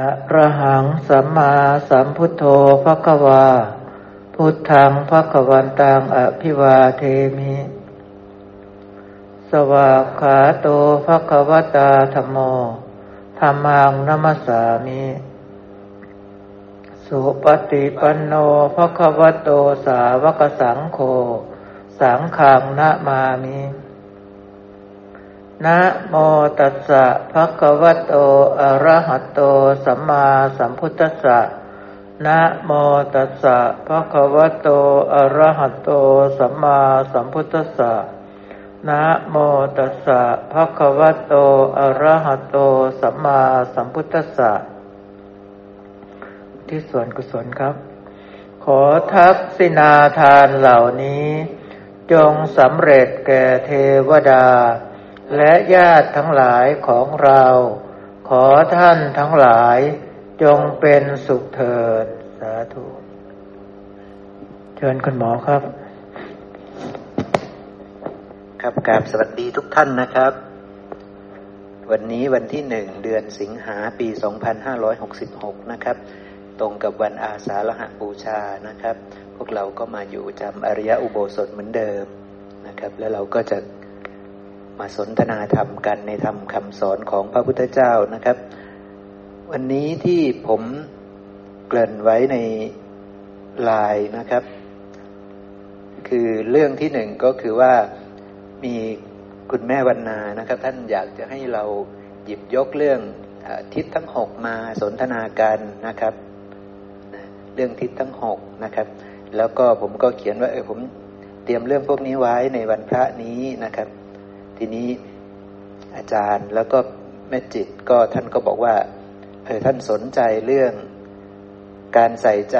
อะระหังสัมมาสัมพุทโธภควา พุทธังภควันตังอภิวาเทมิ สวากขาโตภควตาธรรมโมธรรมังนัมสามิ สุปฏิปันโนภควโตสาวกสังโฆ สังขังนะมามิ นะโมตัสสะภะคะวะโต อะระหะโต สัมมาสัมพุทธัสสะ นะโมตัสสะภะคะวะโต อะระหะโต สัมมาสัมพุทธัสสะ นะโมตัสสะภะคะวะโต อะระหะโต สัมมาสัมพุทธัสสะ ที่ส่วนกุศลครับ ขอทักษินาทานเหล่านี้ จงสำเร็จแก่เทวดา และญาติทั้งหลายของเรา ขอท่านทั้งหลายจงเป็นสุขเถิด สาธุ เชิญคุณหมอครับ ครับกราบสวัสดีทุกท่านนะครับ วันนี้วันที่หนึ่งเดือนสิงหาปี 2566 นะครับ ตรงกับวันอาสาฬหบูชานะครับ พวกเราก็มาอยู่จำอริยอุโบสถเหมือนเดิมนะครับ แล้วเราก็จะ มาสนทนาธรรมกันในธรรมคำสอนของพระพุทธเจ้านะครับ วันนี้ที่ผมเกริ่นไว้ในลายนะครับ คือเรื่องที่หนึ่งก็คือว่ามีคุณแม่วันนานะครับ ท่านอยากจะให้เราหยิบยกเรื่องทิศทั้งหกมาสนทนากันนะครับ เรื่องทิศทั้งหกนะครับ แล้วก็ผมก็เขียนว่าเออผมเตรียมเรื่องพวกนี้ไว้ในวันพระนี้นะครับ ทีนี้อาจารย์แล้วก็แม่จิตก็ท่านก็บอกว่าเออท่านสนใจเรื่องการใส่ใจ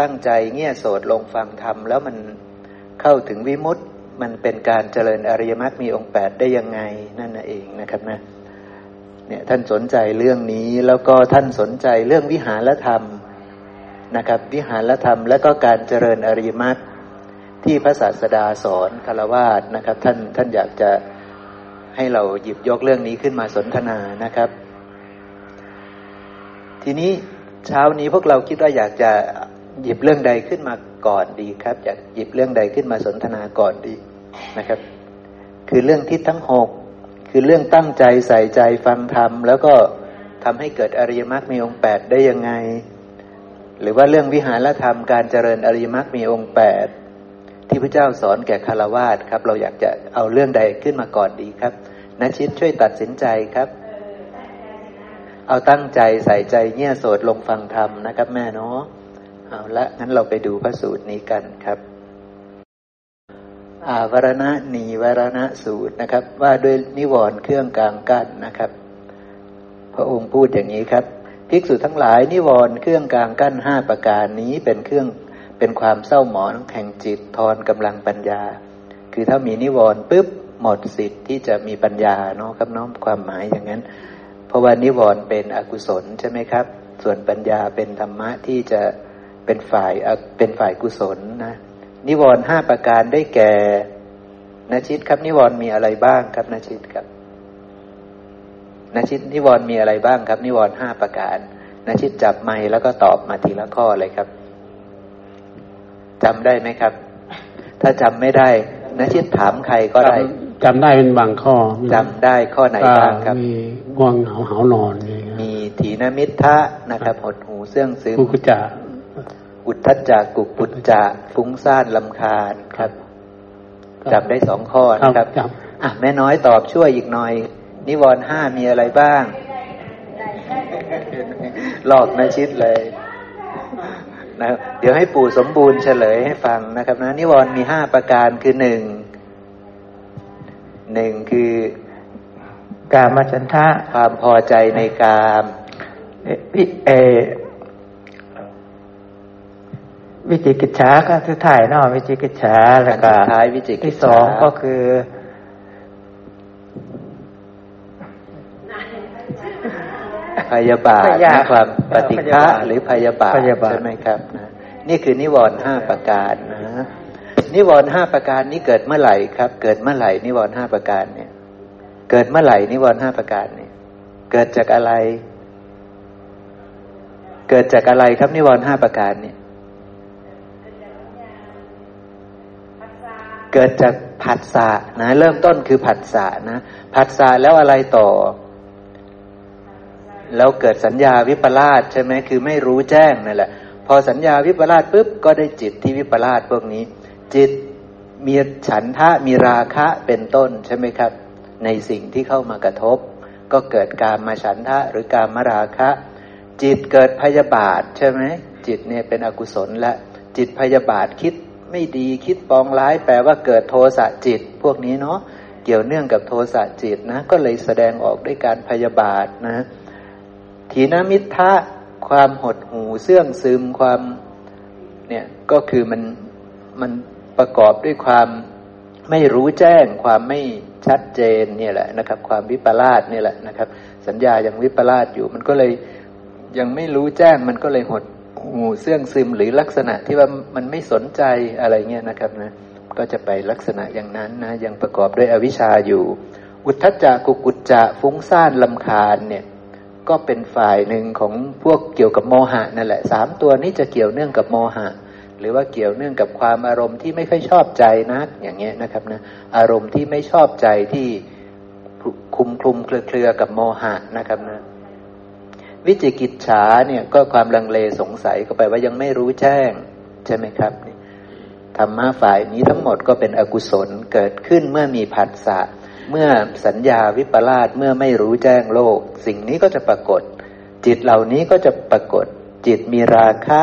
ตั้งใจเงี่ยโสดลงฟังธรรมแล้วมันเข้าถึงวิมุตต์มันเป็นการเจริญอริยมรรคมีองค์แปดได้ยังไงนั่นเองนะครับนะเนี่ยท่านสนใจเรื่องนี้แล้วก็ท่านสนใจเรื่องวิหารธรรมนะครับ วิหารธรรม แล้วก็การเจริญอริยมรรคที่พระศาสดาสอนคารวาสนะครับ ท่านท่านอยากจะ ให้เราหยิบยกเรื่องนี้ขึ้นมาสนทนานะครับ ทีนี้เช้านี้พวกเราคิดว่าอยากจะหยิบเรื่องใดขึ้นมาก่อนดีครับ อยากหยิบเรื่องใดขึ้นมาสนทนาก่อนดีนะครับ คือเรื่องทิศทั้งหกคือเรื่องตั้งใจใส่ใจฟังธรรมแล้วก็ทำให้เกิดอริยมรรคมีองค์แปดได้ยังไง หรือว่าเรื่องวิหารธรรมการเจริญอริยมรรคมีองค์แปด ที่พระเจ้าสอนแก่คารวาสครับ เราอยากจะเอาเรื่องใดขึ้นมาก่อนดีครับนัชิตช่วยตัดสินใจครับ เอาตั้งใจใส่ใจเงี่ยโสดลงฟังธรรมนะครับ แม่เนาะเอาละงั้นเราไปดูพระสูตรนี้กันครับอาวรณะนีวรณะสูตรนะครับ ว่าด้วยนิวรณ์เครื่องกลางกั้นนะครับ พระองค์พูดอย่างนี้ครับ ภิกษุทั้งหลายนิวรณ์เครื่องกลางกั้นห้าประการนี้เป็นเครื่อง เป็นความเศร้าหมองแห่งจิตทอนกำลังปัญญา คือถ้ามีนิวรณ์ปุ๊บหมดสิทธิ์ที่จะมีปัญญาเนาะครับน้องความหมายอย่างนั้น เพราะว่านิวรณ์เป็นอกุศลใช่ไหมครับ ส่วนปัญญาเป็นธรรมะที่จะเป็นฝ่ายเป็นฝ่ายกุศลนะนิวรณ์ห้าประการได้แก่นาชิตครับ นิวรณ์มีอะไรบ้างครับนาชิตครับนาชิตนิวรณ์มีอะไรบ้างครับ นิวรณ์ห้าประการนาชิตจับไม้แล้วก็ตอบมาทีละข้อเลยครับ จำได้ไหมครับ ถ้าจำไม่ได้นาชิตถามใครก็ได้จำได้เป็นบางข้อจำได้ข้อไหนบ้างครับมีง่วงเหาเหานอนมีถีนมิทะนะครับ หดหูเสื่องซึมกุกุจาอุทธัจจากุปุจจะฟุ้งซ่านลำคาญครับจำได้สองข้อนะครับอะแม่น้อยตอบช่วยอีกหน่อย นิวรณ์ห้ามีอะไรบ้าง หลอกนาชิดเลย นะเดี๋ยวให้ปู่สมบูรณ์เฉลยให้ฟังนะครับนะนิวรณ์มีห้าประการคือหนึ่งหนึ่งคือกามฉันทะความพอใจในกามเอวิจิกิจฉาก็คือถ่ายนอวิจิกิจฉาแล้วก็ท้ายวิจิที่สองก็คือ พยาบาทนะความปฏิฆะหรือพยาบาทใช่ไหมครับนะนี่คือนิวรณ์ห้าประการนะนิวรณ์ห้าประการนี้เกิดเมื่อไหร่ครับ เกิดเมื่อไหร่นิวรณ์ห้าประการเนี่ย เกิดเมื่อไหร่นิวรณ์ห้าประการเนี่ย เกิดจากอะไร เกิดจากอะไรครับนิวรณ์ห้าประการเนี่ย เกิดจากผัสสะนะ เริ่มต้นคือผัสสะนะผัสสะแล้วอะไรต่อ แล้วเกิดสัญญาวิปลาสใช่ไหมคือไม่รู้แจ้งนั่นแหละ พอสัญญาวิปลาสปุ๊บก็ได้จิตที่วิปลาสพวกนี้ จิตมีฉันทะมีราคะเป็นต้นใช่ไหมครับ ในสิ่งที่เข้ามากระทบ ก็เกิดการมาฉันทะหรือการมาราคะ จิตเกิดพยาบาทใช่ไหมจิตเนี่ยเป็นอกุศลและจิตพยาบาทคิดไม่ดีคิดปองร้าย แปลว่าเกิดโทสะจิตพวกนี้เนาะเกี่ยวเนื่องกับโทสะจิตนะ ก็เลยแสดงออกด้วยการพยาบาทนะ ทีนมิทะความหดหูเสื่องซึมความเนี่ยก็คือมันมันประกอบด้วยความไม่รู้แจ้งความไม่ชัดเจนเนี่ยแหละนะครับ ความวิปลาสเนี่ยแหละนะครับ สัญญายังวิปลาสอยู่ มันก็เลยยังไม่รู้แจ้ง มันก็เลยหดหูเสื่องซึมหรือลักษณะที่ว่ามันไม่สนใจอะไรเงี้ยนะครับนะก็จะไปลักษณะอย่างนั้นนะยังประกอบด้วยอวิชชาอยู่ อุทธจักกุกุจจะฟุ้งซ่านลำคาญเนี่ย ก็เป็นฝ่ายหนึ่งของพวกเกี่ยวกับโมหะนั่นแหละสามตัวนี้จะเกี่ยวเนื่องกับโมหะ หรือว่าเกี่ยวเนื่องกับความอารมณ์ที่ไม่ค่อยชอบใจนักอย่างเงี้ยนะครับนะอารมณ์ที่ไม่ชอบใจที่คุมคลุมเครือกับโมหะนะครับนะวิจิกิจฉาเนี่ยก็ความลังเลสงสัยก็ไปว่ายังไม่รู้แจ้ง ใช่ไหมครับธรรมะฝ่ายนี้ทั้งหมดก็เป็นอกุศลเกิดขึ้นเมื่อมีผัสสะ เมื่อสัญญาวิปลาสเมื่อไม่รู้แจ้งโลก สิ่งนี้ก็จะปรากฏ จิตเหล่านี้ก็จะปรากฏ จิตมีราคะ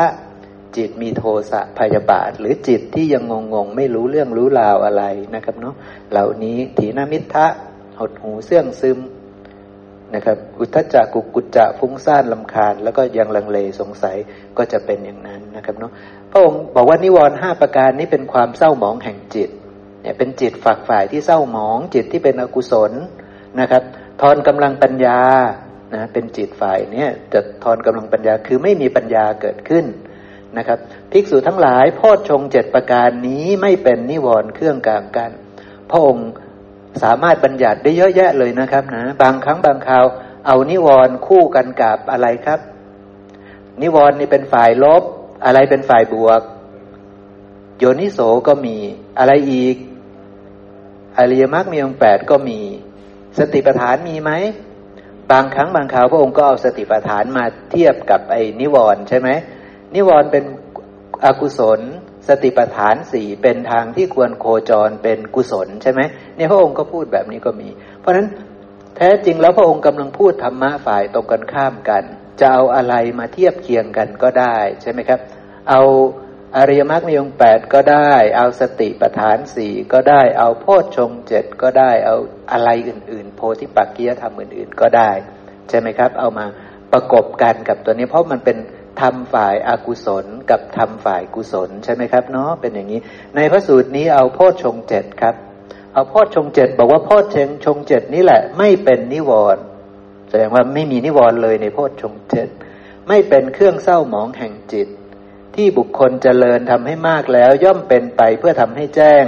จิตมีโทสะพยาบาท หรือจิตที่ยังงงงไม่รู้เรื่องรู้ราวอะไรนะครับเนาะเหล่านี้ถีนมิทะหดหูเสื่องซึมนะครับอุทจักกุกุจจะฟุ้งซ่านลำคาญ แล้วก็ยังลังเลสงสัยก็จะเป็นอย่างนั้นนะครับเนาะพระองค์บอกว่านิวรณ์ห้าประการนี้เป็นความเศร้าหมองแห่งจิต เนี่ยเป็นจิตฝักฝ่ายที่เศร้าหมอง จิตที่เป็นอกุศลนะครับ ทอนกำลังปัญญานะเป็นจิตฝ่ายเนี้ยจะทอนกำลังปัญญาคือไม่มีปัญญาเกิดขึ้นนะครับภิกษุทั้งหลายโพชฌงเจ็ดประการนี้ไม่เป็นนิวรณ์เครื่องกลางกัน พระองค์สามารถบัญญัติได้เยอะแยะเลยนะครับนะบางครั้งบางคราวเอานิวรณ์คู่กันกับอะไรครับ นิวรณ์นี่เป็นฝ่ายลบ อะไรเป็นฝ่ายบวก โยนิโสก็มีอะไรอีก อริยมรรคมีองค์แปดก็มี สติปัฏฐานมีไหมบางครั้งบางคราวพระองค์ก็เอาสติปัฏฐานมาเทียบกับไอ้นิวรณ์ใช่ไหมนิวรณ์เป็นอกุศล สติปัฏฐานสี่เป็นทางที่ควรโคจรเป็นกุศลใช่ไหมเนี่ยพระองค์ก็พูดแบบนี้ก็มี เพราะฉะนั้นแท้จริงแล้วพระองค์กำลังพูดธรรมะฝ่ายตรงกันข้ามกัน จะเอาอะไรมาเทียบเคียงกันก็ได้ใช่ไหมครับ เอา อริยมรรคมีองค์แปดก็ได้ เอาสติปัฏฐานสี่ก็ได้ เอาโพชฌงเจ็ดก็ได้ เอาอะไรอื่น ๆ โพธิปักกียธรรมอื่น ๆ ก็ได้ ใช่ไหมครับ เอามาประกบกันกับตัวนี้เพราะมันเป็นทำฝ่ายอากุศลกับทำฝ่ายกุศลใช่ไหมครับเนาะเป็นอย่างนี้ ในพระสูตรนี้เอาโพชฌงเจ็ดครับ เอาโพชฌงเจ็ดบอกว่าโพชฌงชงเจ็ดนี่แหละ ไม่เป็นนิวรณ์แสดงว่าไม่มีนิวรณ์เลยในโพชฌงเจ็ดไม่เป็นเครื่องเศร้าหมองแห่งจิต ที่บุคคลเจริญทำให้มากแล้ว ย่อมเป็นไปเพื่อทำให้แจ้ง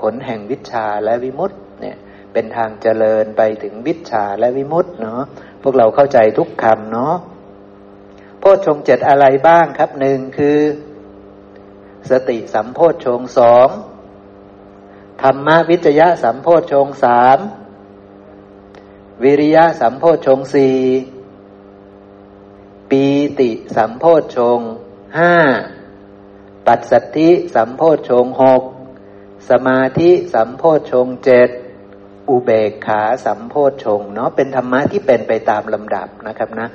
ผลแห่งวิชาและวิมุตต์เนี่ยเป็นทางเจริญไปถึงวิชาและวิมุตต์เนาะพวกเราเข้าใจทุกคำเนาะโพชฌงเจ็ดอะไรบ้างครับหนึ่งคือ สติสัมโพชฌงสองธรรมวิจยะสัมโพชฌงสามวิริยะสัมโพชฌงสี่ปีติสัมโพชฌง ห้าปัสสัทธิสัมโพชฌงหกสมาธิสัมโพชฌงเจ็ดอุเบกขาสัมโพชฌงเนาะเป็นธรรมะที่เป็นไปตามลำดับนะครับนะ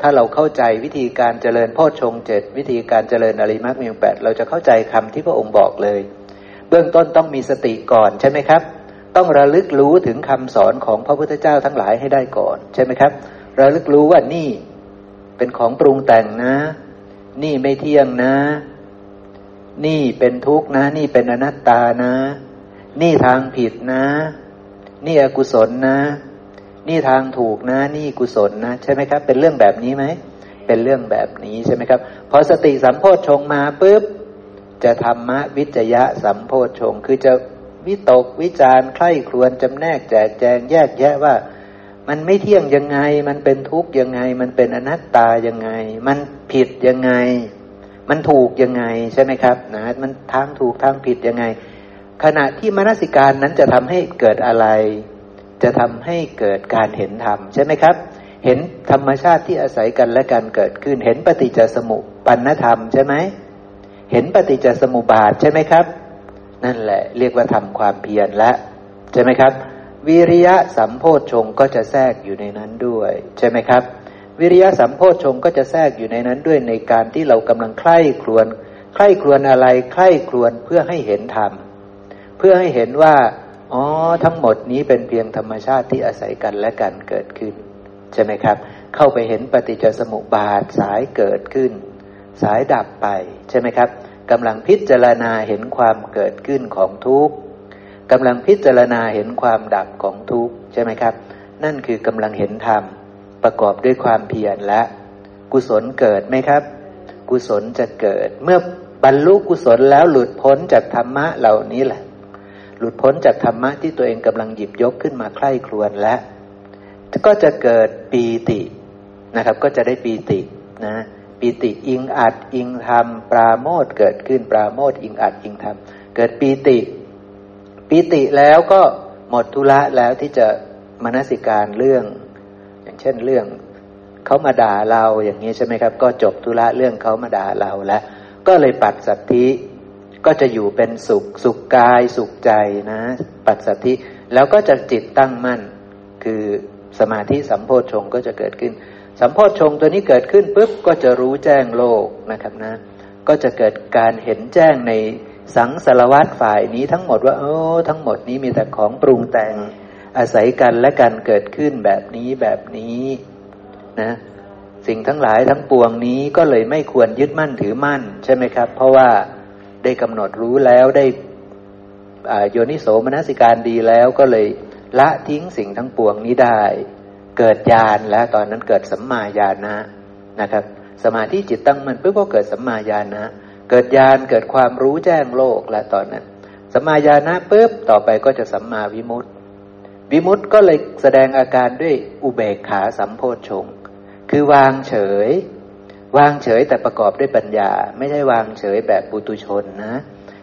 ถ้าเราเข้าใจวิธีการเจริญโพชฌงเจ็ดวิธีการเจริญอริมักมีองแปดเราจะเข้าใจคำที่พระองค์บอกเลย เบื้องต้นต้องมีสติก่อนใช่ไหมครับ ต้องระลึกรู้ถึงคำสอนของพระพุทธเจ้าทั้งหลายให้ได้ก่อน ใช่ไหมครับ ระลึกรู้ว่านี่เป็นของปรุงแต่งนะ นี่ไม่เที่ยงนะ นี่เป็นทุกข์นะ นี่เป็นอนัตตานะ นี่ทางผิดนะ นี่อกุศลนะ นี่ทางถูกนะ นี่กุศลนะ ใช่ไหมครับ เป็นเรื่องแบบนี้ไหม เป็นเรื่องแบบนี้ใช่ไหมครับพอสติสัมโพชฌงมาปุ๊บจะธรรมะวิจยะสัมโพชฌงคือจะวิตกวิจารใคร่ครวญจำแนกแจกแจงแยกแยะว่า มันไม่เที่ยงยังไง มันเป็นทุกข์ยังไง มันเป็นอนัตตายังไง มันผิดยังไง มันถูกยังไงใช่ไหมครับนะมันทางถูกทางผิดยังไง ขณะที่มนสิการนั้นจะทำให้เกิดอะไร จะทำให้เกิดการเห็นธรรมใช่ไหมครับ เห็นธรรมชาติที่อาศัยกันและกันเกิดขึ้น เห็นปฏิจจสมุปันธรรมใช่ไหมเห็นปฏิจจสมุปบาทใช่ไหมครับ นั่นแหละ เรียกว่าทำความเพียรและใช่ไหมครับ วิริยะสัมโพชฌงก็จะแทรกอยู่ในนั้นด้วย ใช่ไหมครับ วิริยะสัมโพชฌงก็จะแทรกอยู่ในนั้นด้วยในการที่เรากำลังใคร่ครวญใคร่ครวญอะไรใคร่ครวญเพื่อให้เห็นธรรมเพื่อให้เห็นว่าอ๋อทั้งหมดนี้เป็นเพียงธรรมชาติที่อาศัยกันและกันเกิดขึ้น ใช่ไหมครับ เข้าไปเห็นปฏิจจสมุปบาทสายเกิดขึ้น สายดับไป ใช่ไหมครับกำลังพิจารณาเห็นความเกิดขึ้นของทุกข์ กำลังพิจารณาเห็นความดับของทุกข์ใช่ไหมครับ นั่นคือกำลังเห็นธรรมประกอบด้วยความเพียรและ กุศลเกิดไหมครับ กุศลจะเกิด เมื่อบรรลุกุศลแล้วหลุดพ้นจากธรรมะเหล่านี้แหละ หลุดพ้นจากธรรมะที่ตัวเองกำลังหยิบยกขึ้นมาใคร่ครวญและก็จะเกิดปีตินะครับ ก็จะได้ปีตินะปีติอิงอัดอิงธรรม ปราโมทเกิดขึ้นปราโมทอิงอัดอิงธรรม เกิดปีติ ปีติแล้วก็หมดธุระแล้วที่จะมนสิการเรื่อง อย่างเช่นเรื่องเขามาด่าเราอย่างนี้ใช่ไหมครับ ก็จบธุระเรื่องเขามาด่าเราแล้ว ก็เลยปัดสัตธิก็จะอยู่เป็นสุขสุขกายสุขใจนะ ปัดสัตธิแล้วก็จะจิตตั้งมั่น คือสมาธิสัมโพชฌงก็จะเกิดขึ้น สัมโพชฌงตัวนี้เกิดขึ้นปุ๊บก็จะรู้แจ้งโลกนะครับนะ ก็จะเกิดการเห็นแจ้งใน สังสารวัตฝ่ายนี้ทั้งหมดว่าโอ้ทั้งหมดนี้มีแต่ของปรุงแต่งอาศัยกันและกันเกิดขึ้นแบบนี้แบบนี้นะสิ่งทั้งหลายทั้งปวงนี้ก็เลยไม่ควรยึดมั่นถือมั่น ใช่ไหมครับ เพราะว่าได้กำหนดรู้แล้วได้โยนิโสมนสิการดีแล้วก็เลยละทิ้งสิ่งทั้งปวงนี้ได้ เกิดญาณแล้วตอนนั้นเกิดสัมมาญาณนะนะครับ สมาธิจิตตั้งมันปุ๊บก็เกิดสัมมาญาณนะ เกิดญาณเกิดความรู้แจ้งโลกแล้วตอนนั้นสัมมาญาณนะปุ๊บต่อไปก็จะสัมมาวิมุตติวิมุตติก็เลยแสดงอาการด้วยอุเบกขาสัมโพชงคือวางเฉย วางเฉยแต่ประกอบด้วยปัญญา ไม่ใช่วางเฉยแบบปุตุชนนะ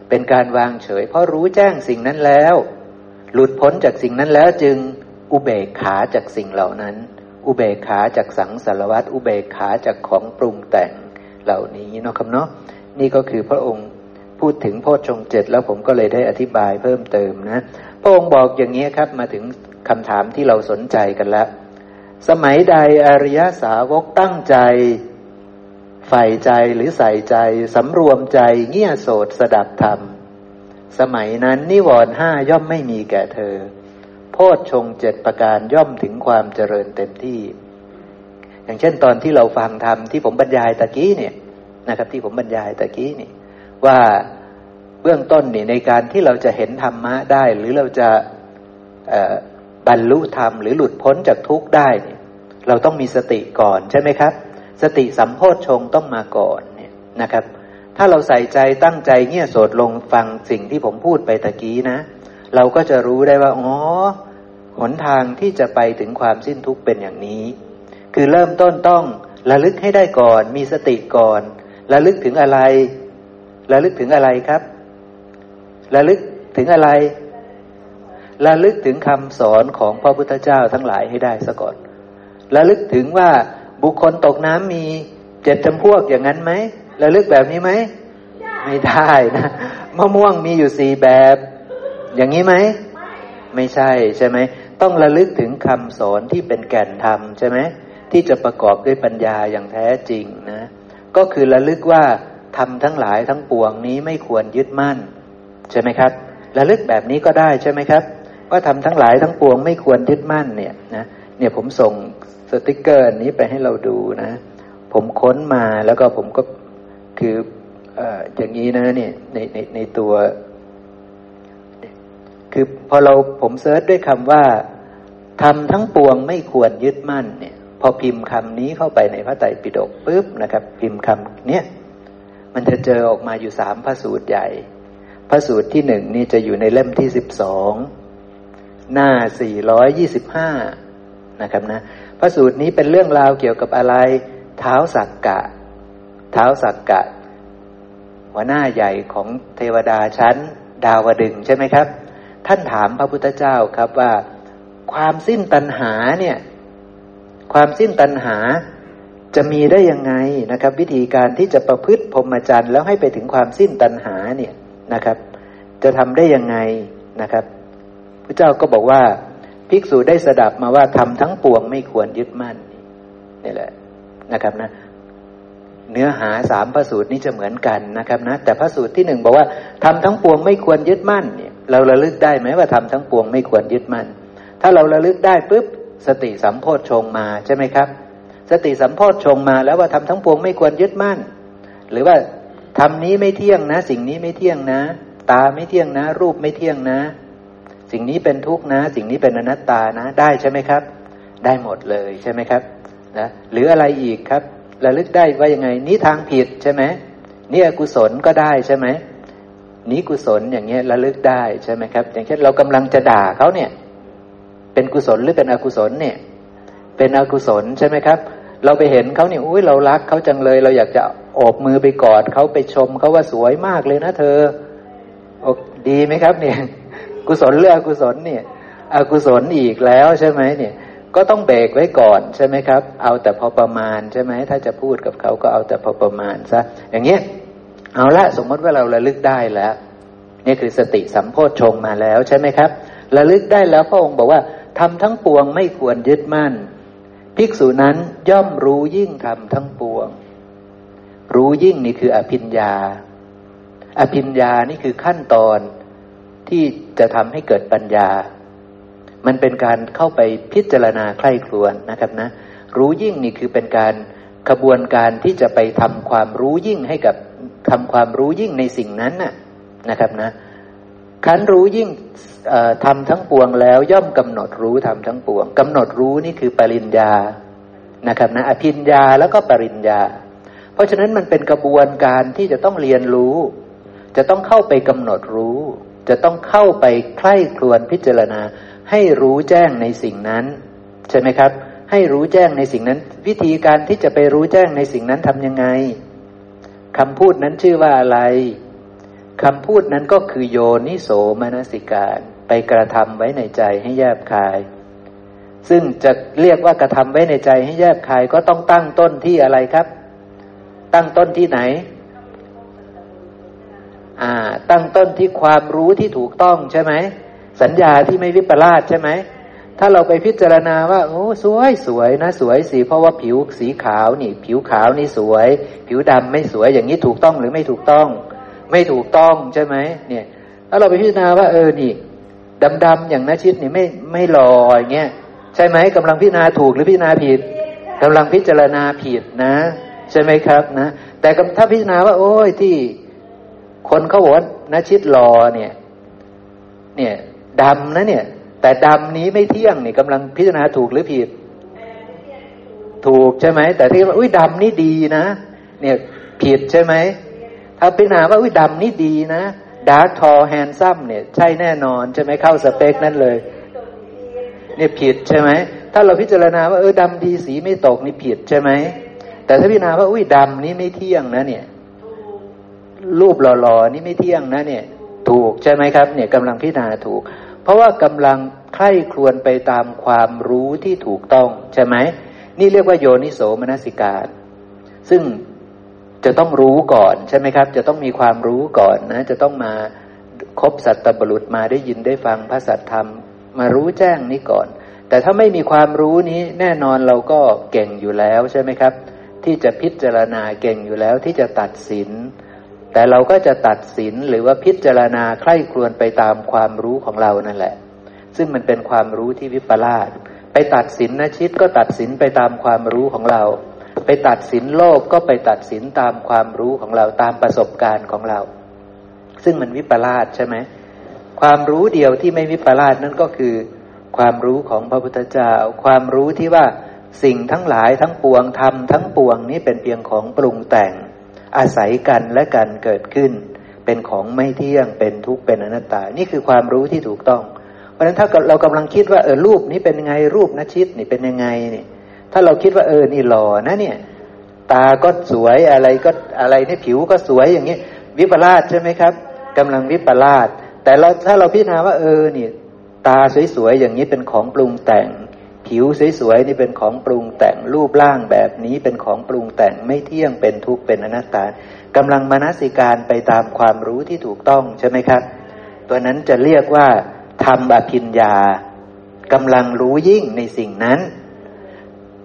เป็นการวางเฉย เพราะรู้แจ้งสิ่งนั้นแล้ว หลุดพ้นจากสิ่งนั้นแล้วจึงอุเบกขาจากสิ่งเหล่านั้น อุเบกขาจากสังสารวัตอุเบกขาจากของปรุงแต่งเหล่านี้เนาะครับเนาะ นี่ก็คือพระองค์พูดถึงโพชฌงเจ็ดแล้วผมก็เลยได้อธิบายเพิ่มเติมนะพระองค์บอกอย่างนี้ครับมาถึงคำถามที่เราสนใจกันแล้ว สมัยใดอริยสาวกตั้งใจใฝ่ใจหรือใส่ใจสำรวมใจเงี่ยโสดสดับธรรม สมัยนั้นนิวรณ์ห้าย่อมไม่มีแก่เธอ โพชฌงเจ็ดประการย่อมถึงความเจริญเต็มที่ อย่างเช่นตอนที่เราฟังธรรมที่ผมบรรยายตะกี้เนี่ย นะครับ ที่ผมบรรยายตะกี้นี่ ว่าเบื้องต้นนี่ในการที่เราจะเห็นธรรมะได้ หรือเราจะบรรลุธรรมหรือหลุดพ้นจากทุกข์ได้เนี่ยเราต้องมีสติก่อนใช่ไหมครับ สติสัมโพชฌงต้องมาก่อนเนี่ยนะครับ ถ้าเราใส่ใจตั้งใจเงี่ยโสดลงฟังสิ่งที่ผมพูดไปตะกี้นะ เราก็จะรู้ได้ว่าอ๋อหนทางที่จะไปถึงความสิ้นทุกข์เป็นอย่างนี้ คือเริ่มต้นต้องระลึกให้ได้ก่อน มีสติก่อน ระลึกถึงอะไรระลึกถึงอะไรครับระลึกถึงอะไรระลึกถึงคำสอนของพระพุทธเจ้าทั้งหลายให้ได้ซะก่อนระลึกถึงว่าบุคคลตกน้ำมีเจ็ดจำพวกอย่างนั้นไหมระลึกแบบนี้ไหมไม่ได้นะมะม่วงมีอยู่สี่แบบ อย่างนี้ไหมไม่ใช่ใช่ไหมต้องระลึกถึงคำสอนที่เป็นแก่นธรรมใช่ไหมที่จะประกอบด้วยปัญญาอย่างแท้จริงนะ ก็คือระลึกว่าทำทั้งหลายทั้งปวงนี้ไม่ควรยึดมั่น ใช่ไหมครับ ระลึกแบบนี้ก็ได้ใช่ไหมครับว่าทำทั้งหลายทั้งปวงไม่ควรยึดมั่นเนี่ยนะเนี่ยผมส่งสติกเกอร์นี้ไปให้เราดูนะ ผมค้นมาแล้วก็ผมก็คือออย่างนี้นะเนี่ยในในในตัว คือพอเราผมเซิร์ชด้วยคำว่าทำทั้งปวงไม่ควรยึดมั่นเนี่ย พอพิมพ์คำนี้เข้าไปในพระไตรปิฎกปุ๊บนะครับ พิมพ์คำเนี้ยมันจะเจอออกมาอยู่สามพระสูตรใหญ่ พระสูตรที่หนึ่งนี่จะอยู่ในเล่มที่สิบสองหน้าสี่ร้อยยี่สิบห้านะครับนะพระสูตรนี้เป็นเรื่องราวเกี่ยวกับอะไร เท้าสักกะ เท้าสักกะ หัวหน้าใหญ่ของเทวดาชั้น ดาวดึงใช่ไหมครับ ท่านถามพระพุทธเจ้าครับว่า ความสิ้นตัณหาเนี่ย ความสิ้นตัณหาจะมีได้ยังไงนะครับ วิธีการที่จะประพฤติพรหมจรรย์แล้วให้ไปถึงความสิ้นตัณหาเนี่ยนะครับ จะทำได้ยังไงนะครับพระเจ้าก็บอกว่าภิกษุได้สดับมาว่าทำทั้งปวงไม่ควรยึดมั่นนี่แหละนะครับนะเนื้อหาสามพระสูตรนี้จะเหมือนกันนะครับนะแต่พระสูตรที่หนึ่งบอกว่าทำทั้งปวงไม่ควรยึดมั่นเนี่ยเราระลึกได้ไหมว่าทำทั้งปวงไม่ควรยึดมั่น ถ้าเราระลึกได้ปุ๊บ สติสัมโพชฌงมาใช่ไหมครับ สติสัมโพชฌงมาแล้วว่าทำทั้งปวงไม่ควรยึดมั่น หรือว่าทำนี้ไม่เที่ยงนะ สิ่งนี้ไม่เที่ยงนะ ตาไม่เที่ยงนะ รูปไม่เที่ยงนะ สิ่งนี้เป็นทุกข์นะ สิ่งนี้เป็นอนัตตานะ ได้ใช่ไหมครับ ได้หมดเลยใช่ไหมครับนะหรืออะไรอีกครับระลึกได้ว่ายังไงนี้ทางผิดใช่ไหมนี่อกุศลก็ได้ใช่ไหมนี้กุศลอย่างเงี้ยระลึกได้ใช่ไหมครับ อย่างเช่นเรากำลังจะด่าเขาเนี่ย เป็นกุศลหรือเป็นอกุศลเนี่ย เป็นอกุศลใช่ไหมครับ เราไปเห็นเขาเนี่ยอุ้ยเรารักเขาจังเลย เราอยากจะโอบมือไปกอดเขาไปชมเขาว่าสวยมากเลยนะเธออดีไหมครับ เนี่ย กุศลหรืออกุศลเนี่ย อกุศลอีกแล้วใช่ไหมเนี่ย ก็ต้องเบรกไว้ก่อนใช่ไหมครับ เอาแต่พอประมาณใช่ไหมถ้าจะพูดกับเขาก็เอาแต่พอประมาณซะอย่างเงี้ยเอาละสมมติว่าเราระลึกได้แล้วนี่คือสติสัมโพชฌงมาแล้วใช่ไหมครับระลึกได้แล้วพระองค์บอกว่า ทำทั้งปวงไม่ควรยึดมั่น ภิกษุนั้นย่อมรู้ยิ่งทำทั้งปวง รู้ยิ่งนี่คืออภิญญา อภิญญานี่คือขั้นตอนที่จะทำให้เกิดปัญญา มันเป็นการเข้าไปพิจารณาใคร่ครวญนะครับนะ รู้ยิ่งนี่คือเป็นการขบวนการที่จะไปทำความรู้ยิ่งให้กับทำความรู้ยิ่งในสิ่งนั้นน่ะนะครับนะ ขันรู้ยิ่งทำทั้งปวงแล้วย่อมกำหนดรู้ทำทั้งปวงกำหนดรู้นี่คือปริญญานะครับนะอภิญญาแล้วก็ปริญญา เพราะฉะนั้นมันเป็นกระบวนการที่จะต้องเรียนรู้ จะต้องเข้าไปกำหนดรู้ จะต้องเข้าไปใคร่ครวญพิจารณา ให้รู้แจ้งในสิ่งนั้น ใช่ไหมครับ ให้รู้แจ้งในสิ่งนั้น วิธีการที่จะไปรู้แจ้งในสิ่งนั้นทำยังไงคำพูดนั้นชื่อว่าอะไร คำพูดนั้นก็คือโยนิโสมนสิการ ไปกระทำไว้ในใจให้แยบคาย ซึ่งจะเรียกว่ากระทำไว้ในใจให้แยบคายก็ต้องตั้งต้นที่อะไรครับ ตั้งต้นที่ไหน อ่า ตั้งต้นที่ความรู้ที่ถูกต้องใช่ไหม สัญญาที่ไม่วิปลาสใช่ไหม ถ้าเราไปพิจารณาว่า โอ้สวยสวยนะ สวยสีเพราะว่าผิวสีขาวนี่ ผิวขาวนี่สวย ผิวดำไม่สวยอย่างนี้ถูกต้องหรือไม่ถูกต้อง ไม่ถูกต้องใช่ไหมเนี่ยถ้าเราไปพิจารณาว่า เออนี่ดำๆอย่างนาชิดนี่ไม่ไม่ลอยเงี้ยใช่ไหมกำลังพิจารณาถูกหรือพิจารณาผิดกำลังพิจารณาผิดนะ ใช่ไหมครับนะ แต่ถ้าพิจารณาว่า โอ้ยที่ คนเขาบอกว่านาชิดลอเนี่ย เนี่ยดำนะเนี่ย แต่ดำนี้ไม่เที่ยงนี่กำลังพิจารณาถูกหรือผิด ถูกใช่ไหมแต่ที่ว่าอุ้ยดำนี่ดีนะเนี่ยผิดใช่ไหม ถ้าพิจารณาว่าอุ้ยดำนี่ดีนะ dark tall handsome เนี่ย ใช่แน่นอนใช่ไหมเข้าสเปคนั่นเลย เนี่ยผิดใช่ไหมถ้าเราพิจารณาว่าเออดำดีสีไม่ตกนี่ผิดใช่ไหมแต่ถ้าพิจารณาว่าอุ้ยดำนี้ไม่เที่ยงนะ เนี่ย รูปหล่อๆนี่ไม่เที่ยงนะ เนี่ย ถูกใช่ไหมครับ เนี่ยกำลังพิจารณาถูก เพราะว่ากำลังใคร่ครวญไปตามความรู้ที่ถูกต้องใช่ไหมนี่เรียกว่าโยนิโสมนสิการ ซึ่ง จะต้องรู้ก่อนใช่ไหมครับ จะต้องมีความรู้ก่อนนะ จะต้องมาคบสัตตบรุษมาได้ยินได้ฟังพระสัตธรรม มารู้แจ้งนี้ก่อน แต่ถ้าไม่มีความรู้นี้แน่นอนเราก็เก่งอยู่แล้วใช่ไหมครับ ที่จะพิจารณาเก่งอยู่แล้วที่จะตัดสิน แต่เราก็จะตัดสินหรือว่าพิจารณาใคร่ครวญไปตามความรู้ของเรานั่นแหละ ซึ่งมันเป็นความรู้ที่วิปลาสไปตัดสินนะชิดก็ตัดสินไปตามความรู้ของเรา ไปตัดสินโลกก็ไปตัดสินตามความรู้ของเราตามประสบการณ์ของเรา ซึ่งมันวิปลาสใช่ไหมความรู้เดียวที่ไม่วิปลาสนั่นก็คือ ความรู้ของพระพุทธเจ้า ความรู้ที่ว่าสิ่งทั้งหลายทั้งปวงทำทั้งปวงนี้เป็นเพียงของปรุงแต่ง อาศัยกันและกันเกิดขึ้น เป็นของไม่เที่ยงเป็นทุกข์เป็นอนัตตา นี่คือความรู้ที่ถูกต้อง เพราะฉะนั้นถ้าเรากำลังคิดว่าเออรูปนี้เป็นยังไงรูปนชิตนี่เป็นยังไงนี่ ถ้าเราคิดว่าเออนี่หล่อนะเนี่ย ตาก็สวยอะไรก็อะไรเนี่ยผิวก็สวยอย่างนี้ วิปลาสใช่ไหมครับกำลังวิปลาสแต่เราถ้าเราพิจารณาว่าเออนี่ตาสวยๆอย่างนี้เป็นของปรุงแต่ง ผิวสวยๆนี่เป็นของปรุงแต่งรูปร่างแบบนี้เป็นของปรุงแต่งไม่เที่ยงเป็นทุกข์เป็นอนัตตากำลังมนสิการไปตามความรู้ที่ถูกต้องใช่ไหมครับ ตัวนั้นจะเรียกว่าทำอภิญญากำลังรู้ยิ่งในสิ่งนั้น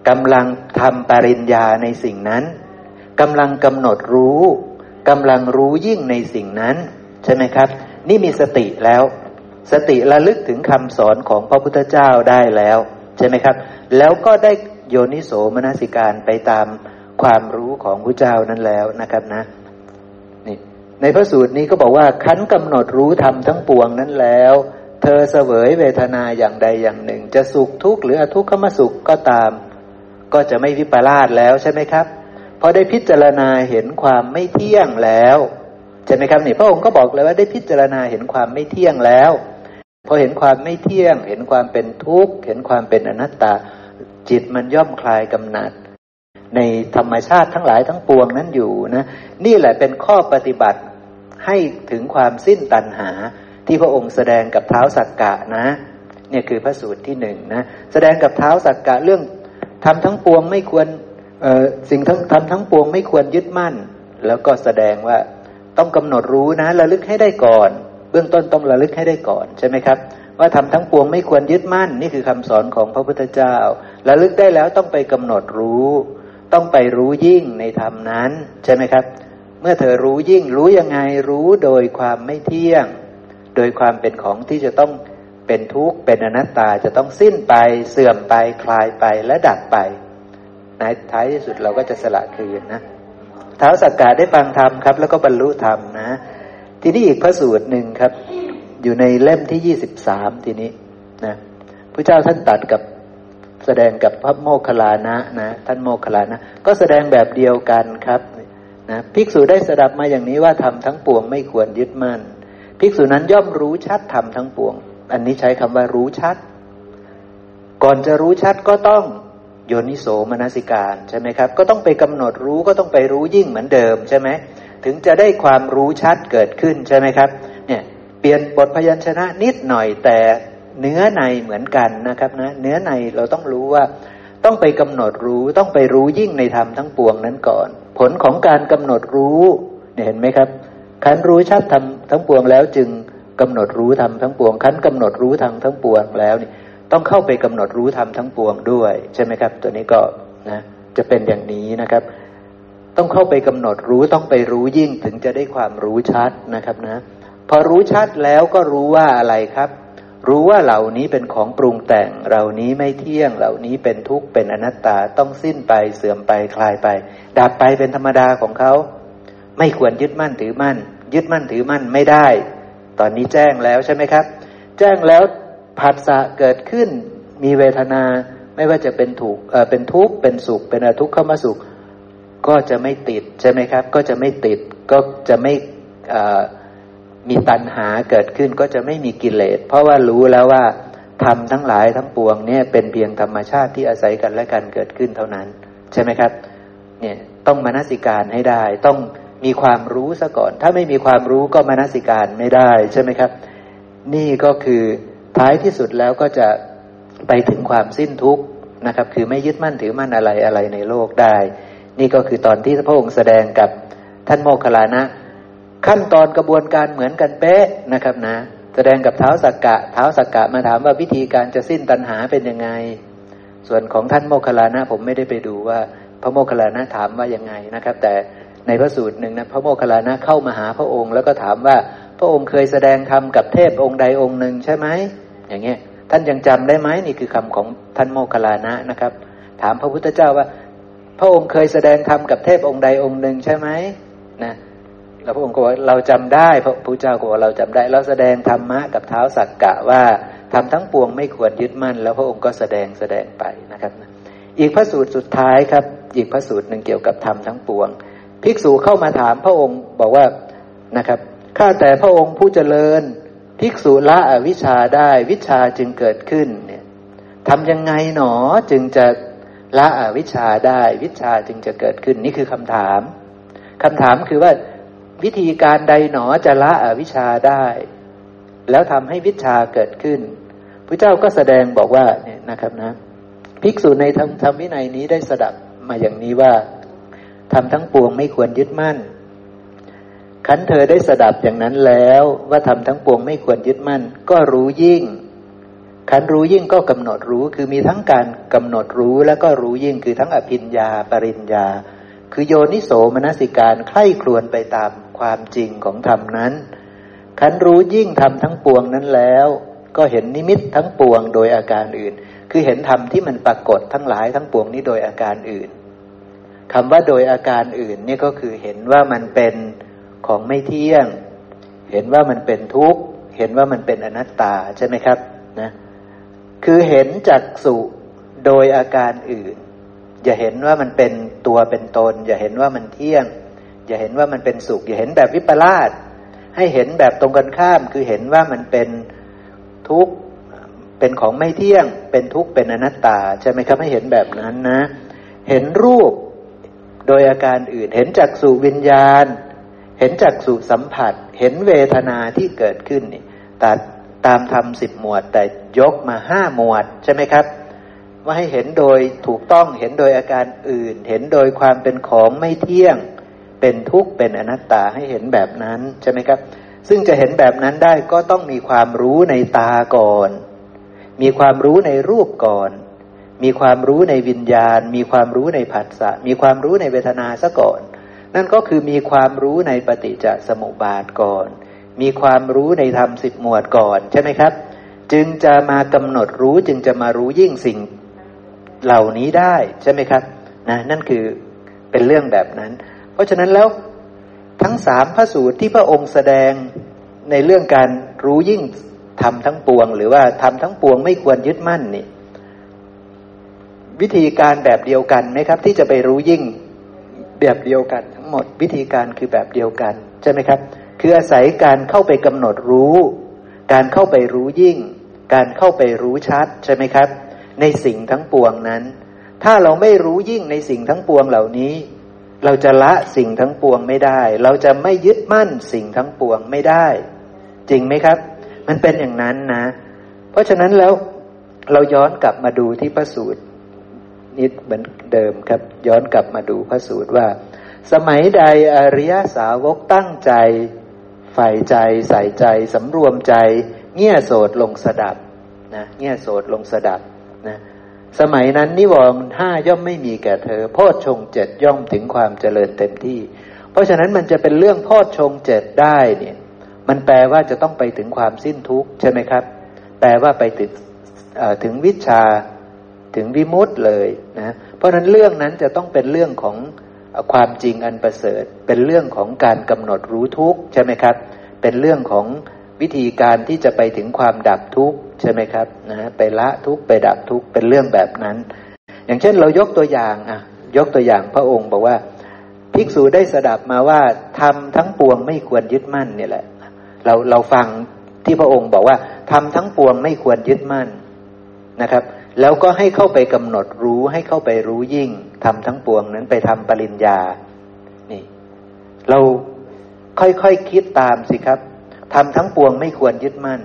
กำลังทำปริญญาในสิ่งนั้นกำลังกำหนดรู้กำลังรู้ยิ่งในสิ่งนั้น ใช่ไหมครับ นี่มีสติแล้ว สติระลึกถึงคำสอนของพระพุทธเจ้าได้แล้ว ใช่ไหมครับ แล้วก็ได้โยนิโสมนสิการไปตามความรู้ของพระเจ้านั้นแล้วนะครับนะนี่ในพระสูตรนี้ก็บอกว่าคันกำหนดรู้ทำทั้งปวงนั้นแล้วเธอเสวยเวทนาอย่างใดอย่างหนึ่ง จะสุขทุกข์หรืออทุกขมสุขก็ตาม ก็จะไม่วิปลาสแล้วใช่ไหมครับพอได้พิจารณาเห็นความไม่เที่ยงแล้วใช่ไหมครับนี่พระองค์ก็บอกเลยว่าได้พิจารณาเห็นความไม่เที่ยงแล้วพอเห็นความไม่เที่ยง เห็นความเป็นทุกข์ เห็นความเป็นอนัตตา จิตมันย่อมคลายกำหนัด ในธรรมชาติทั้งหลายทั้งปวงนั้นอยู่นะนี่แหละเป็นข้อปฏิบัติให้ถึงความสิ้นตัณหาที่พระองค์แสดงกับเท้าสักกะนะ เนี่ยคือพระสูตรที่หนึ่งนะแสดงกับเท้าสักกะเรื่อง ทำทั้งปวงไม่ควรสิ่งทั้งทำทั้งปวงไม่ควรยึดมั่น แล้วก็แสดงว่าต้องกำหนดรู้นะระลึกให้ได้ก่อน เบื้องต้นต้องระลึกให้ได้ก่อนใช่ไหมครับ ว่าทำทั้งปวงไม่ควรยึดมั่น นี่คือคำสอนของพระพุทธเจ้าระลึกได้แล้วต้องไปกำหนดรู้ ต้องไปรู้ยิ่งในธรรมนั้นใช่ไหมครับ เมื่อเธอรู้ยิ่งรู้ยังไงรู้โดยความไม่เที่ยง โดยความเป็นของที่จะต้อง เป็นทุกข์เป็นอนัตตาจะต้องสิ้นไปเสื่อมไปคลายไปและดับไปในท้ายที่สุดเราก็จะสละคืนนะเท้าสักกาได้ฟังธรรมครับ แล้วก็บรรลุธรรมนะ ทีนี้อีกพระสูตรหนึ่งครับ อยู่ในเล่มที่ยี่สิบสามทีนี้นะพระเจ้าท่านตัดกับแสดงกับพระโมคคัลลานะนะ ท่านโมคคัลลานะ ก็แสดงแบบเดียวกันครับนะภิกษุได้สดับมาอย่างนี้ว่าทำทั้งปวงไม่ควรยึดมั่น ภิกษุนั้นย่อมรู้ชัดทำทั้งปวง อันนี้ใช้คำว่ารู้ชัด ก่อนจะรู้ชัดก็ต้องโยนิโสมนสิการใช่ไหมครับ ก็ต้องไปกำหนดรู้ก็ต้องไปรู้ยิ่งเหมือนเดิมใช่ไหมถึงจะได้ความรู้ชัดเกิดขึ้นใช่ไหมครับ เนี่ยเปลี่ยนบทพยัญชนะนิดหน่อยแต่เนื้อในเหมือนกันนะครับนะเนื้อในเราต้องรู้ว่า ต้องไปกำหนดรู้ต้องไปรู้ยิ่งในธรรมทั้งปวงนั้นก่อน ผลของการกำหนดรู้เนี่ยเห็นไหมครับขันรู้ชัดทำทั้งปวงแล้วจึง กำหนดรู้ทำทั้งปวง ขั้นกำหนดรู้ทำทั้งปวงแล้วนี่ต้องเข้าไปกำหนดรู้ธรรมทั้งปวงด้วย ใช่ไหมครับ ตัวนี้ก็นะจะเป็นอย่างนี้นะครับ ต้องเข้าไปกำหนดรู้ต้องไปรู้ยิ่งถึงจะได้ความรู้ชัดนะครับนะ พอรู้ชัดแล้วก็รู้ว่าอะไรครับ รู้ว่าเหล่านี้เป็นของปรุงแต่งเหล่านี้ไม่เที่ยงเหล่านี้เป็นทุกข์เป็นอนัตตาต้องสิ้นไปเสื่อมไปคลายไป ดับไปเป็นธรรมดาของเขาไม่ควรยึดมั่นถือมั่น ยึดมั่นถือมั่นไม่ได้ อนนี้แจ้งแล้วใช่ไหมครับ แจ้งแล้วผัสสะเกิดขึ้น มีเวทนาไม่ว่าจะเป็นถูกเออเป็นทุกข์เป็นสุข เป็นอทุกข์เข้ามาสุข ก็จะไม่ติดใช่ไหมครับ ก็จะไม่ติดก็จะไม่มีตัณหาเกิดขึ้นก็จะไม่มีกิเลส เพราะว่ารู้แล้วว่าทำทั้งหลายทั้งปวงเนี่ยเป็นเพียงธรรมชาติที่อาศัยกันและกันเกิดขึ้นเท่านั้น ใช่ไหมครับ เนี่ยต้องมนสิการให้ได้ต้อง มีความรู้ซะก่อน ถ้าไม่มีความรู้ก็มานสิการไม่ได้ใช่ไหมครับ นี่ก็คือท้ายที่สุดแล้วก็จะไปถึงความสิ้นทุกข์นะครับ คือไม่ยึดมั่นถือมั่นอะไรอะไรในโลกได้ นี่ก็คือตอนที่พระองค์แสดงกับท่านโมคคลานะ ขั้นตอนกระบวนการเหมือนกันเป๊ะนะครับนะ แสดงกับเท้าสักกะ เท้าสักกะมาถามว่าวิธีการจะสิ้นตัณหาเป็นยังไง ส่วนของท่านโมคคลานะผมไม่ได้ไปดูว่าพระโมคคลานะถามว่ายังไงนะครับ แต่ ในพระสูตรหนึ่งนะพระโมคคัลลานะเข้ามาหาพระองค์ แล้วก็ถามว่าพระองค์เคยแสดงธรรมกับเทพองค์ใดองค์หนึ่งใช่ไหมอย่างเงี้ยท่านยังจำได้ไหมนี่คือคำของท่านโมคคัลลานะนะครับ ถามพระพุทธเจ้าว่า พระองค์เคยแสดงธรรมกับเทพองค์ใดองค์หนึ่งใช่ไหมนะแล้วพระองค์ก็บอกเราจำได้พระพุทธเจ้าก็บอกเราจำได้เราแสดงธรรมะกับเท้าสักกะว่าทำทั้งปวงไม่ควรยึดมั่น แล้วพระองค์ก็แสดงแสดงไปนะครับ อีกพระสูตรสุดท้ายครับ อีกพระสูตรหนึ่งเกี่ยวกับธรรมทั้งปวง ภิกษุเข้ามาถามพระองค์บอกว่านะครับข้าแต่พระองค์ผู้เจริญ ภิกษุละอวิชชาได้วิชาจึงเกิดขึ้นเนี่ยทำยังไงหนอจึงจะละอวิชชาได้วิชาจึงจะเกิดขึ้นนี่คือคำถามคำถามคือว่าวิธีการใดหนอจะละอวิชชาได้ แล้วทำให้วิชาเกิดขึ้นพระเจ้าก็แสดงบอกว่าเนี่ยนะครับนะ ภิกษุในธรรมวินัยนี้ได้สดับมาอย่างนี้ว่า ทำทั้งปวงไม่ควรยึดมั่น ขันเธอได้สดับอย่างนั้นแล้วว่าทำทั้งปวงไม่ควรยึดมั่น ก็รู้ยิ่ง ขันรู้ยิ่งก็กำหนดรู้คือมีทั้งการกำหนดรู้แล้วก็รู้ยิ่งคือทั้งอภิญญา ปริญญา คือโยนิโสมนสิการใคร่ครวญไปตามความจริงของธรรมนั้นขันรู้ยิ่งทำทั้งปวงนั้นแล้ว ก็เห็นนิมิตทั้งปวงโดยอาการอื่น คือเห็นธรรมที่มันปรากฏทั้งหลายทั้งปวงนี้โดยอาการอื่น คำว่าโดยอาการอื่นนี่ก็คือเห็นว่ามันเป็นของไม่เที่ยง เห็นว่ามันเป็นทุกข์ เห็นว่ามันเป็นอนัตตาใช่ไหมครับนะคือเห็นจักสุโดยอาการอื่น อย่าเห็นว่ามันเป็นตัวเป็นตน อย่าเห็นว่ามันเที่ยง อย่าเห็นว่ามันเป็นสุข อย่าเห็นแบบวิปลาสให้เห็นแบบตรงกันข้าม คือเห็นว่ามันเป็นทุกข์เป็นของไม่เที่ยง เป็นทุกข์เป็นอนัตตาใช่ไหมครับให้เห็นแบบนั้นนะ เห็นรูป โดยอาการอื่นเห็นจักสุวิญญาณ เห็นจักสุสัมผัส เห็นเวทนาที่เกิดขึ้นนี่ตัดตามทำสิบหมวด แต่ยกมาห้าหมวดใช่ไหมครับ ว่าให้เห็นโดยถูกต้องเห็นโดยอาการอื่น เห็นโดยความเป็นของไม่เที่ยง เป็นทุกข์เป็นอนัตตาให้เห็นแบบนั้นใช่ไหมครับ ซึ่งจะเห็นแบบนั้นได้ก็ต้องมีความรู้ในตาก่อน มีความรู้ในรูปก่อน มีความรู้ในวิญญาณ มีความรู้ในผัสสะมีความรู้ในเวทนาซะก่อน นั่นก็คือมีความรู้ในปฏิจจสมุปบาทก่อน มีความรู้ในธรรมสิบหมวดก่อนใช่ไหมครับ จึงจะมากำหนดรู้จึงจะมารู้ยิ่งสิ่งเหล่านี้ได้ใช่ไหมครับนะนั่นคือเป็นเรื่องแบบนั้น เพราะฉะนั้นแล้วทั้งสามพระสูตรที่พระองค์แสดงในเรื่องการรู้ยิ่งทำทั้งปวง หรือว่าทำทั้งปวงไม่ควรยึดมั่นนี่ วิธีการแบบเดียวกันไหมครับ ที่จะไปรู้ยิ่งแบบเดียวกันทั้งหมดวิธีการคือแบบเดียวกันใช่ไหมครับ คืออาศัยการเข้าไปกำหนดรู้ การเข้าไปรู้ยิ่ง การเข้าไปรู้ชัดใช่ไหมครับ ในสิ่งทั้งปวงนั้น ถ้าเราไม่รู้ยิ่งในสิ่งทั้งปวงเหล่านี้ เราจะละสิ่งทั้งปวงไม่ได้ เราจะไม่ยึดมั่นสิ่งทั้งปวงไม่ได้ จริงไหมครับ มันเป็นอย่างนั้นนะ เพราะฉะนั้นแล้วเราย้อนกลับมาดูที่พระสูตร นิดเหมือนเดิมครับ ย้อนกลับมาดูพระสูตรว่า สมัยใดอริยสาวกตั้งใจใฝ่ใจใส่ใจสำรวมใจ เงี่ยโสดลงสดับนะเงี่ยโสดลงสดับนะสมัยนั้นนิวรณ์ห้าย่อมไม่มีแก่เธอ โพชฌงเจ็ดย่อมถึงความเจริญเต็มที่ เพราะฉะนั้นมันจะเป็นเรื่องโพชฌงเจ็ดได้เนี่ย มันแปลว่าจะต้องไปถึงความสิ้นทุกข์ใช่ไหมครับ แปลว่าไปถึงถึงวิชา ถึงวิมุตต์เลยนะเพราะนั้นเรื่องนั้นจะต้องเป็นเรื่องของความจริงอันประเสริฐ เป็นเรื่องของการกำหนดรู้ทุกข์ใช่ไหมครับ เป็นเรื่องของวิธีการที่จะไปถึงความดับทุกข์ใช่ไหมครับนะไปละทุกข์ไปดับทุกข์เป็นเรื่องแบบนั้น อย่างเช่นเรายกตัวอย่างอะยกตัวอย่างพระองค์บอกว่าภิกษุได้สดับมาว่าทำทั้งปวงไม่ควรยึดมั่นเนี่ยแหละ เราเราฟังที่พระองค์บอกว่าทำทั้งปวงไม่ควรยึดมั่นนะครับ แล้วก็ให้เข้าไปกำหนดรู้ให้เข้าไปรู้ยิ่งทำทั้งปวงนั้นไปทำปริญญา นี่ เราค่อยๆคคิดตามสิครับทำทั้งปวงไม่ควรยึดมั่น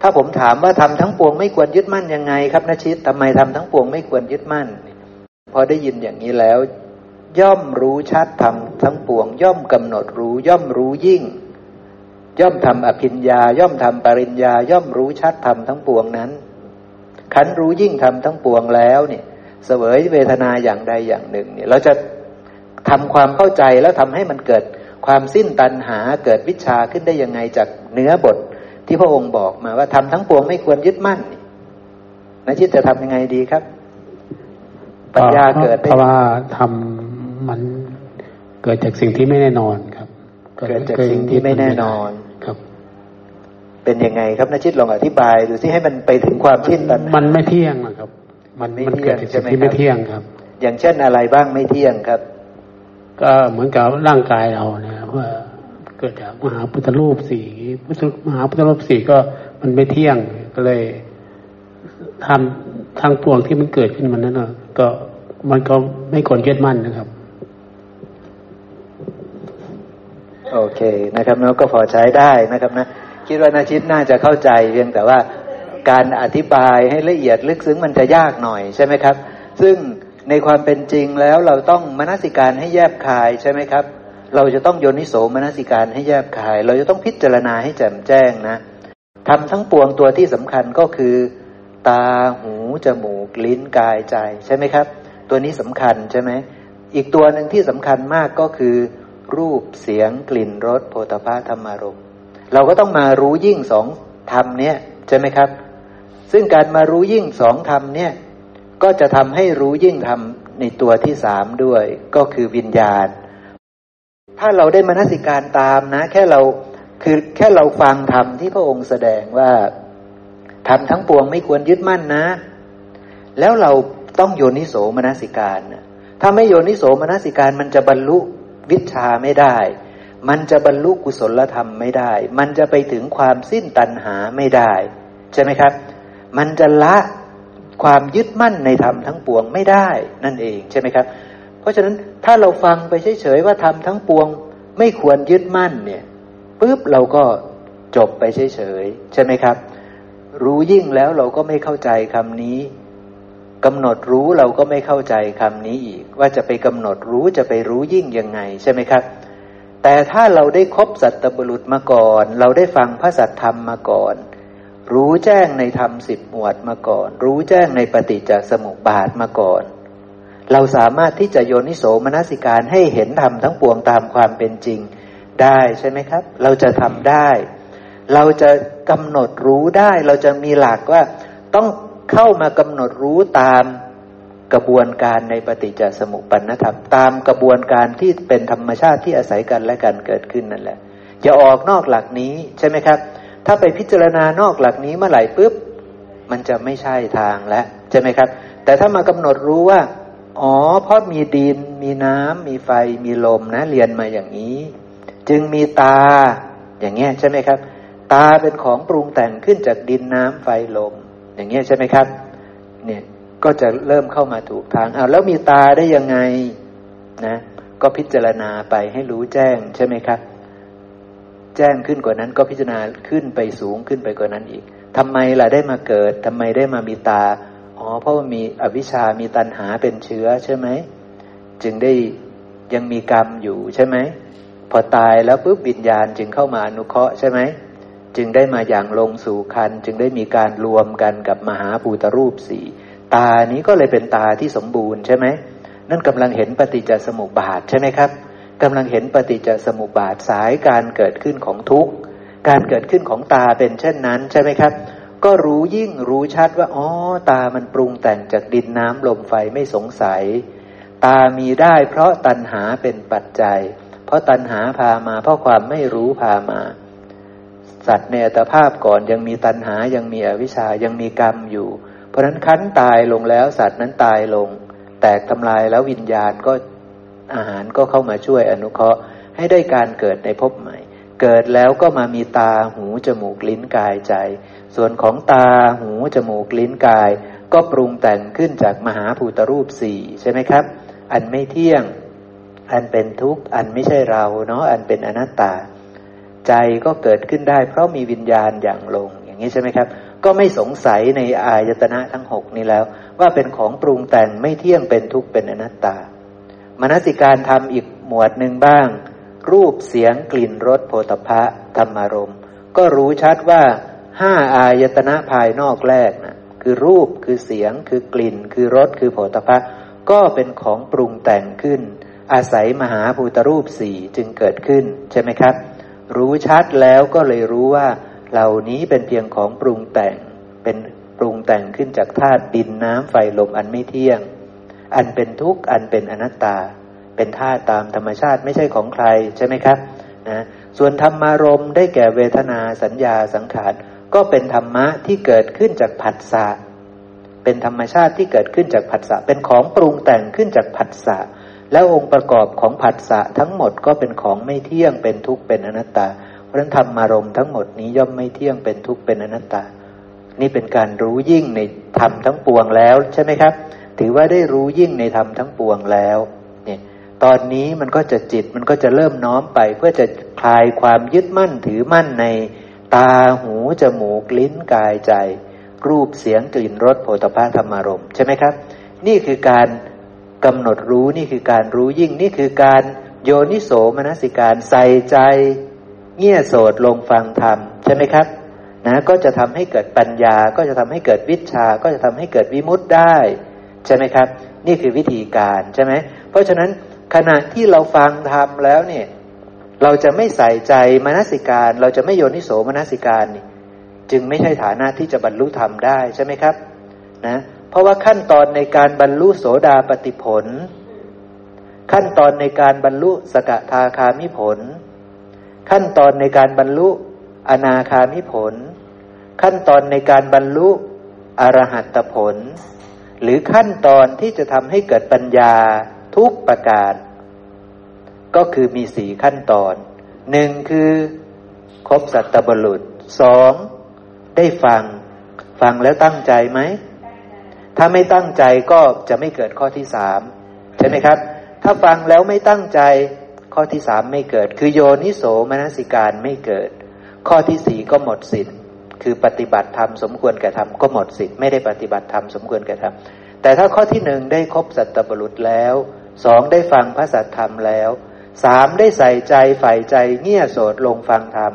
ถ้าผมถามว่าทำทั้งปวงไม่ควรยึดมั่นยังไง ครับนชิตทำไมทำทั้งปวงไม่ควรยึดมั่น พอได้ยินอย่างนี้แล้ว ย่อมรู้ชัดทำทั้งปวง ย่อมกำหนดรู้ ย่อมรู้ยิ่ง ย่อมทำอภิญญา ย่อมทำปริญญา ย่อมรู้ชัดทำทั้งปวงนั้น ขันรู้ยิ่งทำทั้งปวงแล้วเนี่ยเสวยเวทนาอย่างใดอย่างหนึ่งเนี่ยเราจะทำความเข้าใจแล้วทำให้มันเกิดความสิ้นตัณหาเกิดวิชาขึ้นได้ยังไงจากเนื้อบทที่พระองค์บอกมาว่าทำทั้งปวงไม่ควรยึดมั่นนชิตจะทำยังไงดีครับ ปัญญาเกิดเพราะว่าทำมันเกิดจากสิ่งที่ไม่แน่นอนครับ เกิดจากสิ่งที่ไม่แน่นอน เป็นยังไงครับนาชิตลองอธิบายดูสิให้มันไปถึงความสิ้นตัณหามันไม่เที่ยงนะครับ มันไม่เที่ยงใช่ไหมที่ไม่เที่ยงครับ อย่างเช่นอะไรบ้างไม่เที่ยงครับ ก็เหมือนกับร่างกายเราเนี่ยว่าเกิดจากมหาพุทธรูปสี่มหาพุทธรูปสี่ก็มันไม่เที่ยงก็เลยทำทางปวงที่มันเกิดขึ้นมันนั้นก็มันก็ไม่ควรยึดมั่นนะครับโอเคนะครับแล้วก็พอใช้ได้นะครับนะ คิดว่านาชิตน่าจะเข้าใจ เพียงแต่ว่าการอธิบายให้ละเอียดลึกซึ้งมันจะยากหน่อยใช่ไหมครับ ซึ่งในความเป็นจริงแล้วเราต้องมนสิการให้แยบคายใช่ไหมครับ เราจะต้องโยนิโสมนสิการให้แยบคาย เราจะต้องพิจารณาให้แจ่มแจ้งนะทำทั้งปวงตัวที่สำคัญก็คือ ตาหูจมูกลิ้นกายใจใช่ไหมครับ ตัวนี้สำคัญใช่ไหมอีกตัวหนึ่งที่สำคัญมากก็คือ รูปเสียงกลิ่นรสโพธาภาธรรมารม เราก็ต้องมารู้ยิ่งสองธรรมเนี้ยใช่ไหมครับ ซึ่งการมารู้ยิ่งสองธรรมเนี่ยก็จะทำให้รู้ยิ่งธรรมในตัวที่สามด้วย ก็คือวิญญาณ ถ้าเราได้มนสิการตามนะ แค่เราคือแค่เราฟังธรรมที่พระองค์แสดงว่าธรรมทั้งปวงไม่ควรยึดมั่นนะ แล้วเราต้องโยนิโสมนสิการนะถ้าไม่โยนิโสมนสิการมันจะบรรลุวิชาไม่ได้ มันจะบรรลุกุศลธรรมไม่ได้ มันจะไปถึงความสิ้นตัณหาไม่ได้ ใช่ไหมครับ มันจะละความยึดมั่นในธรรมทั้งปวงไม่ได้นั่นเองใช่ไหมครับ เพราะฉะนั้นถ้าเราฟังไปเฉยๆว่าธรรมทั้งปวง ไม่ควรยึดมั่นเนี่ยปุ๊บเราก็จบไปเฉยๆใช่ไหมครับ รู้ยิ่งแล้วเราก็ไม่เข้าใจคำนี้กำหนดรู้เราก็ไม่เข้าใจคำนี้อีก ว่าจะไปกำหนดรู้จะไปรู้ยิ่งยังไงใช่ไหมครับ แต่ถ้าเราได้คบสัตบุรุษมาก่อน เราได้ฟังพระสัตธรรมมาก่อน รู้แจ้งในธรรมสิบหมวดมาก่อน รู้แจ้งในปฏิจจสมุปบาทมาก่อน เราสามารถที่จะโยนิโสมนสิการให้เห็นธรรมทั้งปวงตามความเป็นจริงได้ใช่ไหมครับ เราจะทำได้ เราจะกำหนดรู้ได้ เราจะมีหลักว่าต้องเข้ามากำหนดรู้ตาม กระบวนการในปฏิจจสมุปปนธรรมตามกระบวนการที่เป็นธรรมชาติที่อาศัยกันและกันเกิดขึ้นนั่นแหละอย่าออกนอกหลักนี้ใช่ไหมครับ ถ้าไปพิจารณานอกหลักนี้เมื่อไหร่ปุ๊บมันจะไม่ใช่ทางแล้วใช่ไหมครับ แต่ถ้ามากำหนดรู้ว่า อ๋อ เพราะมีดิน มีน้ำมีไฟ มีลมนะ เรียนมาอย่างนี้ จึงมีตาอย่างเงี้ยใช่ไหมครับ ตาเป็นของปรุงแต่งขึ้นจากดินน้ำไฟลม อย่างเงี้ยใช่ไหมครับ เนี่ย ก็จะเริ่มเข้ามาถูกทางอ้าวแล้วมีตาได้ยังไงนะ ก็พิจารณาไปให้รู้แจ้งใช่ไหมครับ แจ้งขึ้นกว่านั้นก็พิจารณาขึ้นไปสูงขึ้นไปกว่านั้นอีกทำไมล่ะได้มาเกิดทำไมได้มามีตาอ๋อเพราะามีอวิชามีตัณหาเป็นเชื้อใช่ไหมจึงได้ยังมีกรรมอยู่ใช่ไหมพอตายแล้วปุ๊บวิญญาณจึงเข้ามาอนุเคราะห์ใช่ไหมจึงได้มาอย่างลงสู่คัน จึงได้มีการรวมกันกับมหาภูตรูปสี่ ตานี้ก็เลยเป็นตาที่สมบูรณ์ใช่ไหมนั่นกำลังเห็นปฏิจจสมุปบาทใช่ไหมครับกำลังเห็นปฏิจจสมุปบาทสายการเกิดขึ้นของทุกข์การเกิดขึ้นของตาเป็นเช่นนั้นใช่ไหมครับ ก็รู้ยิ่งรู้ชัดว่าอ๋อตามันปรุงแต่งจากดินน้ำลมไฟไม่สงสัย ตามีได้เพราะตัณหาเป็นปัจจัย เพราะตัณหาพามาเพราะความไม่รู้พามา สัตว์ในอัตภาพก่อนยังมีตัณหายังมีอวิชายังมีกรรมอยู่ ราะนั้นคั้นตายลงแล้วสัตว์นั้นตายลง แตกทำลายแล้ววิญญาณก็อาหารก็เข้ามาช่วยอนุเคราะห์ให้ได้การเกิดในภพใหม่ เกิดแล้วก็มามีตาหูจมูกลิ้นกายใจ ส่วนของตาหูจมูกลิ้นกาย ก็ปรุงแต่งขึ้นจากมหาภูตรูปสี่ใช่ไหมครับ อันไม่เที่ยง อันเป็นทุกข์ อันไม่ใช่เราเนาะอันเป็นอนัตตา ใจก็เกิดขึ้นได้ เพราะมีวิญญาณอย่างลงอย่างนี้ใช่ไหมครับ ก็ไม่สงสัยในอายตนะทั้งหกนี้แล้ว ว่าเป็นของปรุงแต่งไม่เที่ยงเป็นทุกข์เป็นอนัตตามนสิการทำอีกหมวดหนึ่งบ้าง รูปเสียงกลิ่นรสโผฏฐะธรรมารมก็รู้ชัดว่าห้าอายตนะภายนอกแรกนะคือรูปคือเสียงคือกลิ่น คือรสคือโผฏฐะก็เป็นของปรุงแต่งขึ้น อาศัยมหาภูตรูปสี่จึงเกิดขึ้น ใช่ไหมครับ รู้ชัดแล้วก็เลยรู้ว่า เหล่านี้เป็นเพียงของปรุงแต่งเป็นปรุงแต่งขึ้นจากธาตุดินน้ำไฟลมอันไม่เที่ยง อันเป็นทุกข์อันเป็นอนัตตา เป็นธาตุตามธรรมชาติไม่ใช่ของใครใช่ไหมครับนะส่วนธรรมารมได้แก่เวทนาสัญญาสังขาร ก็เป็นธรรมะที่เกิดขึ้นจากผัสสะเป็นธรรมชาติที่เกิดขึ้นจากผัสสะเป็นของปรุงแต่งขึ้นจากผัสสะแล้วองค์ประกอบของผัสสะทั้งหมดก็เป็นของไม่เที่ยงเป็นทุกข์เป็นอนัตตาเพราะฉะนั้นธรรมารมทั้งหมดนี้ย่อมไม่เที่ยงเป็นทุกข์เป็นอนัตตา นี่เป็นการรู้ยิ่งในธรรมทั้งปวงแล้วใช่ไหมครับ ถือว่าได้รู้ยิ่งในธรรมทั้งปวงแล้วเนี่ยตอนนี้มันก็จะจิตมันก็จะเริ่มน้อมไป เพื่อจะคลายความยึดมั่นถือมั่นในตาหูจมูกลิ้นกายใจ รูปเสียงกลิ่นรสโผฏฐัพธรรมารมใช่ไหมครับ นี่คือการกำหนดรู้นี่คือการรู้ยิ่งนี่คือการโยนิโสมนสิการใส่ใจ เงี่ยโสดลงฟังธรรมใช่ไหมครับนะก็จะทำให้เกิดปัญญา ก็จะทำให้เกิดวิชา ก็จะทำให้เกิดวิมุตต์ได้ ใช่ไหมครับ นี่คือวิธีการใช่ไหมเพราะฉะนั้นขณะที่เราฟังธรรมแล้วเนี่ยเราจะไม่ใส่ใจมนสิการ เราจะไม่โยนิโสมนสิการนี่จึงไม่ใช่ฐานะที่จะบรรลุธรรมได้ใช่ไหมครับนะเพราะว่าขั้นตอนในการบรรลุโสดาปติผล ขั้นตอนในการบรรลุสกทาคามิผล ขั้นตอนในการบรรลุ อนาคามิผล ขั้นตอนในการบรรลุอรหัตผล หรือขั้นตอนที่จะทำให้เกิดปัญญาทุกประการ ก็คือมีสี่ขั้นตอนหนึ่งคือครบสัตตบรุษสองได้ฟัง ฟังแล้วตั้งใจไหม ถ้าไม่ตั้งใจก็จะไม่เกิดข้อที่สามใช่ไหมครับ ถ้าฟังแล้วไม่ตั้งใจ ข้อที่สามไม่เกิด คือโยนิโสมนสิการไม่เกิด ข้อที่สี่ก็หมดสิทธิ์ คือปฏิบัติธรรมสมควรแก่ธรรมก็หมดสิทธิ์ไม่ได้ปฏิบัติธรรมสมควรแก่ธรรมแต่ถ้าข้อที่หนึ่งได้ครบสัตตบรุษแล้วสองได้ฟังพระสัตธรรมแล้วสามได้ใส่ใจใฝ่ใจเงี่ยโสดลงฟังธรรม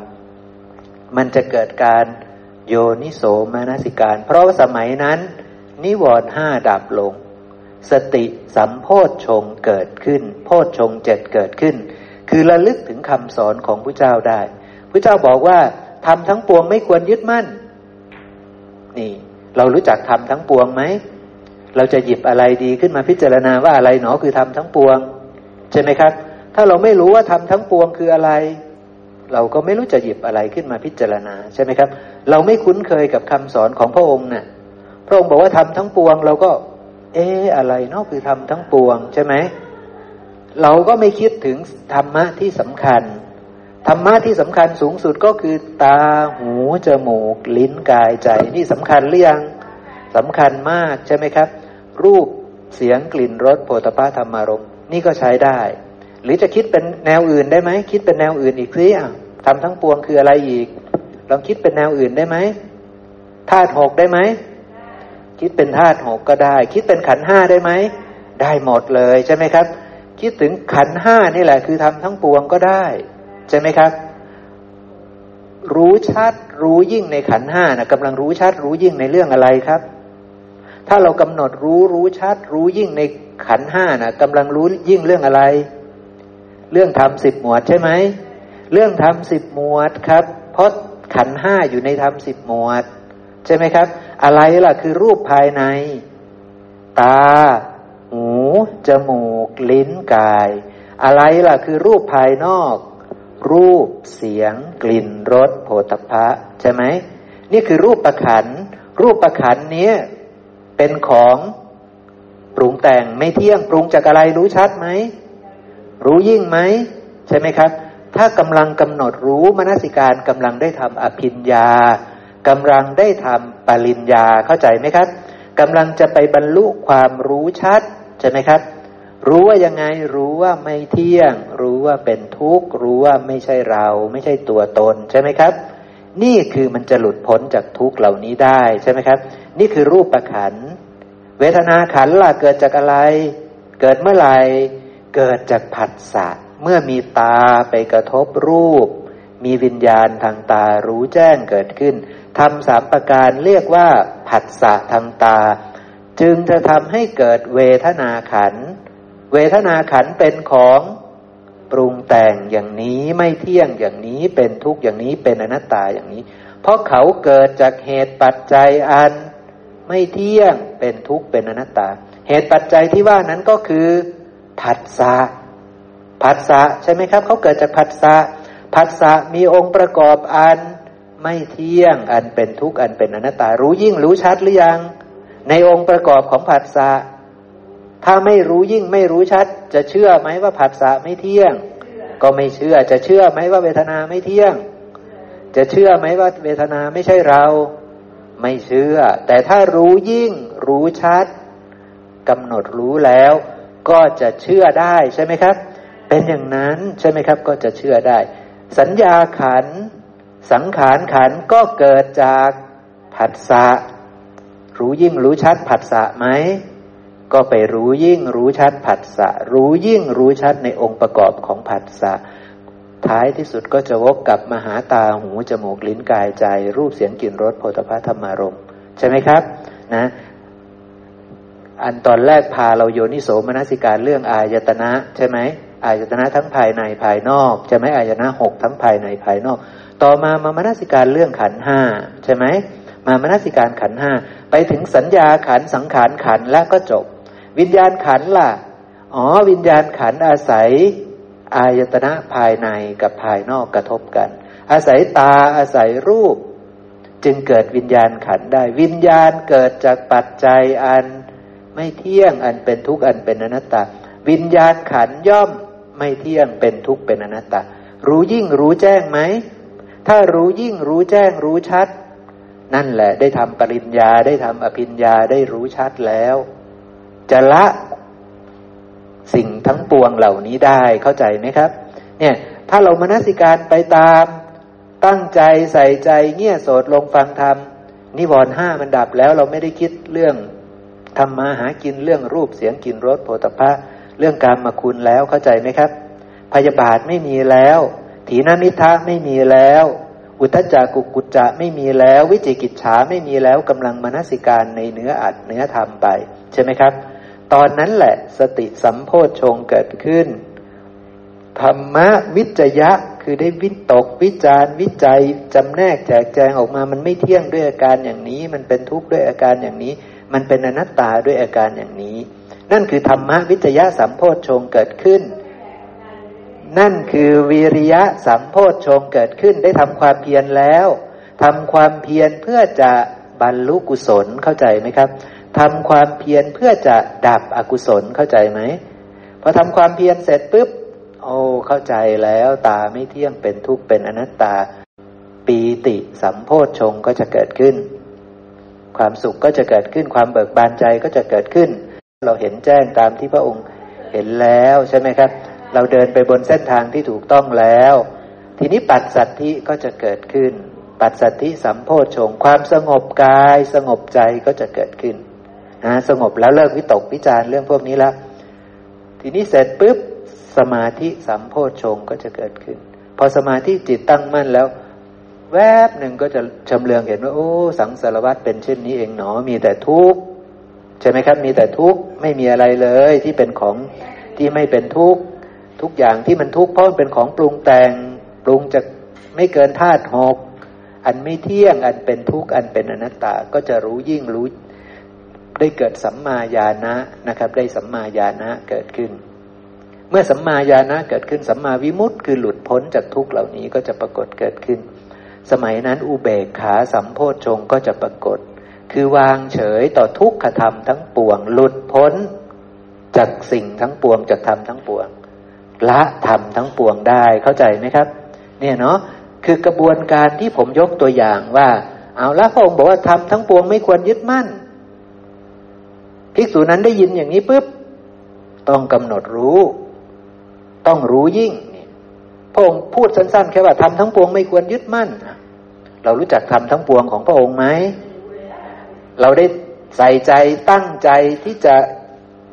มันจะเกิดการโยนิโสมนสิการ เพราะสมัยนั้น นิวรณ์ห้าดับลง สติสัมโพชงเกิดขึ้น โพชงเจ็ดเกิดขึ้น คือระลึกถึงคำสอนของพระเจ้าได้พระเจ้าบอกว่าทำทั้งปวงไม่ควรยึดมั่น นี่ เรารู้จักทำทั้งปวงไหม เราจะหยิบอะไรดีขึ้นมาพิจารณาว่าอะไรหนอคือทำทั้งปวง ใช่ไหมครับ ถ้าเราไม่รู้ว่าทำทั้งปวงคืออะไร เราก็ไม่รู้จะหยิบอะไรขึ้นมาพิจารณาใช่ไหมครับ เราไม่คุ้นเคยกับคำสอนของพระองค์นะ่ะ พระองค์บอกว่าทำทั้งปวง เราก็ เอ๊อะไรเนาะคือทำทั้งปวง ใช่ไหมเราก็ไม่คิด ถึงธรรมะที่สำคัญ ธรรมะที่สำคัญสูงสุดก็คือตาหูจมูก ลิ้นกายใจนี่สำคัญหรือยังสำคัญมากใช่ไหมครับ รูปเสียงกลิ่นรสโผฏฐะธรรมารมนี่ก็ใช้ได้ หรือจะคิดเป็นแนวอื่นได้ไหมคิดเป็นแนวอื่นอีกสิอะทำทั้งปวงคืออะไรอีก ลองคิดเป็นแนวอื่นได้ไหมธาตุหกได้ไหมคิดเป็นธาตุหกก็ได้ คิดเป็นขันห้าได้ไหมได้หมดเลยใช่ไหมครับ คิดถึงขันห้านี่แหละ คือทำทั้งปวงก็ได้ ใช่ไหมครับ รู้ชัดรู้ยิ่งในขันห้านะกำลังรู้ชัดรู้ยิ่งในเรื่องอะไรครับ ถ้าเรากำหนดรู้รู้ชัด รู้ยิ่งในขันห้านะกำลังรู้ยิ่งเรื่องอะไร เรื่องทำสิบหมวดใช่ไหมเรื่องทำสิบหมวดครับ เพราะขันห้าอยู่ในทำสิบหมวด ใช่ไหมครับ อะไรล่ะคือรูปภายใน ตา หู จมูก ลิ้นกาย อะไรล่ะคือรูปภายนอก รูปเสียง กลิ่นรสโผฏฐะใช่ไหมนี่คือรูปประขัน รูปประขันนี้เป็นของปรุงแต่งไม่เที่ยงปรุงจากอะไรรู้ชัดไหม รู้ยิ่งไหม ใช่ไหมครับ ถ้ากำลังกำหนดรู้มนสิการกำลังได้ทำอภิญญากำลังได้ทำปริญญาเข้าใจไหมครับกำลังจะไปบรรลุความรู้ชัด ใช่ไหมครับ รู้ว่ายังไงรู้ว่าไม่เที่ยง รู้ว่าเป็นทุกข์ รู้ว่าไม่ใช่เรา ไม่ใช่ตัวตนใช่ไหมครับ นี่คือมันจะหลุดพ้นจากทุกข์เหล่านี้ได้ใช่ไหมครับ นี่คือรูปประขัน เวทนาขันล่ะเกิดจากอะไร เกิดเมื่อไหร่เกิดจากผัสสะเมื่อมีตาไปกระทบรูป มีวิญญาณทางตารู้แจ้งเกิดขึ้นทำสามประการเรียกว่า ผัสสะทางตา จึงจะทำให้เกิดเวทนาขัน เวทนาขันเป็นของปรุงแต่งอย่างนี้ไม่เที่ยงอย่างนี้เป็นทุกข์อย่างนี้เป็นอนัตตาอย่างนี้ เพราะเขาเกิดจากเหตุปัจจัยอัน ไม่เที่ยงเป็นทุกข์เป็นอนัตตา เหตุปัจจัยที่ว่านั้นก็คือผัสสะผัสสะใช่ไหมครับเขาเกิดจากผัสสะผัสสะมีองค์ประกอบอันไม่เที่ยงอันเป็นทุกข์อันเป็นอนัตตา รู้ยิ่งรู้ชัดหรือยัง ในองค์ประกอบของผัสสะถ้าไม่รู้ยิ่งไม่รู้ชัด จะเชื่อไหมว่าผัสสะไม่เที่ยง ก็ไม่เชื่อจะเชื่อไหมว่าเวทนาไม่เที่ยง จะเชื่อไหมว่าเวทนาไม่ใช่เรา ไม่เชื่อ แต่ถ้ารู้ยิ่งรู้ชัดกำหนดรู้แล้ว ก็จะเชื่อได้ใช่ไหมครับ เป็นอย่างนั้นใช่ไหมครับ ก็จะเชื่อได้ สัญญาขัน สังขารขันก็เกิดจากผัสสะ รู้ยิ่งรู้ชัดผัสสะไหมก็ไปรู้ยิ่งรู้ชัดผัสสะรู้ยิ่งรู้ชัดในองค์ประกอบของผัสสะท้ายที่สุดก็จะวกกลับมาหาตาหูจมูกลิ้นกายใจ รูปเสียงกลิ่นรสโผฏฐัพธรรมารมใช่ไหมครับนะอันตอนแรกพาเราโยนิโสมนสิการเรื่องอายตนะใช่ไหมอายตนะทั้งภายในภายนอกใช่ไหมอายตนะหกทั้งภายในภายนอก ต่อมามามนสิการเรื่องขันห้าใช่ไหม มามนสิการขันห้าไปถึงสัญญาขันสังขารขันแล้วก็จบ วิญญาณขันล่ะ อ๋อ วิญญาณขันอาศัย อายตนะภายในกับภายนอกกระทบกัน อาศัยตาอาศัยรูป จึงเกิดวิญญาณขันได้ วิญญาณเกิดจากปัจจัยอันไม่เที่ยงอันเป็นทุกข์อันเป็นอนัตตา วิญญาณขันย่อมไม่เที่ยงเป็นทุกข์เป็นอนัตตา รู้ยิ่งรู้แจ้งไหมถ้ารู้ยิ่งรู้แจ้งรู้ชัด นั่นแหละ ได้ทำปริญญาได้ทำอภิญญาได้รู้ชัดแล้ว จะละสิ่งทั้งปวงเหล่านี้ได้เข้าใจไหมครับ เนี่ย ถ้าเรามนสิการไปตามตั้งใจใส่ใจเงี่ยโสดลงฟังธรรมนิวรณ์ห้ามันดับแล้วเราไม่ได้คิดเรื่องทำมาหากินเรื่องรูปเสียงกลิ่นรสโผฏฐะเรื่องการมาคุณแล้วเข้าใจไหมครับ พยาบาทไม่มีแล้ว ถีนมิทะไม่มีแล้ว อุทจักกุกุจจะไม่มีแล้ว วิจิกิจฉาไม่มีแล้วกำลังมนสิการในเนื้ออัดเนื้อธรรมไป ใช่ไหมครับ ตอนนั้นแหละสติสัมโพชฌงเกิดขึ้น ธรรมะวิจยะคือได้วิตกวิจารวิจัยจำแนกแจกแจงออกมามันไม่เที่ยงด้วยอาการอย่างนี้ มันเป็นทุกข์ด้วยอาการอย่างนี้ มันเป็นอนัตตาด้วยอาการอย่างนี้ นั่นคือธรรมะวิจยะสัมโพชฌงเกิดขึ้น นั่นคือวิริยะสัมโพชฌงเกิดขึ้นได้ทำความเพียรแล้วทำความเพียรเพื่อจะบรรลุกุศลเข้าใจไหมครับทำความเพียรเพื่อจะดับอกุศลเข้าใจไหมพอทำความเพียรเสร็จปุ๊บโอ้เข้าใจแล้วตาไม่เที่ยงเป็นทุกข์เป็นอนัตตา ปีติสัมโพชฌงก็จะเกิดขึ้น ความสุขก็จะเกิดขึ้นความเบิกบานใจก็จะเกิดขึ้น เราเห็นแจ้งตามที่พระองค์เห็นแล้วใช่ไหมครับ เราเดินไปบนเส้นทางที่ถูกต้องแล้ว ทีนี้ปัจสัตธิก็จะเกิดขึ้น ปัจสัตธิสัมโพชงความสงบกาย สงบใจก็จะเกิดขึ้นนะสงบแล้วเลิกวิตกวิจารเรื่องพวกนี้แล้ว ทีนี้เสร็จปุ๊บสมาธิสัมโพชงก็จะเกิดขึ้น พอสมาธิจิตตั้งมั่นแล้ว แวบหนึ่งก็จะชำเลืองเห็นว่าโอ้สังสารวัตเป็นเช่นนี้เองหนอ มีแต่ทุกข์ใช่ไหมครับ มีแต่ทุกข์ไม่มีอะไรเลยที่เป็นของที่ไม่เป็นทุกข์ ทุกอย่างที่มันทุกข์เพราะมันเป็นของปรุงแต่งปรุงจากไม่เกินธาตุหกอันไม่เที่ยง อันเป็นทุกข์ อันเป็นอนัตตา ก็จะรู้ยิ่งรู้ ได้เกิดสัมมาญาณะนะครับ ได้สัมมาญาณะเกิดขึ้น เมื่อสัมมาญาณะเกิดขึ้น สัมมาวิมุตต์คือหลุดพ้นจากทุกข์เหล่านี้ก็จะปรากฏเกิดขึ้น สมัยนั้นอุเบกขาสัมโพชฌงก็จะปรากฏ คือวางเฉยต่อทุกขธรรมทั้งปวง หลุดพ้นจากสิ่งทั้งปวงจากธรรมทั้งปวง ละธรรมทั้งปวงได้เข้าใจไหมครับ เนี่ยเนาะคือกระบวนการที่ผมยกตัวอย่างว่า เอาละพระองค์บอกว่าทำทั้งปวงไม่ควรยึดมั่นภิกษุนั้นได้ยินอย่างนี้ปุ๊บต้องกำหนดรู้ ต้องรู้ยิ่งพระองค์พูดสั้นๆ แค่ว่าทำทั้งปวงไม่ควรยึดมั่น เรารู้จักทำทั้งปวงของพระองค์ไหม เราได้ใส่ใจตั้งใจที่จะ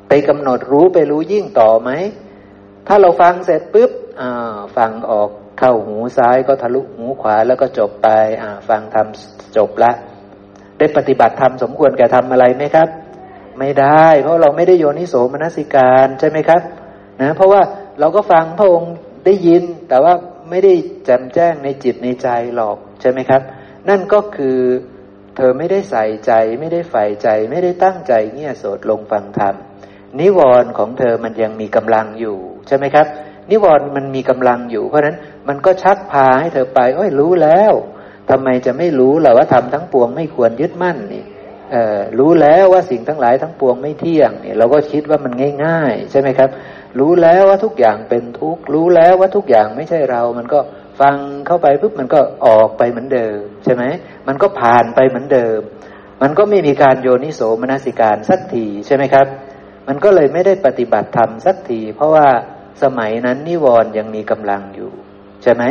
ไปกำหนดรู้ไปรู้ยิ่งต่อไหม ถ้าเราฟังเสร็จปุ๊บฟังออกเข้าหูซ้ายก็ทะลุหูขวาแล้วก็จบไปฟังทำจบละ ได้ปฏิบัติธรรมสมควรแก่ทำอะไรไหมครับ ไม่ได้ เพราะเราไม่ได้โยนิโสมนสิการใช่ไหมครับนะเพราะว่าเราก็ฟังพระองค์ได้ยิน แต่ว่าไม่ได้แจ่มแจ้งในจิตในใจหรอกใช่ไหมครับ นั่นก็คือเธอไม่ได้ใส่ใจ ไม่ได้ใฝ่ใจ ไม่ได้ตั้งใจเงี่ยโสดลงฟังธรรมนิวรณ์ของเธอมันยังมีกำลังอยู่ ใช่ไหมครับ นิวรณ์มันมีกำลังอยู่ เพราะนั้นมันก็ชักพาให้เธอไปโอ้ยรู้แล้วทำไมจะไม่รู้ล่ะว่าทำทั้งปวงไม่ควรยึดมั่นนี่รู้แล้วว่าสิ่งทั้งหลายทั้งปวงไม่เที่ยงเนี่ยเราก็คิดว่ามันง่าย ๆ ใช่ไหมครับ รู้แล้วว่าทุกอย่างเป็นทุกข์รู้แล้วว่าทุกอย่างไม่ใช่เรา มันก็ฟังเข้าไปปุ๊บมันก็ออกไปเหมือนเดิม ใช่ไหมมันก็ผ่านไปเหมือนเดิม มันก็ไม่มีการโยนิโสมนสิการสักทีใช่ไหมครับ มันก็เลยไม่ได้ปฏิบัติธรรมสักที เพราะว่า สมัยนั้นนิวรณ์ยังมีกำลังอยู่ ใช่ไหม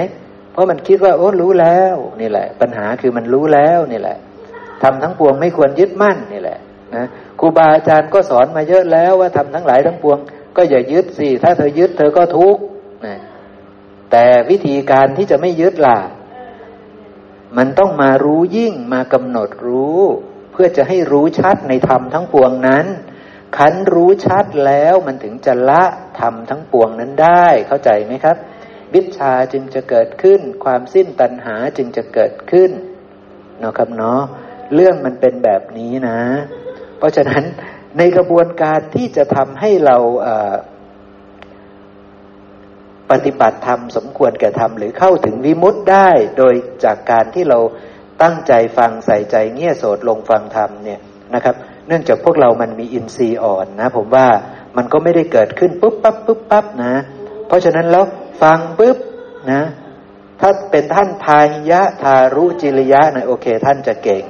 เพราะมันคิดว่า โอ้รู้แล้วนี่แหละ ปัญหาคือมันรู้แล้วนี่แหละทำทั้งปวงไม่ควรยึดมั่นนี่แหละนะครูบาอาจารย์ก็สอนมาเยอะแล้วว่าทำทั้งหลายทั้งปวง ก็อย่ายึดสิถ้าเธอยึดเธอก็ทุกข์นะแต่วิธีการที่จะไม่ยึดล่ะมันต้องมารู้ยิ่งมากำหนดรู้ เพื่อจะให้รู้ชัดในธรรมทั้งปวงนั้นขันรู้ชัดแล้วมันถึงจะละ ธรรมทั้งปวงนั้นได้เข้าใจไหมครับวิชาจึงจะเกิดขึ้น ความสิ้นตัณหาจึงจะเกิดขึ้นเนาะครับเนาะเรื่องมันเป็นแบบนี้นะ เพราะฉะนั้นในกระบวนการที่จะทำให้เราปฏิบัติธรรมสมควรแก่ธรรมหรือเข้าถึงวิมุตต์ได้ โดยจากการที่เราตั้งใจฟังใส่ใจเงี่ยโสดลงฟังธรรมเนี่ยนะครับ เนื่องจากพวกเรามันมีอินทรีย์อ่อนนะ ผมว่า มันก็ไม่ได้เกิดขึ้นปุ๊บปั๊บปุ๊บปั๊บนะ เพราะฉะนั้นแล้วฟังปุ๊บนะ ถ้าเป็นท่านพาหิยะทารุจิริยะนะโอเค ท่านจะเก่ง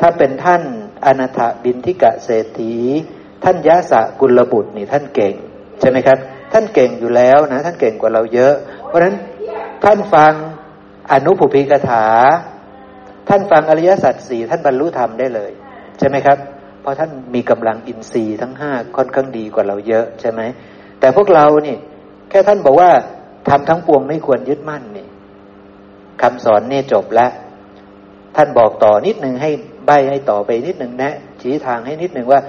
ถ้าเป็นท่านอนาถบินทิกะเศรษฐีท่านยะสะกุลบุตรนี่ท่านเก่ง ใช่ไหมครับ ท่านเก่งอยู่แล้วนะ ท่านเก่งกว่าเราเยอะ เพราะฉะนั้นท่านฟังอนุภูพิกถา ท่านฟังอริยสัจสี่ท่านบรรลุธรรมได้เลย ใช่ไหมครับ ราะท่านมีกำลังอินทรีย์ทั้งห้าค่อนข้างดีกว่าเราเยอะใช่ไหมแต่พวกเรานี่แค่ท่านบอกว่าทำทั้งปวงไม่ควรยึดมั่นนี่คำสอนเนี่จบแล้ว ท่านบอกต่อนิดหนึ่งให้ใบให้ต่อไปนิดหนึ่งนะชี้ทางให้นิดหนึ่งว่า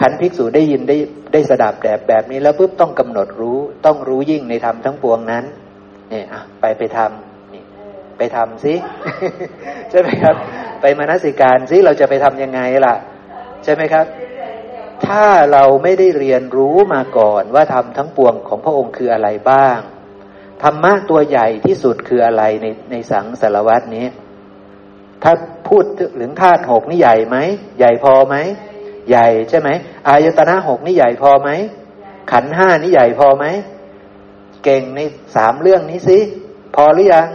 ขันภิกษุได้ยินได้ได้สดับแบบแบบนี้แล้วปุ๊บต้องกำหนดรู้ ต้องรู้ยิ่งในธรรมทั้งปวงนั้นเนี่ยอะไปไปทำนี่ไปทำสิใช่ไหมครับ ไปมานสิการสิเราจะไปทํำยังไงล่ะ ใช่ไหมครับ ถ้าเราไม่ได้เรียนรู้มาก่อนว่าธรรมทั้งปวงของพระองค์คืออะไรบ้างธรรมะตัวใหญ่ที่สุดคืออะไรในในสังสารวัตนี้ ถ้าพูดถึงธาตุหกนี่ใหญ่ไหม ใหญ่พอไหม ใหญ่ใช่ไหม อายตนะหกนี่ใหญ่พอไหม ขันห้านี่ใหญ่พอไหม เก่งในสามเรื่องนี้สิ พอหรือยัง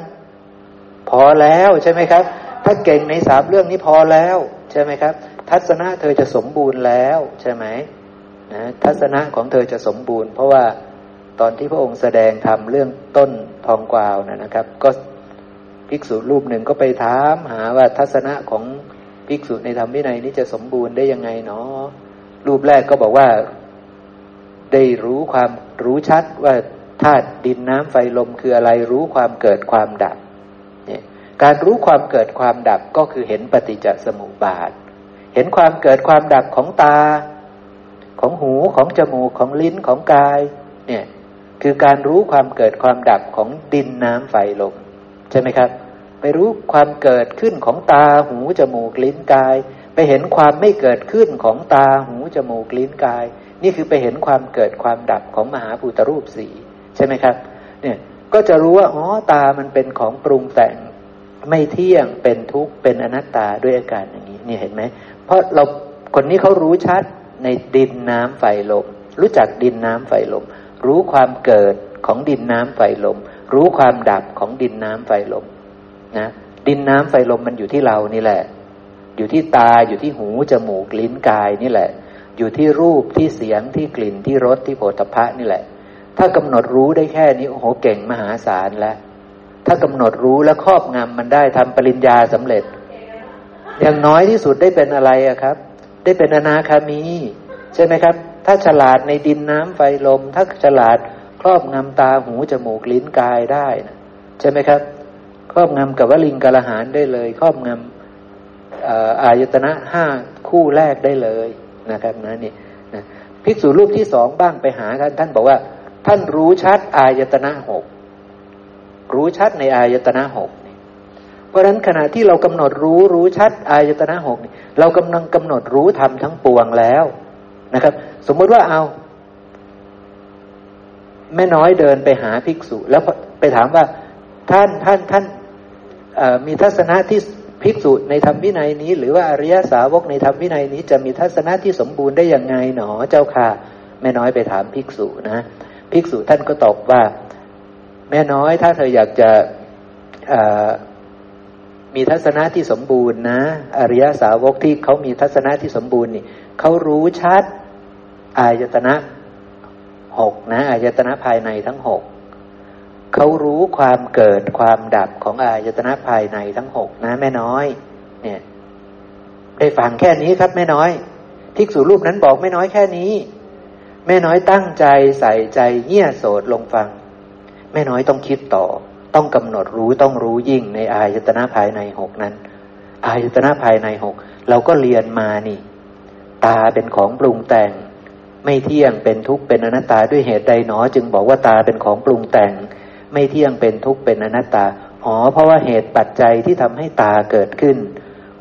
พอแล้วใช่ไหมครับ ถ้าเก่งในสามเรื่องนี้พอแล้วใช่ไหมครับ ทัศนะเธอจะสมบูรณ์แล้วใช่ไหมนะทัศนะของเธอจะสมบูรณ์ เพราะว่าตอนที่พระองค์แสดงทำเรื่องต้นทองกวาวนะครับ ก็ภิกษุรูปหนึ่งก็ไปถามหาว่าทัศนะของภิกษุในธรรมวินัยนี้จะสมบูรณ์ได้ยังไงเนาะรูปแรกก็บอกว่าได้รู้ความรู้ชัดว่าธาตุดินน้ำไฟลมคืออะไรรู้ความเกิดความดับเนี่ยการรู้ความเกิดความดับก็คือเห็นปฏิจจสมุปบาท เห็นความเกิดความดับของตา ของหูของจมูกของลิ้นของกาย เนี่ยคือการรู้ความเกิดความดับของดินน้ำไฟลมใช่ไหมครับ ไปรู้ความเกิดขึ้นของตาหูจมูกลิ้นกาย ไปเห็นความไม่เกิดขึ้นของตาหูจมูกลิ้นกาย นี่คือไปเห็นความเกิดความดับของมหาภูตรูปสีใช่ไหมครับ เนี่ยก็จะรู้ว่าอ๋อตามันเป็นของปรุงแต่งไม่เที่ยงเป็นทุกข์เป็นอนัตตาด้วยอาการอย่างนี้ เนี่ยเห็นไหม ราะเราคนนี้เขารู้ชัดในดินน้ำไฟลม รู้จักดินน้ำไฟลม รู้ความเกิดของดินน้ำไฟลม รู้ความดับของดินน้ำไฟลมนะดินน้ำไฟลมมันอยู่ที่เรานี่แหละ อยู่ที่ตาอยู่ที่หูจมูกลิ้นกายนี่แหละ อยู่ที่รูปที่เสียงที่กลิ่นที่รสที่โผฏฐะนี่แหละ ถ้ากำหนดรู้ได้แค่นี้โอ้โหเก่งมหาศาลแล้ว ถ้ากำหนดรู้และครอบงำมันได้ทำปริญญาสำเร็จ อย่างน้อยที่สุดได้เป็นอะไรอะครับ ได้เป็นอนาคามี ใช่ไหมครับ ถ้าฉลาดในดินน้ำไฟลม ถ้าฉลาดครอบงำตาหูจมูกลิ้นกายได้นะใช่ไหมครับ ครอบงำกับวลิงกาลหารได้เลย ครอบงำอายตนะห้าคู่แรกได้เลยนะครับนะนี่นะภิกษุรูปที่สองบ้างไปหาท่านท่านบอกว่า ท่านรู้ชัดอายตนะหกรู้ชัดในอายตนะหก เพราะฉะนั้นขณะที่เรากำหนดรู้รู้ชัดอายตนะหกเรากำลังกำหนดรู้ทำทั้งปวงแล้วนะครับ สมมติว่าเอา แม่น้อยเดินไปหาภิกษุ แล้วไปถามว่าท่านท่านท่านมีทัศนะที่ภิกษุในธรรมวินัยนี้ หรือว่าอริยสาวกในธรรมวินัยนี้ จะมีทัศนะที่สมบูรณ์ได้อยังไงหนอเจ้าค่ะ แม่น้อยไปถามภิกษุนะภิกษุท่านก็ตอบว่า แม่น้อยถ้าเธออยากจะ มีทัศนะที่สมบูรณ์นะ อริยสาวกที่เขามีทัศนะที่สมบูรณ์นี่เขารู้ชัดอายตนะหกนะอายตนะภายในทั้งหกเขารู้ความเกิดความดับของอายตนะภายในทั้งหกนะแม่น้อย เนี่ย ได้ฟังแค่นี้ครับแม่น้อยภิกษุรูปนั้นบอกแม่น้อยแค่นี้ แม่น้อยตั้งใจใส่ใจเงี่ยโสดลงฟัง แม่น้อยต้องคิดต่อ ต้องกำหนดรู้ต้องรู้ยิ่งในอายตนะภายในหกนั้น อายตนะภายในหกเราก็เรียนมานี่ ตาเป็นของปรุงแต่ง ไม่เที่ยงเป็นทุกข์เป็นอนัตตาด้วยเหตุใดหนอ จึงบอกว่าตาเป็นของปรุงแต่ง ไม่เที่ยงเป็นทุกข์เป็นอนัตตาอ๋อเพราะว่าเหตุปัจจัยที่ทำให้ตาเกิดขึ้น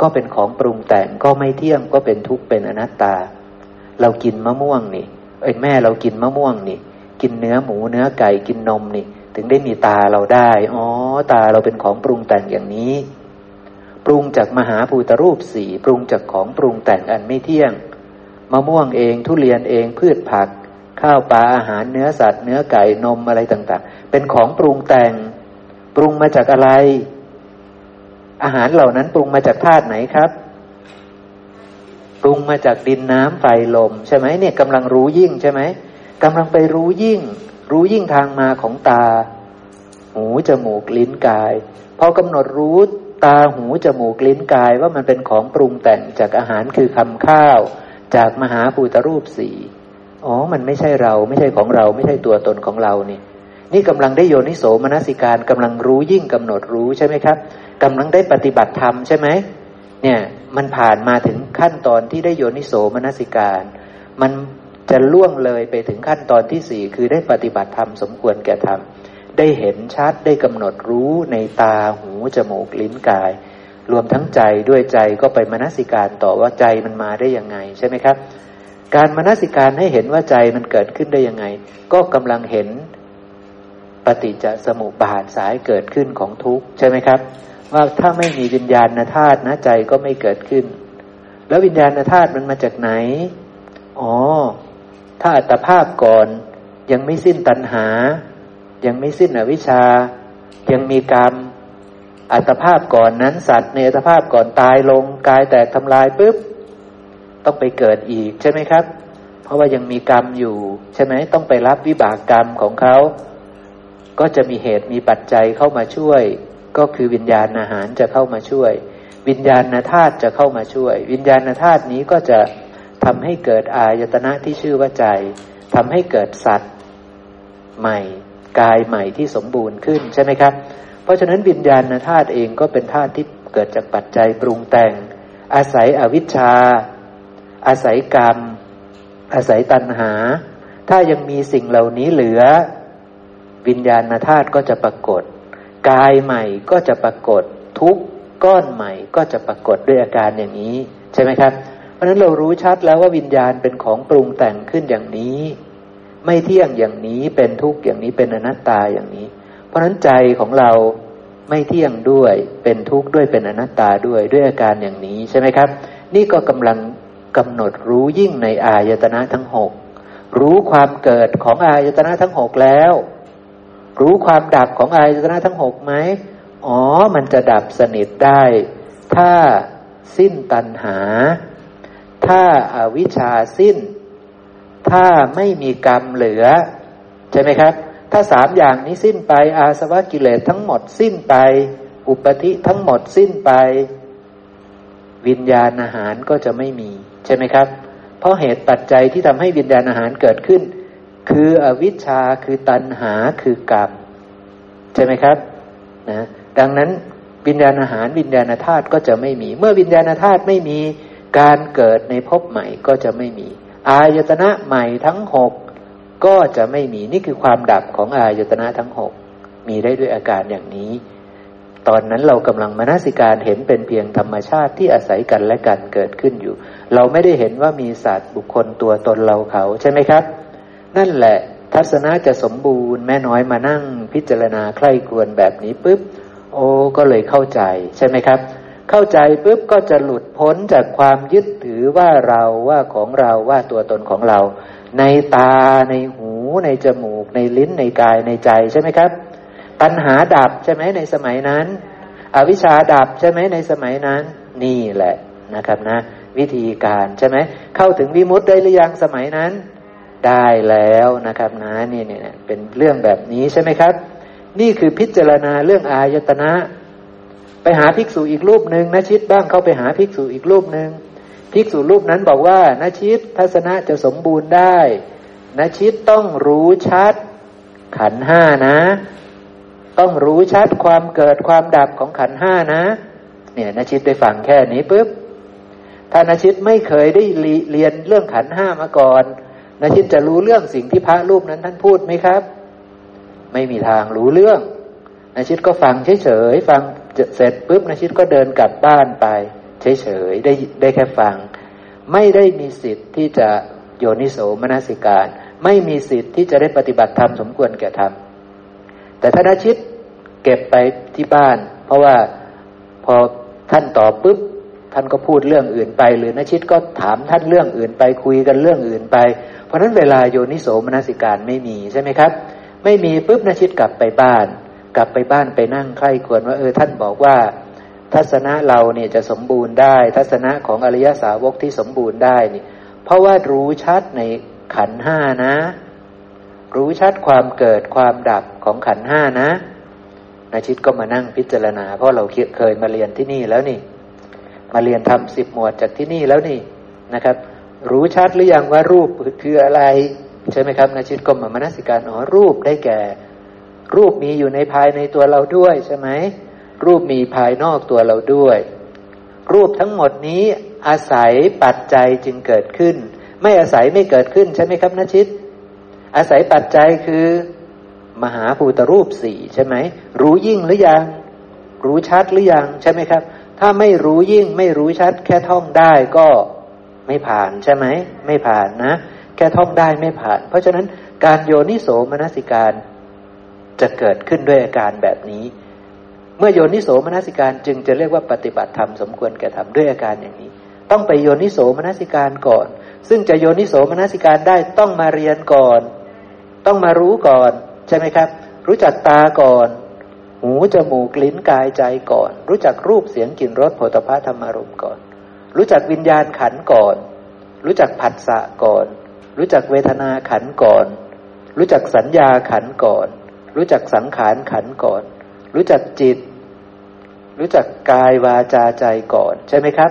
ก็เป็นของปรุงแต่งก็ไม่เที่ยงก็เป็นทุกข์เป็นอนัตตา เรากินมะม่วงนี่ เอ้ยแม่เรากินมะม่วงนี่ กินเนื้อหมูเนื้อไก่กินนมนี่ ถึงได้มีตาเราได้ อ๋อ ตาเราเป็นของปรุงแต่งอย่างนี้ ปรุงจากมหาภูตรูปสีปรุงจากของปรุงแต่งอันไม่เที่ยง มะม่วงเอง ทุเรียนเอง พืชผัก ข้าวปลาอาหารเนื้อสัตว์ เนื้อไก่นมอะไรต่าง ๆ เป็นของปรุงแต่ง ปรุงมาจากอะไร อาหารเหล่านั้นปรุงมาจากธาตุไหนครับปรุงมาจากดินน้ำไฟลม ใช่ไหมเนี่ยกำลังรู้ยิ่งใช่ไหมกำลังไปรู้ยิ่ง รู้ยิ่งทางมาของตา หูจมูกลิ้นกาย พอกำหนดรู้ตาหูจมูกลิ้นกายว่ามันเป็นของปรุงแต่งจากอาหารคือคำข้าว จากมหาภูตรูปสีอ๋อ มันไม่ใช่เราไม่ใช่ของเรา ไม่ใช่ตัวตนของเรานี่ นี่กำลังได้โยนิโสมนสิการกำลังรู้ยิ่งกำหนดรู้ใช่ไหมครับกำลังได้ปฏิบัติธรรมใช่ไหมเนี่ยมันผ่านมาถึงขั้นตอนที่ได้โยนิโสมนสิการ มัน จะล่วงเลยไปถึงขั้นตอนที่สี่คือได้ปฏิบัติธรรมสมควรแก่ธรรม ได้เห็นชัดได้กำหนดรู้ในตาหูจมูกลิ้นกาย รวมทั้งใจด้วยใจก็ไปมนสิการต่อว่าใจมันมาได้ยังไงใช่ไหมครับ การมนสิการให้เห็นว่าใจมันเกิดขึ้นได้ยังไง ก็กำลังเห็นปฏิจจสมุปบาทสายเกิดขึ้นของทุกข์ใช่ไหมครับ ว่าถ้าไม่มีวิญญาณธาตุนะใจก็ไม่เกิดขึ้น แล้ววิญญาณธาตุมันมาจากไหนอ๋อ ถ้าอัตภาพก่อนยังไม่สิ้นตัณหา ยังไม่สิ้นอวิชชา ยังมีกรรมอัตภาพก่อนนั้นสัตว์ในอัตภาพก่อนตายลงกายแตกทำลายปุ๊บต้องไปเกิดอีกใช่ไหมครับ เพราะว่ายังมีกรรมอยู่ ใช่ไหมต้องไปรับวิบากกรรมของเขา ก็จะมีเหตุมีปัจจัยเข้ามาช่วย ก็คือวิญญาณอาหารจะเข้ามาช่วย วิญญาณธาตุจะเข้ามาช่วย วิญญาณธาตุนี้ก็จะ ทำให้เกิดอายตนะที่ชื่อว่าใจทำให้เกิดสัตว์ใหม่กายใหม่ที่สมบูรณ์ขึ้นใช่ไหมครับ เพราะฉะนั้นวิญญาณธาตุเองก็เป็นธาตุที่เกิดจากปัจจัยปรุงแต่ง อาศัยอวิชชา อาศัยกรรม อาศัยตัณหา ถ้ายังมีสิ่งเหล่านี้เหลือ วิญญาณธาตุก็จะปรากฏ กายใหม่ก็จะปรากฏ ทุกก้อนใหม่ก็จะปรากฏด้วยอาการอย่างนี้ ใช่ไหมครับ ราะฉะนั้นเรารู้ชัดแล้วว่าวิญญาณเป็นของปรุงแต่งขึ้นอย่างนี้ ไม่เที่ยงอย่างนี้เป็นทุกข์อย่างนี้เป็นอนัตตาอย่างนี้ เพราะฉะนั้นใจของเราไม่เที่ยงด้วยเป็นทุกข์ด้วยเป็นอนัตตาด้วยด้วยอาการอย่างนี้ใช่ไหมครับ นี่ก็กำลังกำหนดรู้ยิ่งในอายตนะทั้งหกรู้ความเกิดของอายตนะทั้งหกแล้ว รู้ความดับของอายตนะทั้งหกไหมอ๋อมันจะดับสนิทได้ ถ้าสิ้นตัณหา ถ้าอาวิชชาสิ้น ถ้าไม่มีกรรมเหลือ ใช่ไหมครับ ถ้าสามอย่างนี้สิ้นไป อาสวะกิเลสทั้งหมดสิ้นไป อุปธิทั้งหมดสิ้นไป วิญญาณอาหารก็จะไม่มี ใช่ไหมครับ เพราะเหตุปัจจัยที่ทำให้วิญญาณอาหารเกิดขึ้น คืออวิชชาคือตัณหาคือกรรม ใช่ไหมครับนะดังนั้นวิญญาณอาหารวิญญาณธาตุก็จะไม่มี เมื่อวิญญาณธาตุไม่มี การเกิดในภพใหม่ก็จะไม่มี อายตนะใหม่ทั้งหกก็จะไม่มีนี่คือความดับของอายตนะทั้งหกมีได้ด้วยอาการอย่างนี้ ตอนนั้นเรากำลังมนสิการเห็นเป็นเพียงธรรมชาติที่อาศัยกันและกันเกิดขึ้นอยู่ เราไม่ได้เห็นว่ามีสัตว์บุคคลตัวตนเราเขาใช่ไหมครับ นั่นแหละทัศนะจะสมบูรณ์แม่น้อยมานั่งพิจารณาใคร่ครวญแบบนี้ปุ๊บโอ้ก็เลยเข้าใจใช่ไหมครับ เข้าใจปุ๊บก็จะหลุดพ้นจากความยึดถือว่าเราว่าของเราว่าตัวตนของเรา ในตาในหูในจมูก ในลิ้นในกายในใจใช่ไหมครับ ปัญหาดับใช่ไหมในสมัยนั้น อวิชชาดับใช่ไหมในสมัยนั้น นี่แหละนะครับนะ วิธีการใช่ไหมเข้าถึงวิมุตได้หรือยังสมัยนั้น ได้แล้วนะครับนะนี่เนี่ยเป็นเรื่องแบบนี้ใช่ไหมครับ นี่คือพิจารณาเรื่องอายตนะ ไปหาภิกษุอีกรูปหนึ่งนชิตบ้างเข้าไปหาภิกษุอีกรูปหนึ่งภิกษุรูปนั้นบอกว่านาชิตทัศนะจะสมบูรณ์ได้นาชิตต้องรู้ชัด ขันห้านะ ต้องรู้ชัดความเกิดความดับของขันห้านะ เนี่ยนาชิตได้ฟังแค่นี้ปุ๊บถ้านาชิตไม่เคยได้เรียนเรื่องขันห้ามาก่อนนาชิตจะรู้เรื่องสิ่งที่พระรูปนั้นท่านพูดไหมครับ ไม่มีทางรู้เรื่องนาชิตก็ฟังเฉยๆฟัง เสร็จปุ๊บนาชิตก็เดินกลับบ้านไป เฉยๆได้ได้แค่ฟัง ไม่ได้มีสิทธิ์ที่จะโยนิโสมนสิการ ไม่มีสิทธิ์ที่จะได้ปฏิบัติธรรมสมควรแก่ธรรมแต่ถ้านาชิตเก็บไปที่บ้าน เพราะว่าพอท่านตอบปุ๊บท่านก็พูดเรื่องอื่นไป หรือนาชิตก็ถามท่านเรื่องอื่นไปคุยกันเรื่องอื่นไป เพราะนั้นเวลาโยนิโสมนสิการไม่มีใช่ไหมครับ ไม่มีปุ๊บนาชิตกลับไปบ้าน กลับไปบ้านไปนั่งใคร่ควรว่าเออท่านบอกว่า ทัศนะเราเนี่ยจะสมบูรณ์ได้ ทัศนะของอริยสาวกที่สมบูรณ์ได้นี่ เพราะว่ารู้ชัดในขันห้านะ รู้ชัดความเกิดความดับของขันห้านะนาชิตก็มานั่งพิจารณา เพราะเราเคยมาเรียนที่นี่แล้วนี่ มาเรียนทำสิบหมวดจากที่นี่แล้วนี่นะครับ รู้ชัดหรือยังว่ารูปคืออะไร ใช่ไหมครับนาชิตก็มามนสิการอ๋อรูปได้แก่ รูปมีอยู่ในภายในตัวเราด้วยใช่ไหมรูปมีภายนอกตัวเราด้วย รูปทั้งหมดนี้อาศัยปัจจัยจึงเกิดขึ้น ไม่อาศัยไม่เกิดขึ้นใช่ไหมครับนชิต อาศัยปัจจัยคือ มหาภูตรูปสี่ใช่ไหมรู้ยิ่งหรือยัง รู้ชัดหรือยังใช่ไหมครับ ถ้าไม่รู้ยิ่งไม่รู้ชัด แค่ท่องได้ก็ไม่ผ่านใช่ไหมไม่ผ่านนะ แค่ท่องได้ไม่ผ่าน เพราะฉะนั้นการโยนิโสมนสิการ จะเกิดขึ้นด้วยอาการแบบนี้ เมื่อโยนิโสมนสิการจึงจะเรียกว่าปฏิบัติธรรมสมควรแก่ทำด้วยอาการอย่างนี้ ต้องไปโยนิโสมนสิการก่อน ซึ่งจะโยนิโสมนสิการได้ต้องมาเรียนก่อน ต้องมารู้ก่อน ใช่ไหมครับ รู้จักตาก่อน หูจมูกลิ้นกายใจก่อน รู้จักรูปเสียงกลิ่นรสผลิภัณฑ์ธรรมารมก่อน รู้จักวิญญาณขันก่อน รู้จักผัสสะก่อน รู้จักเวทนาขันก่อน รู้จักสัญญาขันก่อน รู้จักสังขารขันก่อน รู้จักจิต รู้จักกายวาจาใจก่อน ใช่ไหมครับ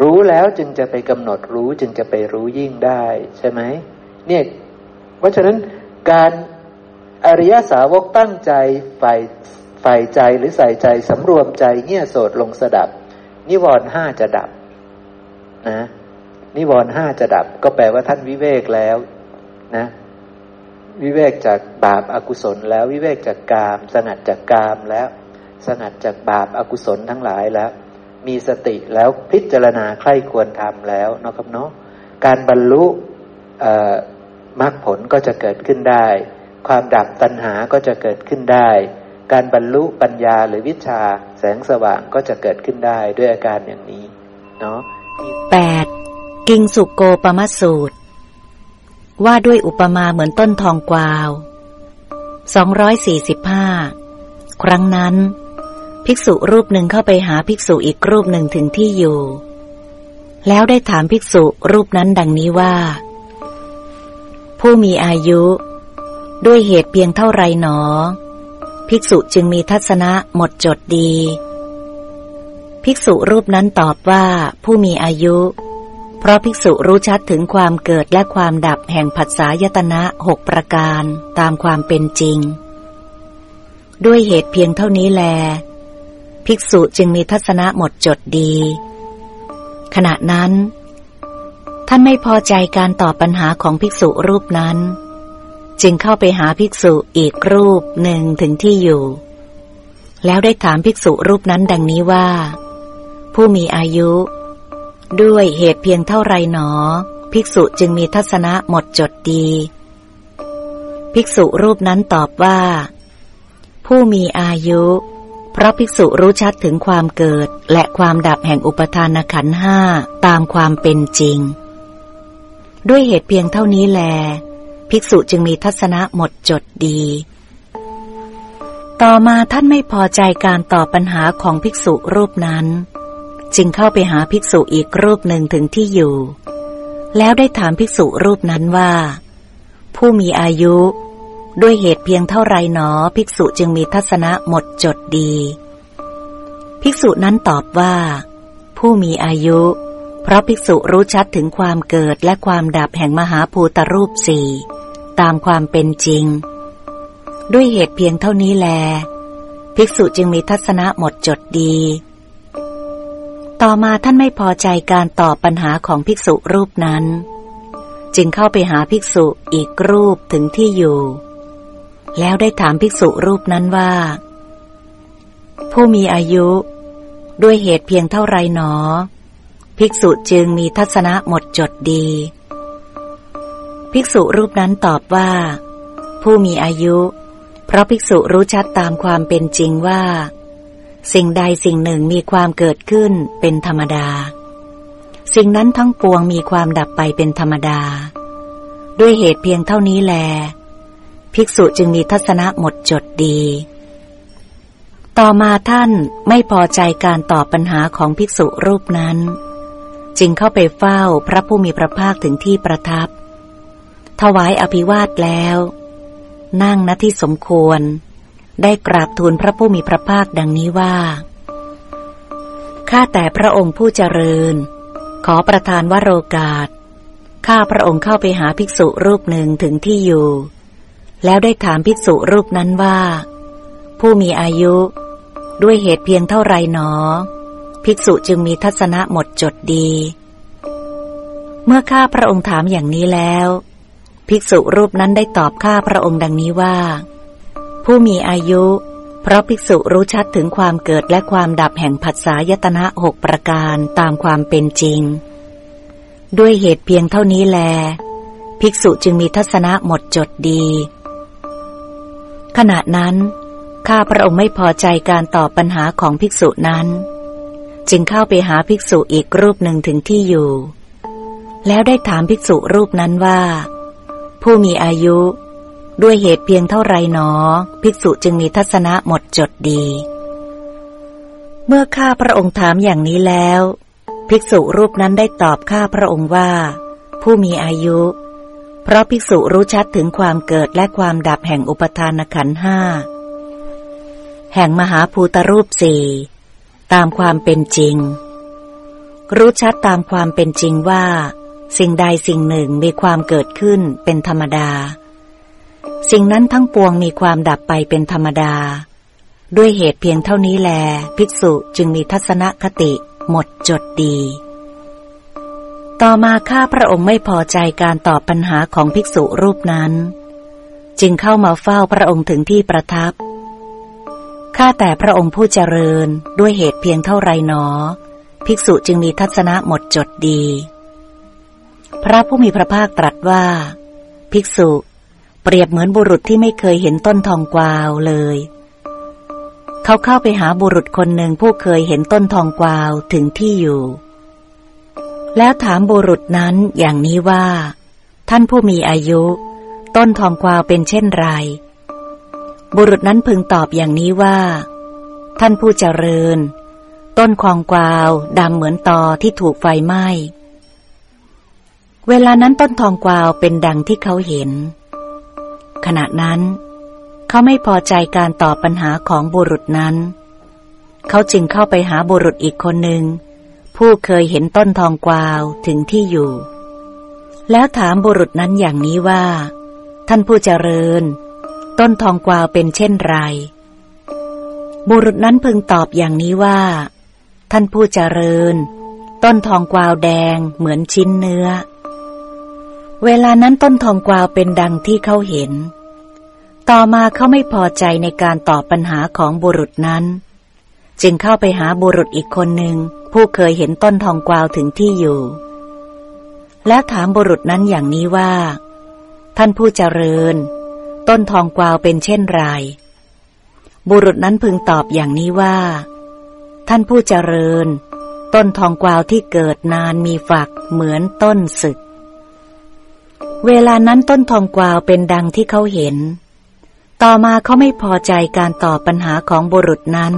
รู้แล้วจึงจะไปกำหนดรู้จึงจะไปรู้ยิ่งได้ ใช่ไหมเนี่ยเพราะฉะนั้นการอริยสาวกตั้งใจฝ่ายฝ่ายใจหรือใส่ใจสำรวมใจเงี่ยโสดลงสดับ นิวรณ์ห้าจะดับนะนิวรณ์ห้าจะดับ ก็แปลว่าท่านวิเวกแล้วนะ วิเวกจากบาปอากุศล แล้ววิเวกจากกาม สงัดจากกามแล้ว สงัดจากบาปอากุศลทั้งหลายแล้ว มีสติแล้วพิจารณาใคร่ควรทำแล้วนะครับเนาะการบรรลุมรรคผลก็จะเกิดขึ้นได้ ความดับตัณหาก็จะเกิดขึ้นได้ การบรรลุปัญญาหรือวิชาแสงสว่างก็จะเกิดขึ้นได้ด้วยอาการอย่างนี้เนาะแปดกิงสุโกปมสูตร ว่าด้วยอุปมาเหมือนต้นทองกวาวสองร้อยสี่สิบห้าครั้งนั้น ภิกษุรูปหนึ่งเข้าไปหาภิกษุอีกรูปหนึ่งถึงที่อยู่ แล้วได้ถามภิกษุรูปนั้นดังนี้ว่า ผู้มีอายุ ด้วยเหตุเพียงเท่าไรหนอ ภิกษุจึงมีทัศนะหมดจดดี ภิกษุรูปนั้นตอบว่าผู้มีอายุ เพราะภิกษุรู้ชัดถึงความเกิดและความดับแห่งผัสสายตนะหกประการตามความเป็นจริง ด้วยเหตุเพียงเท่านี้แล ภิกษุจึงมีทัศนะหมดจดดี ขณะนั้น ท่านไม่พอใจการตอบปัญหาของภิกษุรูปนั้น จึงเข้าไปหาภิกษุอีกรูปหนึ่งถึงที่อยู่ แล้วได้ถามภิกษุรูปนั้นดังนี้ว่า ผู้มีอายุ ด้วยเหตุเพียงเท่าไรหนอ ภิกษุจึงมีทัศนะหมดจดดี ภิกษุรูปนั้นตอบว่า ผู้มีอายุ เพราะภิกษุรู้ชัดถึงความเกิดและความดับแห่งอุปทานขันห้าตามความเป็นจริง ด้วยเหตุเพียงเท่านี้แล ภิกษุจึงมีทัศนะหมดจดดีต่อมาท่านไม่พอใจการตอบปัญหาของภิกษุรูปนั้น จึงเข้าไปหาภิกษุอีกรูปหนึ่งถึงที่อยู่ แล้วได้ถามภิกษุรูปนั้นว่า ผู้มีอายุ ด้วยเหตุเพียงเท่าไรหนอ ภิกษุจึงมีทัศนะหมดจดดี ภิกษุนั้นตอบว่า ผู้มีอายุ เพราะภิกษุรู้ชัดถึงความเกิดและความดับแห่งมหาภูตรูปสี่ตามความเป็นจริง ด้วยเหตุเพียงเท่านี้แล ภิกษุจึงมีทัศนะหมดจดดี ต่อมาท่านไม่พอใจการตอบปัญหาของภิกษุรูปนั้น จึงเข้าไปหาภิกษุอีกรูปถึงที่อยู่ แล้วได้ถามภิกษุรูปนั้นว่า ผู้มีอายุ ด้วยเหตุเพียงเท่าไรหนอ ภิกษุจึงมีทัศนะหมดจดดี ภิกษุรูปนั้นตอบว่า ผู้มีอายุ เพราะภิกษุรู้ชัดตามความเป็นจริงว่า สิ่งใดสิ่งหนึ่งมีความเกิดขึ้นเป็นธรรมดา สิ่งนั้นทั้งปวงมีความดับไปเป็นธรรมดา ด้วยเหตุเพียงเท่านี้แล ภิกษุจึงมีทัศนะหมดจดดี ต่อมาท่านไม่พอใจการตอบปัญหาของภิกษุรูปนั้น จึงเข้าไปเฝ้าพระผู้มีพระภาคถึงที่ประทับ ถวายอภิวาทแล้ว นั่งณที่สมควร ได้กราบทูลพระผู้มีพระภาคดังนี้ว่า ข้าแต่พระองค์ผู้เจริญ ขอประทานวโรกาส ข้าพระองค์เข้าไปหาภิกษุรูปหนึ่งถึงที่อยู่ แล้วได้ถามภิกษุรูปนั้นว่า ผู้มีอายุ ด้วยเหตุเพียงเท่าไรหนอ ภิกษุจึงมีทัศนะหมดจดดี เมื่อข้าพระองค์ถามอย่างนี้แล้ว ภิกษุรูปนั้นได้ตอบข้าพระองค์ดังนี้ว่า ผู้มีอายุ เพราะภิกษุรู้ชัดถึงความเกิดและความดับแห่งผัสสะยตนะหกประการตามความเป็นจริง ด้วยเหตุเพียงเท่านี้แล ภิกษุจึงมีทัศนะหมดจดดี ขณะนั้น ข้าพระองค์ไม่พอใจการตอบปัญหาของภิกษุนั้น จึงเข้าไปหาภิกษุอีกรูปหนึ่งถึงที่อยู่ แล้วได้ถามภิกษุรูปนั้นว่า ผู้มีอายุ ด้วยเหตุเพียงเท่าไรหนอ ภิกษุจึงมีทัศนะหมดจดดี เมื่อข้าพระองค์ถามอย่างนี้แล้ว ภิกษุรูปนั้นได้ตอบข้าพระองค์ว่า ผู้มีอายุ เพราะภิกษุรู้ชัดถึงความเกิดและความดับแห่งอุปทานขันห้าแห่งมหาภูตรูปสี่ตามความเป็นจริง รู้ชัดตามความเป็นจริงว่า สิ่งใดสิ่งหนึ่งมีความเกิดขึ้นเป็นธรรมดา สิ่งนั้นทั้งปวงมีความดับไปเป็นธรรมดา ด้วยเหตุเพียงเท่านี้แล ภิกษุจึงมีทัศนคติ หมดจดดี ต่อมาข้าพระองค์ไม่พอใจการตอบปัญหาของภิกษุรูปนั้น จึงเข้ามาเฝ้าพระองค์ถึงที่ประทับข้าแต่พระองค์ผู้เจริญด้วยเหตุเพียงเท่าไรหนอ ภิกษุจึงมีทัศนะหมดจดดี พระผู้มีพระภาคตรัสว่า ภิกษุ เปรียบเหมือนบุรุษที่ไม่เคยเห็นต้นทองกวาวเลย เขาเข้าไปหาบุรุษคนหนึ่งผู้เคยเห็นต้นทองกวาวถึงที่อยู่ แล้วถามบุรุษนั้นอย่างนี้ว่า ท่านผู้มีอายุ ต้นทองกวาวเป็นเช่นไร บุรุษนั้นพึงตอบอย่างนี้ว่า ท่านผู้เจริญ ต้นคองกวาวดำเหมือนตอที่ถูกไฟไหม้เวลานั้นต้นทองกวาวเป็นดังที่เขาเห็น ขณะนั้น เขาไม่พอใจการตอบปัญหาของบุรุษนั้น เขาจึงเข้าไปหาบุรุษอีกคนหนึ่ง ผู้เคยเห็นต้นทองกวาวถึงที่อยู่ แล้วถามบุรุษนั้นอย่างนี้ว่า ท่านผู้เจริญ ต้นทองกวาวเป็นเช่นไร บุรุษนั้นพึงตอบอย่างนี้ว่า ท่านผู้เจริญ ต้นทองกวาวแดงเหมือนชิ้นเนื้อ เวลานั้นต้นทองกวาวเป็นดังที่เขาเห็น ต่อมาเขาไม่พอใจในการตอบปัญหาของบุรุษนั้น จึงเข้าไปหาบุรุษอีกคนหนึ่งผู้เคยเห็นต้นทองกวาวถึงที่อยู่ แล้วถามบุรุษนั้นอย่างนี้ว่า ท่านผู้เจริญ ต้นทองกวาวเป็นเช่นไรบุรุษนั้นพึงตอบอย่างนี้ว่า ท่านผู้เจริญ ต้นทองกวาวที่เกิดนานมีฝักเหมือนต้นศึก เวลานั้นต้นทองกวาวเป็นดังที่เขาเห็น ต่อมาเขาไม่พอใจการตอบปัญหาของบุรุษนั้น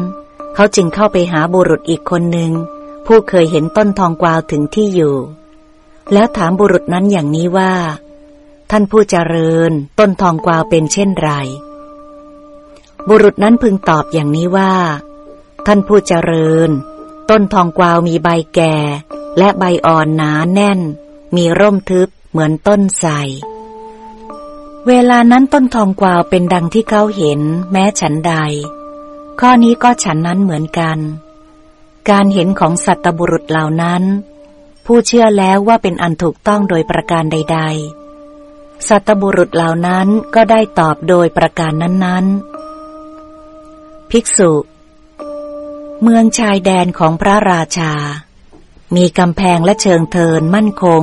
เขาจึงเข้าไปหาบุรุษอีกคนหนึ่ง ผู้เคยเห็นต้นทองกวาวถึงที่อยู่ แล้วถามบุรุษนั้นอย่างนี้ว่า ท่านผู้เจริญ ต้นทองกวาวเป็นเช่นไร บุรุษนั้นพึงตอบอย่างนี้ว่า ท่านผู้เจริญ ต้นทองกวาวมีใบแก่ และใบอ่อนหนาแน่น มีร่มทึบ เหมือนต้นไทรเวลานั้นต้นทองกวาวเป็นดังที่เขาเห็น แม้ฉันใด ข้อนี้ก็ฉันนั้นเหมือนกัน การเห็นของสัตบุรุษเหล่านั้น ผู้เชื่อแล้วว่าเป็นอันถูกต้องโดยประการใด ๆ สัตบุรุษเหล่านั้นก็ได้ตอบโดยประการนั้นๆ ภิกษุ เมืองชายแดนของพระราชา มีกำแพงและเชิงเทินมั่นคง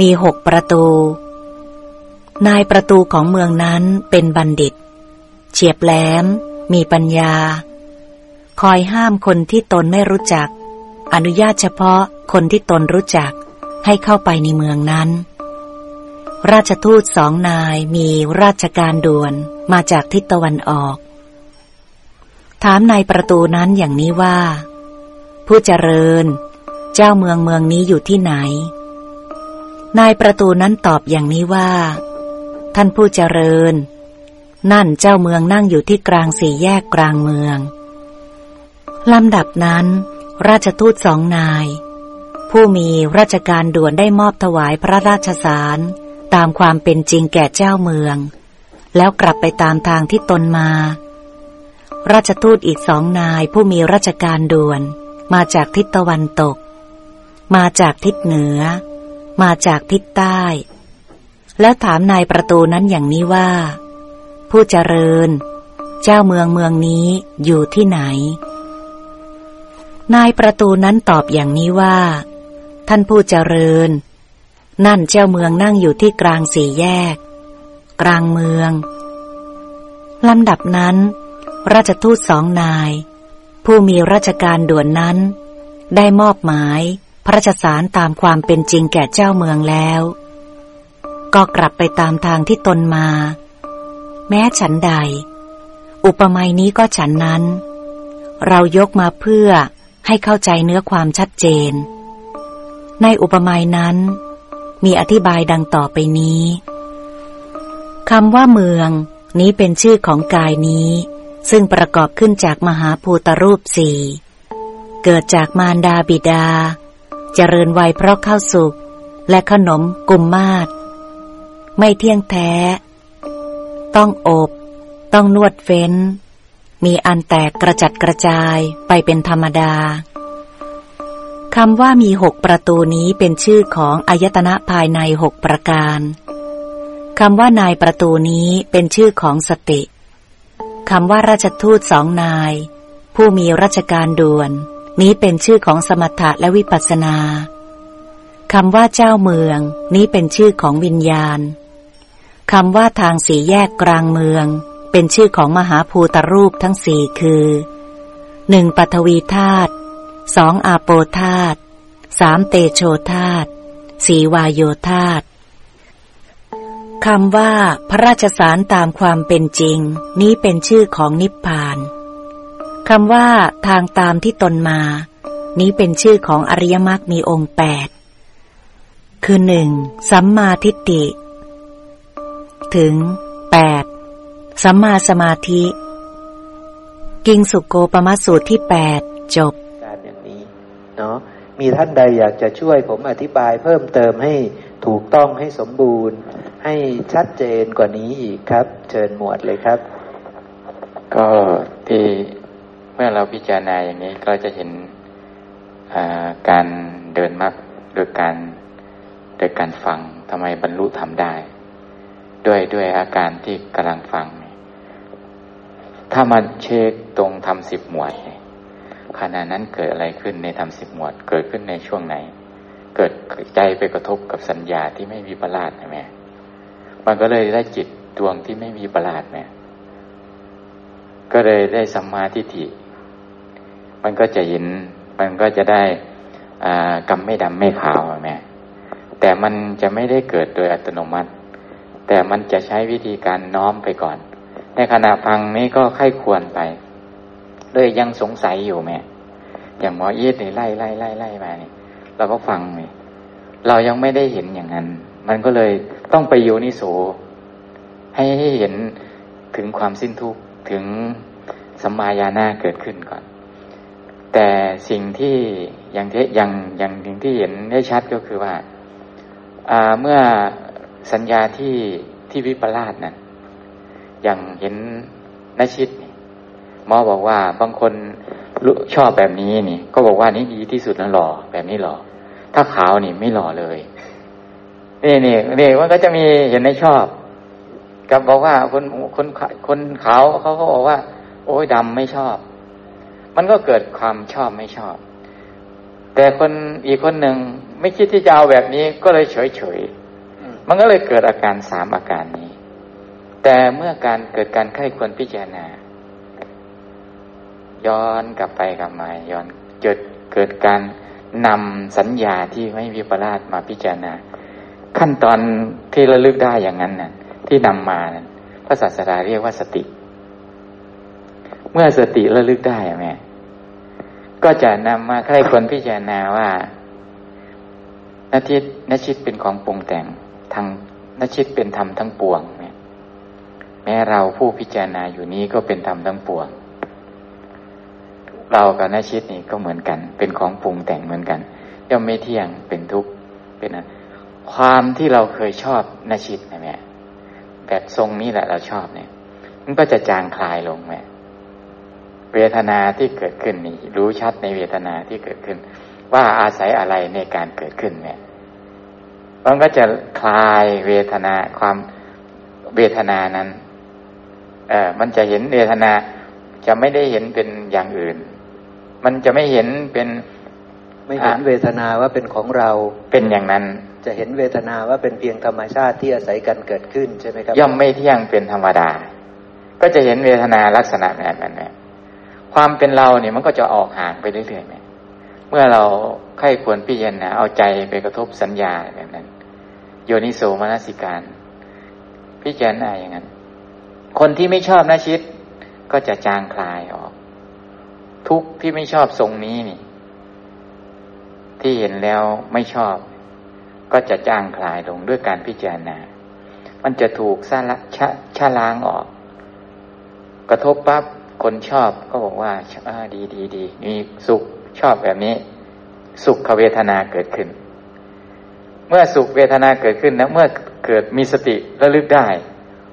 มีหกประตู นายประตูของเมืองนั้นเป็นบัณฑิต เฉียบแหลม มีปัญญา คอยห้ามคนที่ตนไม่รู้จัก อนุญาตเฉพาะคนที่ตนรู้จักให้เข้าไปในเมืองนั้น ราชทูตสองนายมีราชการด่วนมาจากทิศตะวันออก ถามนายประตูนั้นอย่างนี้ว่า ผู้เจริญ เจ้าเมืองเมืองนี้อยู่ที่ไหน นายประตูนั้นตอบอย่างนี้ว่า ท่านผู้เจริญ นั่นเจ้าเมืองนั่งอยู่ที่กลางสี่แยกกลางเมืองลำดับนั้น ราชทูตสองนาย ผู้มีราชการด่วนได้มอบถวายพระราชสารตามความเป็นจริงแก่เจ้าเมือง แล้วกลับไปตามทางที่ตนมา ราชทูตอีกสองนายผู้มีราชการด่วน มาจากทิศตะวันตก มาจากทิศเหนือ มาจากทิศใต้ แล้วถามนายประตูนั้นอย่างนี้ว่า ผู้เจริญ เจ้าเมืองเมืองนี้อยู่ที่ไหน นายประตูนั้นตอบอย่างนี้ว่า ท่านผู้เจริญ นั่นเจ้าเมืองนั่งอยู่ที่กลางสี่แยก กลางเมืองลำดับนั้น ราชทูตสองนาย ผู้มีราชการด่วนนั้น ได้มอบหมาย พระราชสารตามความเป็นจริงแก่เจ้าเมืองแล้ว ก็กลับไปตามทางที่ตนมา แม้ฉันใด อุปมานี้ก็ฉันนั้น เรายกมาเพื่อให้เข้าใจเนื้อความชัดเจน ในอุปมานั้น มีอธิบายดังต่อไปนี้คำว่าเมืองนี้เป็นชื่อของกายนี้ ซึ่งประกอบขึ้นจากมหาภูตรูปสี่เกิดจากมารดาบิดา เจริญวัยเพราะข้าวสุกและขนมกุมมาศไม่เที่ยงแท้ ต้องอบ ต้องนวดเฟ้น มีอันแตกกระจัดกระจายไปเป็นธรรมดาคำว่ามีหกประตูนี้เป็นชื่อของอายตนะภายในหกประการคำว่านายประตูนี้เป็นชื่อของสติคำว่าราชทูตสองนาย ผู้มีราชการด่วน นี้เป็นชื่อของสมถะและวิปัสสนาคำว่าเจ้าเมือง นี้เป็นชื่อของวิญญาณคำว่าทางสีแยกกลางเมือง เป็นชื่อของมหาภูตรูปทั้งสี่คือหนึ่งปัทวีธาตุสองอาโปธาตุสามเตโชธาตุสี่วายโยธาตุคำว่า พระราชสารตามความเป็นจริง นี้เป็นชื่อของนิพพาน คำว่าทางตามที่ตนมา นี้เป็นชื่อของอริยมรรคมีองค์แปดคือหนึ่งสัมมาทิฏฐิ ถึงแปดสัมมาสมาธิ กิงสุโกปมสูตรที่แปดจบการอย่างนี้เนาะมีท่านใดอยากจะช่วยผมอธิบายเพิ่มเติมให้ถูกต้องให้สมบูรณ์ ให้ชัดเจนกว่านี้อีกครับ เชิญหมวดเลยครับ ก็ที่ เมื่อเราพิจารณาอย่างนี้ก็จะเห็นการเดินมรรคโดยการโดยการฟังทำไมบรรลุทำได้ ด้วยด้วยอาการที่กำลังฟัง ถ้ามันเช็คตรงทำสิบหมวดขณะนั้นเกิดอะไรขึ้นในทำสิบหมวด เกิดขึ้นในช่วงไหน เกิดใจไปกระทบกับสัญญาที่ไม่มีประหลาดใช่ไหมมันก็เลยได้จิตดวงที่ไม่มีประหลาดไหมก็เลยได้สัมมาทิฏฐิ มันก็จะเห็น มันก็จะได้กำไม่ดำไม่ขาวแม่แต่มันจะไม่ได้เกิดโดยอัตโนมัติ แต่มันจะใช้วิธีการน้อมไปก่อน ในขณะฟังนี้ก็ไข้ควรไปเลยยังสงสัยอยู่แม่อย่างหมอเอียดนี่ไล่ไล่ไล่ไล่มานี่ยเราก็ฟังนี่เรายังไม่ได้เห็นอย่างนั้น มันก็เลยต้องไปโยนิโสให้ให้เห็นถึงความสิ้นทุกข์ถึงสัมมาญาณาเกิดขึ้นก่อน แต่สิ่งที่อย่างที่อย่างอย่างหนึ่งที่เห็นได้ชัดก็คือว่าเมื่อสัญญาที่ที่วิปลาสนะ่ะอย่างเห็นนชิตหมอบอกว่าบางคนชอบแบบนี้นี่ ก็บอกว่านี่ดีที่สุดนะหล่อแบบนี้หล่อถ้าขาวนี่ไม่หล่อเลยนี่นี่นี่มันก็จะมีเห็นในชอบ กับบอกว่าคนคนคนขาวเขาก็บอกว่า โอ้ยดำไม่ชอบ มันก็เกิดความชอบไม่ชอบ แต่คนอีกคนหนึ่งไม่คิดที่จะเอาแบบนี้ก็เลยเฉยเฉยมันก็เลยเกิดอาการสามอาการนี้ แต่เมื่อการเกิดการไข้ควรพิจารณา ย้อนกลับไปกลับมาย้อนเกิดเกิดการนำสัญญาที่ไม่มีประลาดมาพิจารณา ขั้นตอนที่ระลึกได้อย่างนั้นน่ะ ที่นำมาพระศาสดาเรียกว่าสติ เมื่อสติระลึกได้แม่ ก็จะนำมาให้คนพิจารณาว่านาทิตนชิตเป็นของปรุงแต่งทางนาชิตเป็นธรรมทั้งปวงแม่เราผู้พิจารณาอยู่นี้ก็เป็นธรรมทั้งปวง เรากับนาชิตนี่ก็เหมือนกัน เป็นของปรุงแต่งเหมือนกัน ย่อมไม่เที่ยงเป็นทุกข์เป็นความที่เราเคยชอบนาชิตนะแม่แบบทรงนี้แหละเราชอบเนี่ย มันก็จะจางคลายลงแม่ เวทนาที่เกิดขึ้นนี่รู้ชัดในเวทนาที่เกิดขึ้น ว่าอาศัยอะไรในการเกิดขึ้นเนี่ยมันก็จะคลายเวทนาความเวทนานั้น เออมันจะเห็นเวทนาจะไม่ได้เห็นเป็นอย่างอื่น มันจะไม่เห็นเป็นไม่เห็นเวทนาว่าเป็นของเราเป็นอย่างนั้น จะเห็นเวทนาว่าเป็นเพียงธรรมชาติที่อาศัยกันเกิดขึ้นใช่ไหมครับ ย่อมไม่เที่ยงเป็นธรรมดา ก็จะเห็นเวทนาลักษณะแบบนั้น ความเป็นเราเนี่ยมันก็จะออกห่างไปเรื่อยๆเมื่อเราใครควรพิจารณาเอาใจไปกระทบสัญญาแบบนั้น โยนิโสมนสิการ พิจารณาอย่างนั้น คนที่ไม่ชอบนะชิด ก็จะจางคลายออก ทุกที่ไม่ชอบทรงนี้นี่ ที่เห็นแล้วไม่ชอบ ก็จะจางคลายลงด้วยการพิจารณา มันจะถูกสะละชะชะล้างออก กระทบปั๊บ คนชอบก็บอกว่าดีดีดีมีสุขชอบแบบนี้ สุขเวทนาเกิดขึ้น เมื่อสุขเวทนาเกิดขึ้นนะเมื่อเกิดมีสติระลึกได้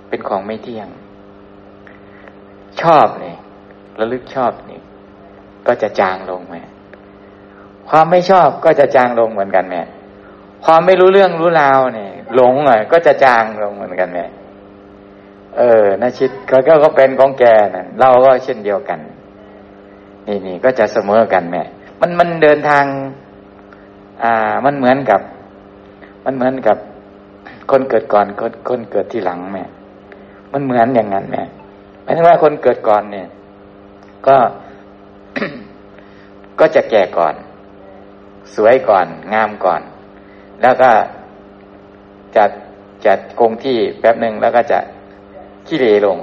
เป็นของไม่เที่ยง ชอบเนี่ยระลึกชอบนี่ก็จะจางลงแม่ความไม่ชอบก็จะจางลงเหมือนกันแม่ความไม่รู้เรื่องรู้ราวเนี่ยหลงอะก็จะจางลงเหมือนกันแม่ เออนาชิตก็ก็เป็นของแกนะเราก็เช่นเดียวกัน นี่นี่ก็จะเสมอกันแม่มันมันเดินทาง อ่า มันเหมือนกับ มันเหมือนกับ คนเกิดก่อนคนคนเกิดที่หลังแม่มันเหมือนอย่างนั้นแม่หมายถึงว่าคนเกิดก่อนเนี่ย ก็ก็จะแก่ก่อน สวยก่อน งามก่อน แล้วก็จะจะคงที่แป๊บหนึ่งแล้วก็จะ ขี้เลลง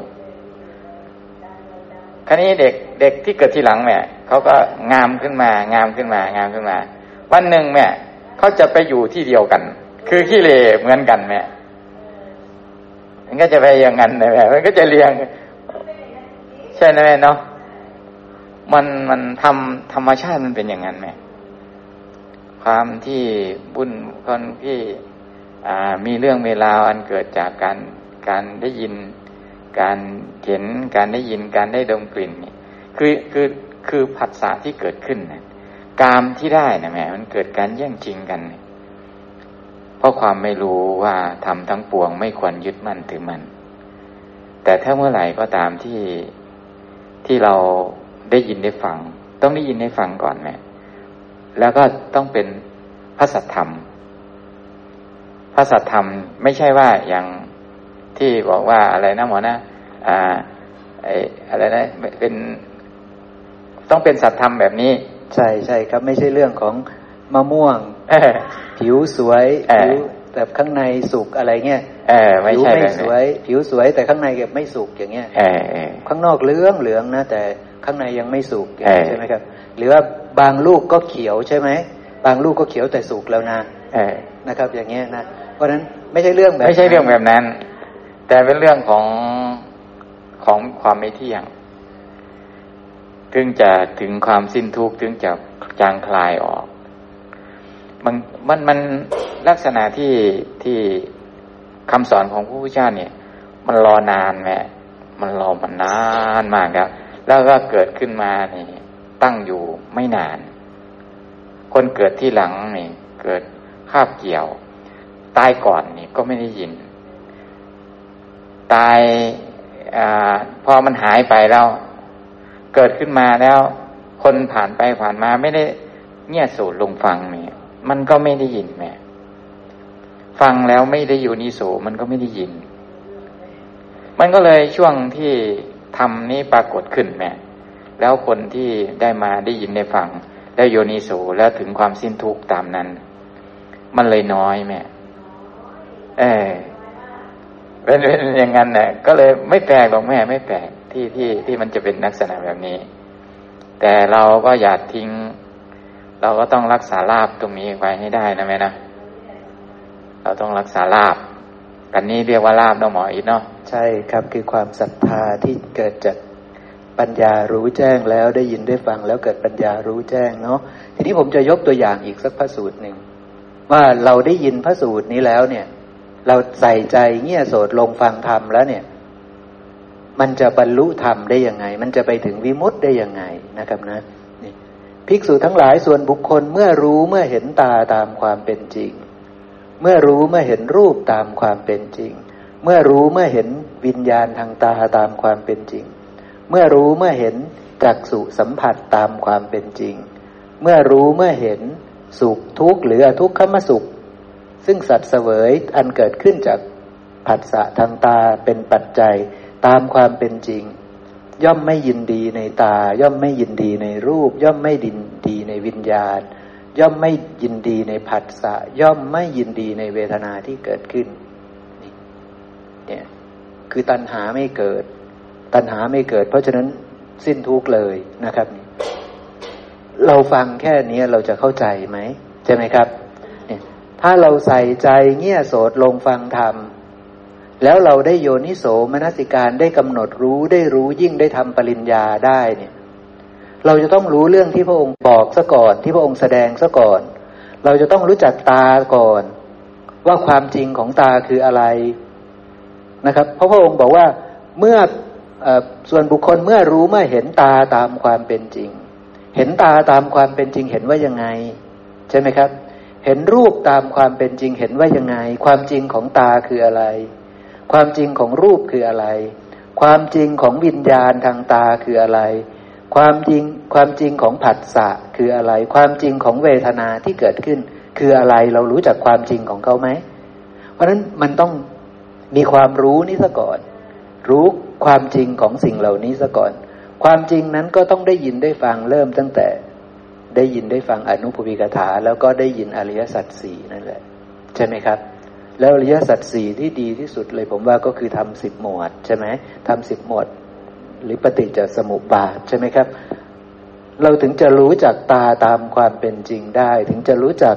คราวนี้เด็กเด็กที่เกิดทีหลังแม่เขาก็งามขึ้นมางามขึ้นมางามขึ้นมา วันหนึ่งแม่เขาจะไปอยู่ที่เดียวกัน คือขี้เลเหมือนกันแม่มันก็จะไปอย่างนั้นนะแม่มันก็จะเรียง ใช่ไหมแม่เนาะมันมันทำธรรมชาติมันเป็นอย่างนั้นแม่ความที่บุญคนที่มีเรื่องเวลาอันเกิดจากการการได้ยิน การเห็นการได้ยินการได้ดมกลิ่นนี่คือคือคือผัสสะที่เกิดขึ้นนะกามที่ได้นะแม่มันเกิดการแย่งชิงกันเเพราะความไม่รู้ว่าทำทั้งปวงไม่ควรยึดมั่นถือมั่นแต่ถ้าเมื่อไหร่ก็ตามที่ที่เราได้ยินได้ฟัง ต้องได้ยินได้ฟังก่อนแม่แล้วก็ต้องเป็นพระสัทธรรม พระสัทธรรมไม่ใช่ว่าอย่าง ที่บอกว่าอะไรนะหมอนะอ่าไอ้อะไรนะเป็นต้องเป็นสัตธรรมแบบนี้ ใช่ใช่ครับไม่ใช่เรื่องของมะม่วงผิวสวยผิวแต่ข้างในสุกอะไรเงี้ยผิวไม่สวย ผิวสวยแต่ข้างในเก็บไม่สุกอย่างเงี้ยข้างนอกเหลืองเหลืองนะแต่ข้างในยังไม่สุกใช่ไหมครับ หรือว่าบางลูกก็เขียวใช่ไหมบางลูกก็เขียวแต่สุกแล้วนะนะครับ อย่างเงี้ยนะเพราะฉะนั้นไม่ใช่เรื่องแบบไม่ใช่เรื่องแบบนั้น แต่เป็นเรื่องของของความไม่เที่ยงถึงจะถึงความสิ้นทุกข์ถึงจะจางคลายออก มันมันมันลักษณะที่ที่คำสอนของพระพุทธเจ้าเนี่ย มันรอนานแม่มันรอมันนานมากครับแล้วก็เกิดขึ้นมานี่ตั้งอยู่ไม่นาน คนเกิดที่หลังนี่ เกิดคาบเกี่ยว ตายก่อนนี่ก็ไม่ได้ยิน ตายอพอมันหายไปแล้ว เกิดขึ้นมาแล้ว คนผ่านไปผ่านมาไม่ได้เงี่ยสูดลงฟังเนี่ยมันก็ไม่ได้ยินแม่ฟังแล้วไม่ได้อยู่นิโสมันก็ไม่ได้ยิน มันก็เลยช่วงที่ทำนี้ปรากฏขึ้นแม่แล้วคนที่ได้มาได้ยินได้ฟังแล้วโยนิโสแล้วถึงความสิ้นทุกข์ตามนั้น มันเลยน้อยแม่เออ เป็นเป็นอย่างนั้นเนี่ยก็เลยไม่แปลกหรอกแม่ไม่แปลกที่ที่ที่มันจะเป็นลักษณะแบบนี้ แต่เราก็อย่าทิ้ง เราก็ต้องรักษาลาบตรงนี้ไว้ให้ได้นะแม่นะเราต้องรักษาลาบกันนี้เรียกว่าลาบเนาะหมออีกเนาะใช่ครับคือความศรัทธาที่เกิดจากปัญญารู้แจ้งแล้วได้ยินได้ฟังแล้วเกิดปัญญารู้แจ้งเนาะทีนี้ผมจะยกตัวอย่างอีกสักพระสูตรหนึ่งว่าเราได้ยินพระสูตรนี้แล้วเนี่ย เราใส่ใจเงี่ยโสดลงฟังธรรมแล้วเนี่ย มันจะบรรลุธรรมได้ยังไง มันจะไปถึงวิมุตได้ยังไงนะครับนะนี่ภิกษุทั้งหลายส่วนบุคคลเมื่อรู้เมื่อเห็นตาตามความเป็นจริง เมื่อรู้เมื่อเห็นรูปตามความเป็นจริง เมื่อรู้เมื่อเห็นวิญญาณทางตาตามความเป็นจริง เมื่อรู้เมื่อเห็นจักสุสัมผัสตามความเป็นจริง เมื่อรู้เมื่อเห็นสุขทุกข์หรืออทุกขมสุข ซึ่งสัตว์เสวยอันเกิดขึ้นจากผัสสะทางตาเป็นปัจจัยตามความเป็นจริง ย่อมไม่ยินดีในตา ย่อมไม่ยินดีในรูป ย่อมไม่ดินดีในวิญญาณ ย่อมไม่ยินดีในผัสสะย่อมไม่ยินดีในเวทนาที่เกิดขึ้นเนี่ยคือตัณหาไม่เกิด ตัณหาไม่เกิด เพราะฉะนั้นสิ้นทุกเลยนะครับ เราฟังแค่นี้เราจะเข้าใจไหมใช่ไหมครับ ถ้าเราใส่ใจเงี่ยโสดลงฟังธรรม แล้วเราได้โยนิโสมนสิการได้กำหนดรู้ได้รู้ยิ่งได้ทำปริญญาได้เนี่ย เราจะต้องรู้เรื่องที่พระองค์บอกซะก่อนที่พระองค์แสดงซะก่อน เราจะต้องรู้จักตาก่อน ว่าความจริงของตาคืออะไรนะครับ เพราะพระองค์บอกว่าเมื่ออส่วนบุคคลเมื่อรู้เมื่อเห็นตาตามความเป็นจริง เห็นตาตามความเป็นจริงเห็นว่ายังไง ใช่ไหมครับ เห็นรูปตามความเป็นจริงเห็นว่ายังไง ความจริงของตาคืออะไร ความจริงของรูปคืออะไร ความจริงของวิญญาณทางตาคืออะไร ความจริงความจริงของผัสสะคืออะไร ความจริงของเวทนาที่เกิดขึ้น คืออะไรเรารู้จักความจริงของเขาไหม เพราะฉะนั้นมันต้องมีความรู้นี้ซะก่อน รู้ความจริงของสิ่งเหล่านี้ซะก่อน ความจริงนั้นก็ต้องได้ยินได้ฟังเริ่มตั้งแต่ ได้ยินได้ฟังอนุปปิกถา แล้วก็ได้ยินอริยสัจสี่นั่นแหละ ใช่ไหมครับ แล้วอริยสัจสี่ที่ดีที่สุดเลยผมว่าก็คือทำสิบหมวดใช่ไหมทำสิบหมวด หรือปฏิจจสมุปบาทใช่ไหมครับ เราถึงจะรู้จักตาตามความเป็นจริงได้ ถึงจะรู้จัก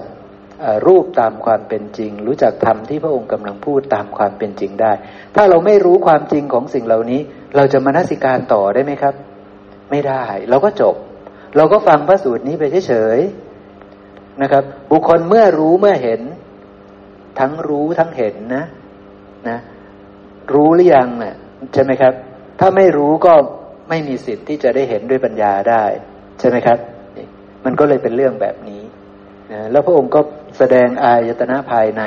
รูปตามความเป็นจริง รู้จักธรรมที่พระองค์กำลังพูดตามความเป็นจริงได้ ถ้าเราไม่รู้ความจริงของสิ่งเหล่านี้ เราจะมานัสิการต่อได้ไหมครับ ไม่ได้ เราก็จบ เราก็ฟังพระสูตรนี้ไปเฉยๆนะครับ บุคคลเมื่อรู้เมื่อเห็น ทั้งรู้ทั้งเห็นนะนะรู้หรือยังเนะ่ะใช่ไหมครับ ถ้าไม่รู้ก็ไม่มีสิทธิ์ที่จะได้เห็นด้วยปัญญาได้ ใช่ไหมครับ มันก็เลยเป็นเรื่องแบบนี้นะแล้วพระองค์ก็แสดงอายตนะภายใน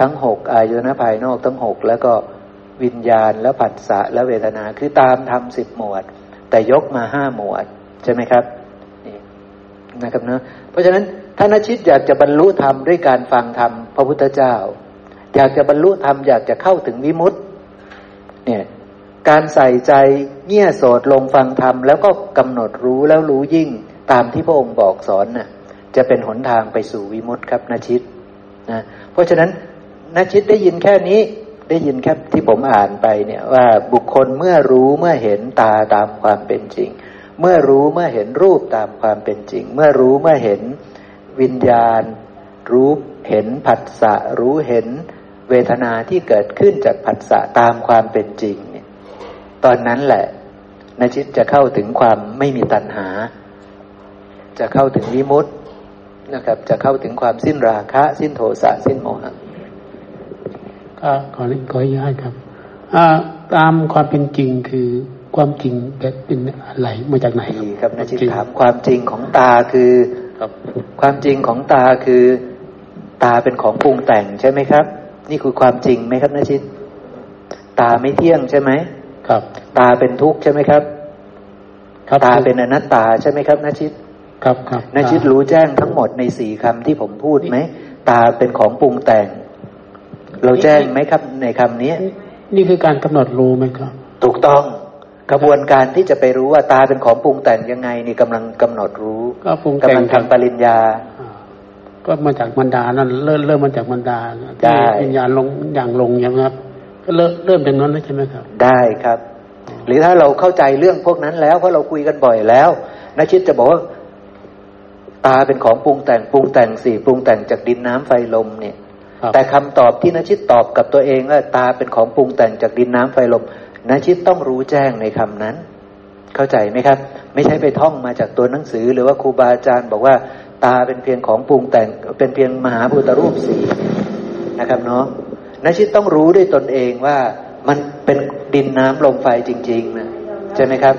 ทั้งหกอายตนะภายนอกทั้งหกแล้วก็วิญญาณแล้วผัสสะและเวทนาคือตามทำสิบหมวด แต่ยกมาห้าหมวด ใช่ไหมครับ นะครับเนาะเพราะฉะนั้นถ้านอาชิตอยากจะบรรลุธรรมด้วยการฟังธรรมพระพุทธเจ้า อยากจะบรรลุธรรมอยากจะเข้าถึงวิมุตติเนี่ยการใส่ใจเงี่ยโสดลงฟังธรรมแล้วก็กำหนดรู้แล้วรู้ยิ่งตามที่พระองค์บอกสอนน่ะจะเป็นหนทางไปสู่วิมุตติครับนาชิตนะเพราะฉะนั้นนาชิตได้ยินแค่นี้ได้ยินแค่ที่ผมอ่านไปเนี่ยว่าบุคคลเมื่อรู้เมื่อเห็นตาตามความเป็นจริง เมื่อรู้เมื่อเห็นรูปตามความเป็นจริง เมื่อรู้เมื่อเห็นวิญญาณ รู้เห็นผัสสะรู้เห็นเวทนาที่เกิดขึ้นจากผัสสะตามความเป็นจริงเนี่ยตอนนั้นแหละนจิตจะเข้าถึงความไม่มีตัณหา จะเข้าถึงวิมุตตินะครับ จะเข้าถึงความสิ้นราคะ สิ้นโทสะสิ้นโมหะก็ขอขออนุญาตครับตามความเป็นจริงคือ ความจริงเป็นอะไรมาจากไหนครับนะจิตถามความจริงของตาคือครับ ความจริงของตาคือ ตาเป็นของปรุงแต่งใช่ไหมครับ นี่คือความจริงไหมครับนะชิต ตาไม่เที่ยงใช่ไหมครับ ตาเป็นทุกข์ใช่ไหมครับครับตาเป็นอนัตตาใช่ไหมครับนะชิต ครับครับนะชิตรู้แจ้งทั้งหมดในสี่คำที่ผมพูดไหมตาเป็นของปรุงแต่ง เราแจ้งไหมครับในคำนี้ นี่คือการกำหนดรู้ไหมครับ ถูกต้อง กระบวนการที่จะไปรู้ว่าตาเป็นของปรุงแต่งยังไง นี่กำลังกำหนดรู้ ก็ปรุงแต่งทำปริญญา ก็มาจากบรรดานั่นเริ่มเริ่มมาจากบรรดาที่วิญญาณลงอย่างลงใช่ไหมครับก็เริ่มเริ่มจากนั้นแล้วใช่ไหมครับ ได้ครับ หรือถ้าเราเข้าใจเรื่องพวกนั้นแล้วเพราะเราคุยกันบ่อยแล้วนัชิตจะบอกว่าตาเป็นของปรุงแต่งปรุงแต่งสี่ปรุงแต่งจากดินน้ำไฟลมเนี่ย แต่คำตอบที่นชิตตอบกับตัวเองว่าตาเป็นของปรุงแต่งจากดินน้ำไฟลม นชิตต้องรู้แจ้งในคำนั้น เข้าใจไหมครับ ไม่ใช่ไปท่องมาจากตัวหนังสือ หรือว่าครูบาอาจารย์บอกว่า ตาเป็นเพียงของปรุงแต่งเป็นเพียงมหาพุทธรูปสีนะครับเนาะนชิตต้องรู้ด้วยตนเองว่ามันเป็นดินน้ำลมไฟจริง ๆ นะใช่ไหมครับ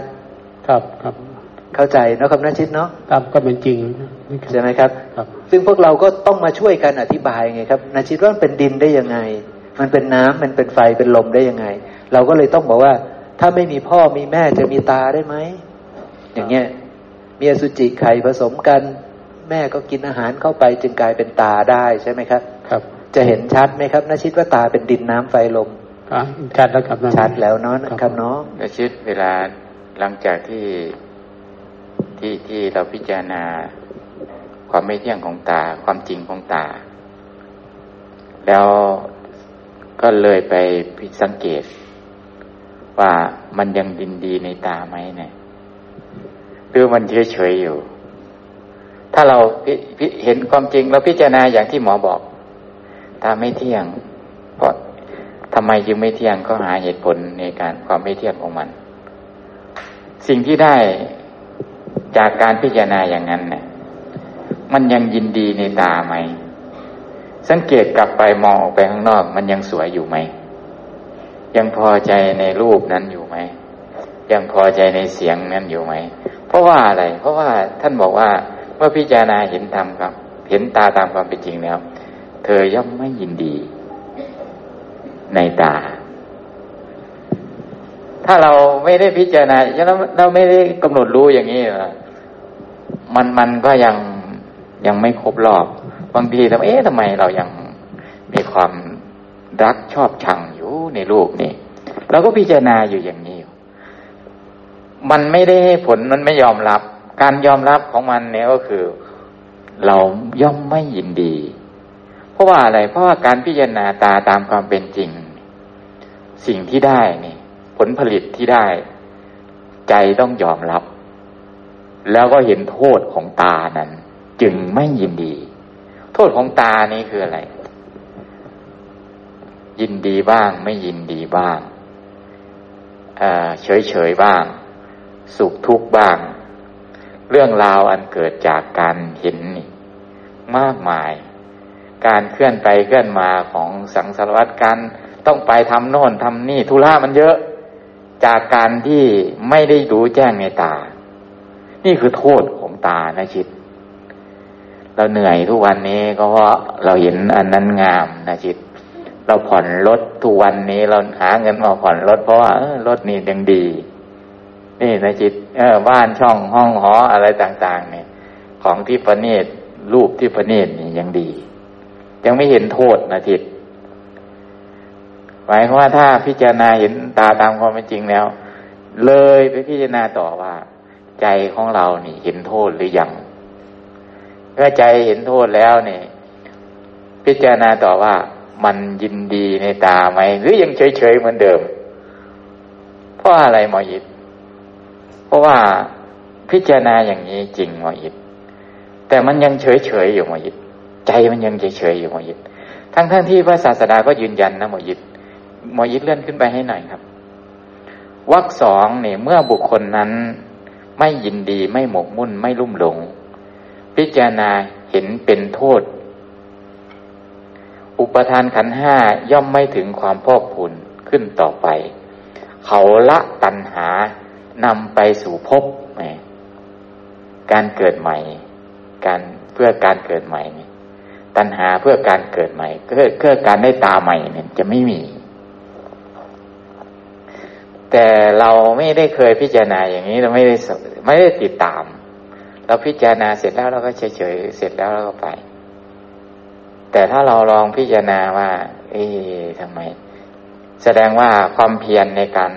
ครับครับ เข้าใจเนาะคำนัชิตเนาะตามก็เป็นจริงใช่ไหมครับครับ ซึ่งพวกเราก็ต้องมาช่วยกันอธิบายไงครับนาชิตว่ามันเป็นดินได้ยังไง มันเป็นน้ำมันเป็นไฟเป็นลมได้ยังไง เราก็เลยต้องบอกว่า ถ้าไม่มีพ่อมีแม่จะมีตาได้ไหม อย่างเงี้ยมีอสุจิไข่ผสมกัน แม่ก็กินอาหารเข้าไปจึงกลายเป็นตาได้ใช่ไหมครับ ครับ จะเห็นชัดไหมครับนาชิตว่าตาเป็นดินน้ำไฟลมชัดแล้วครับชัดแล้วเนาะครับเนาะนาชิตเวลาหลังจากที่ที่ที่เราพิจารณาความไม่เที่ยงของตาความจริงของตา แล้วก็เลยไปพิสังเกต ว่ามันยังดินดีในตาไหมเนี่ยหรือมันเฉยเฉยอยู่ ถ้าเราเห็นความจริงเราพิจารณาอย่างที่หมอบอก ตาไม่เที่ยง เพราะทำไมจึงไม่เที่ยงก็หาเหตุผลในการความไม่เที่ยงของมัน สิ่งที่ได้จากการพิจารณาอย่างนั้นเนี่ยมันยังยินดีในตาไหม สังเกตกลับไปมองออกไปข้างนอก มันยังสวยอยู่ไหม ยังพอใจในรูปนั้นอยู่ไหม ยังพอใจในเสียงนั้นอยู่ไหม เพราะว่าอะไร เพราะว่าท่านบอกว่าเมื่อพิจารณาเห็นธรรมครับ เห็นตาตามความเป็นจริงแล้ว เธอย่อมไม่ยินดี ในตา ถ้าเราไม่ได้พิจารณาเราเราไม่ได้กำหนดรู้อย่างนี้มันมันก็ยังยังไม่ครบรอบ บางทีทำเอ๊ะทำไมเรายังมีความรักชอบชัง ในรูปนี่เราก็พิจารณาอยู่อย่างนี้ มันไม่ได้ให้ผลมันไม่ยอมรับ การยอมรับของมันเนี่ยก็คือ เราย่อมไม่ยินดี เพราะว่าอะไร เพราะว่าการพิจารณาตาตามความเป็นจริง สิ่งที่ได้นี่ผลผลิตที่ได้ ใจต้องยอมรับ แล้วก็เห็นโทษของตานั้น จึงไม่ยินดี โทษของตานี้คืออะไร ยินดีบ้างไม่ยินดีบ้างเฉยเฉยบ้าง สุขทุกข์บ้าง เรื่องราวอันเกิดจากการเห็นนี่มากมาย การเคลื่อนไปเคลื่อนมาของสังสารวัตรการต้องไปทำโน่นทำนี่ธุระมันเยอะ จากการที่ไม่ได้รู้แจ้งในตา นี่คือโทษของตานะชิดเราเหนื่อยทุกวันนี้ก็เพราะเราเห็นอันนั้นงามนะชิด เราผ่อนรถทุกวันนี้เราหาเงินมาผ่อนรถเพราะว่ารถนี่ยังดี นี่นะจิตเออบ้านช่องห้องหออะไรต่าง ๆ เนี่ย ของที่ประณีตรูปที่ประณีตนี่ยังดี ยังไม่เห็นโทษนะจิตหมายความว่าถ้าพิจารณาเห็นตาตามความเป็นจริงแล้ว เลยไปพิจารณาต่อว่า ใจของเรานี่เห็นโทษหรือยังเมื่อใจเห็นโทษแล้วเนี่ยพิจารณาต่อว่า มันยินดีในตาไหม หรือยังเฉยๆเหมือนเดิม เพราะอะไรหมอยิดเพราะว่าพิจารณาอย่างนี้จริงหมอยิดแต่มันยังเฉยๆอยู่หมอยิดใจมันยังเฉยๆอยู่หมอยิดทั้งๆทที่พระศาสดาก็ยืนยันนะหมอยิดหมอยิดเลื่อนขึ้นไปให้หน่อยครับวรรคสองเนี่ยเมื่อบุคคลนั้นไม่ยินดีไม่หมกมุ่นไม่ลุ่มหลง พิจารณาเห็นเป็นโทษ อุปทานขันห้าย่อมไม่ถึงความพอกพูนขึ้นต่อไป เขาละตัณหานำไปสู่ภพการเกิดใหม่ การเพื่อการเกิดใหม่นี่ตัณหาเพื่อการเกิดใหม่เพื่อเพื่อการได้ตาใหม่เนี่ยจะไม่มี แต่เราไม่ได้เคยพิจารณาอย่างนี้เราไม่ได้ไม่ได้ติดตาม เราพิจารณาเสร็จแล้วเราก็เฉยเฉยเสร็จแล้วเราก็ไป แต่ถ้าเราลองพิจารณาว่า เอ๊ะทำไม แสดงว่าความเพียรในการ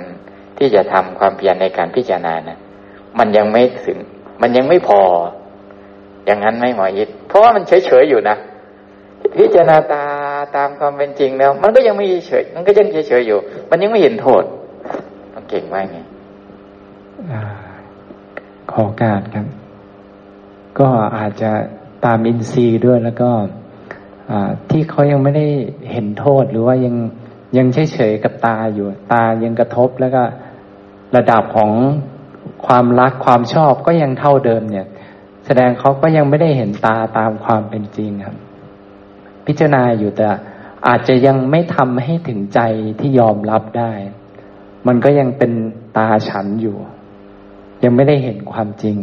ที่จะทำความเพียรในการพิจารณานะมันยังไม่ถึง มันยังไม่พอ อย่างนั้นไม่หมอยิดเพราะว่ามันเฉยเฉยอยู่นะพิจารณาตาตามความเป็นจริงแล้ว มันก็ยังไม่เฉย มันก็ยังเฉยเฉยอยู่ มันยังไม่เห็นโทษมันเก่งมาไงขอการครับ ก็อาจจะตามอินทรีย์ด้วยแล้วก็ ที่เขายังไม่ได้เห็นโทษหรือว่ายังยังเฉยเฉยกับตาอยู่ ตายังกระทบแล้วก็ระดับของความรักความชอบก็ยังเท่าเดิมเนี่ย แสดงเขาก็ยังไม่ได้เห็นตาตามความเป็นจริงครับ พิจารณาอยู่แต่อาจจะยังไม่ทำให้ถึงใจที่ยอมรับได้ มันก็ยังเป็นตาฉันอยู่ ยังไม่ได้เห็นความจริง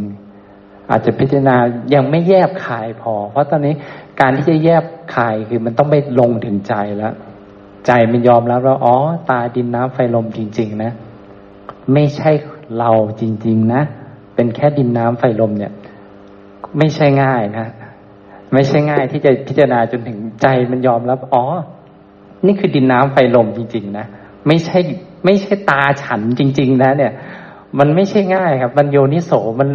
อาจจะพิจารณายังไม่แยบคายพอ เพราะตอนนี้ การที่จะแยบคายคือมันต้องไปลงถึงใจแล้ว ใจมันยอมรับแล้วอ๋อ ตาดินน้ำไฟลมจริง ๆ นะ ไม่ใช่เราจริง ๆ นะ เป็นแค่ดินน้ำไฟลมเนี่ย ไม่ใช่ง่ายนะ ไม่ใช่ง่ายที่จะพิจารณาจนถึงใจมันยอมรับ อ๋อ นี่คือดินน้ำไฟลมจริง ๆ นะ ไม่ใช่ ไม่ใช่ตาฉันจริง ๆ นะ เนี่ย มันไม่ใช่ง่ายครับ มันโยนิโสมัน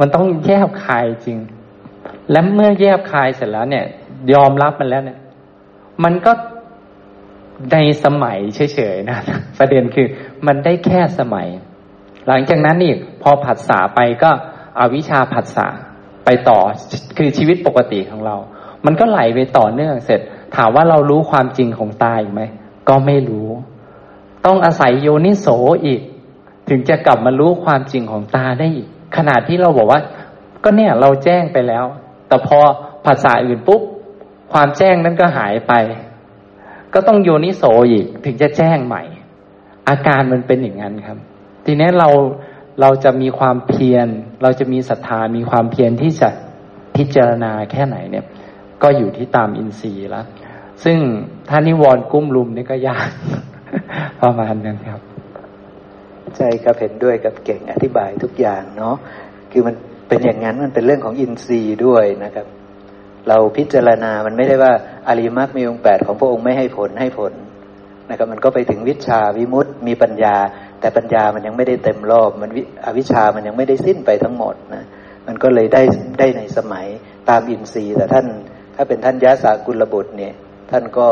มันต้องแยบคายจริง และเมื่อแยบคายเสร็จแล้วเนี่ย ยอมรับมันแล้วเนี่ย มันก็ในสมัยเฉยๆนะ ประเด็นคือมันได้แค่สมัย หลังจากนั้นนี่พอผัสสะไปก็อวิชาผัสสะไปต่อคือชีวิตปกติของเรา มันก็ไหลไปต่อเนื่องเสร็จ ถามว่าเรารู้ความจริงของตายไหม ก็ไม่รู้ ต้องอาศัยโยนิโสอีก ถึงจะกลับมารู้ความจริงของตาได้อีก ขนาดที่เราบอกว่า ก็เนี่ยเราแจ้งไปแล้ว แต่พอภาษาอื่นปุ๊บ ความแจ้งนั้นก็หายไป ก็ต้องโยนิโสอีกถึงจะแจ้งใหม่ อาการมันเป็นอย่างนั้นครับ ทีนี้เราเราจะมีความเพียร เราจะมีศรัทธามีความเพียรที่จะพิจารณาแค่ไหนเนี่ย ก็อยู่ที่ตามอินทรีย์ล้วซึ่งท่านิวรณ์กุ้มลุมนี่ก็ยากประมาณนั้นครับ ใช่ครับเห็นด้วยกับเก่งอธิบายทุกอย่างเนาะคือมัน เป็นอย่างนั้นมันเป็นเรื่องของอินทรีย์ด้วยนะครับ เราพิจารณามันไม่ได้ว่าอริมักมีองค์แปดของพระองค์ไม่ให้ผลให้ผลนะครับ มันก็ไปถึงวิชาวิมุตติมีปัญญา แต่ปัญญามันยังไม่ได้เต็มรอบ มันอวิชามันยังไม่ได้สิ้นไปทั้งหมดนะมันก็เลยได้ได้ในสมัยตามอินทรีย์ แต่ท่าน ถ้าเป็นท่านยะสากุลบุตรเนี่ย ท่านก็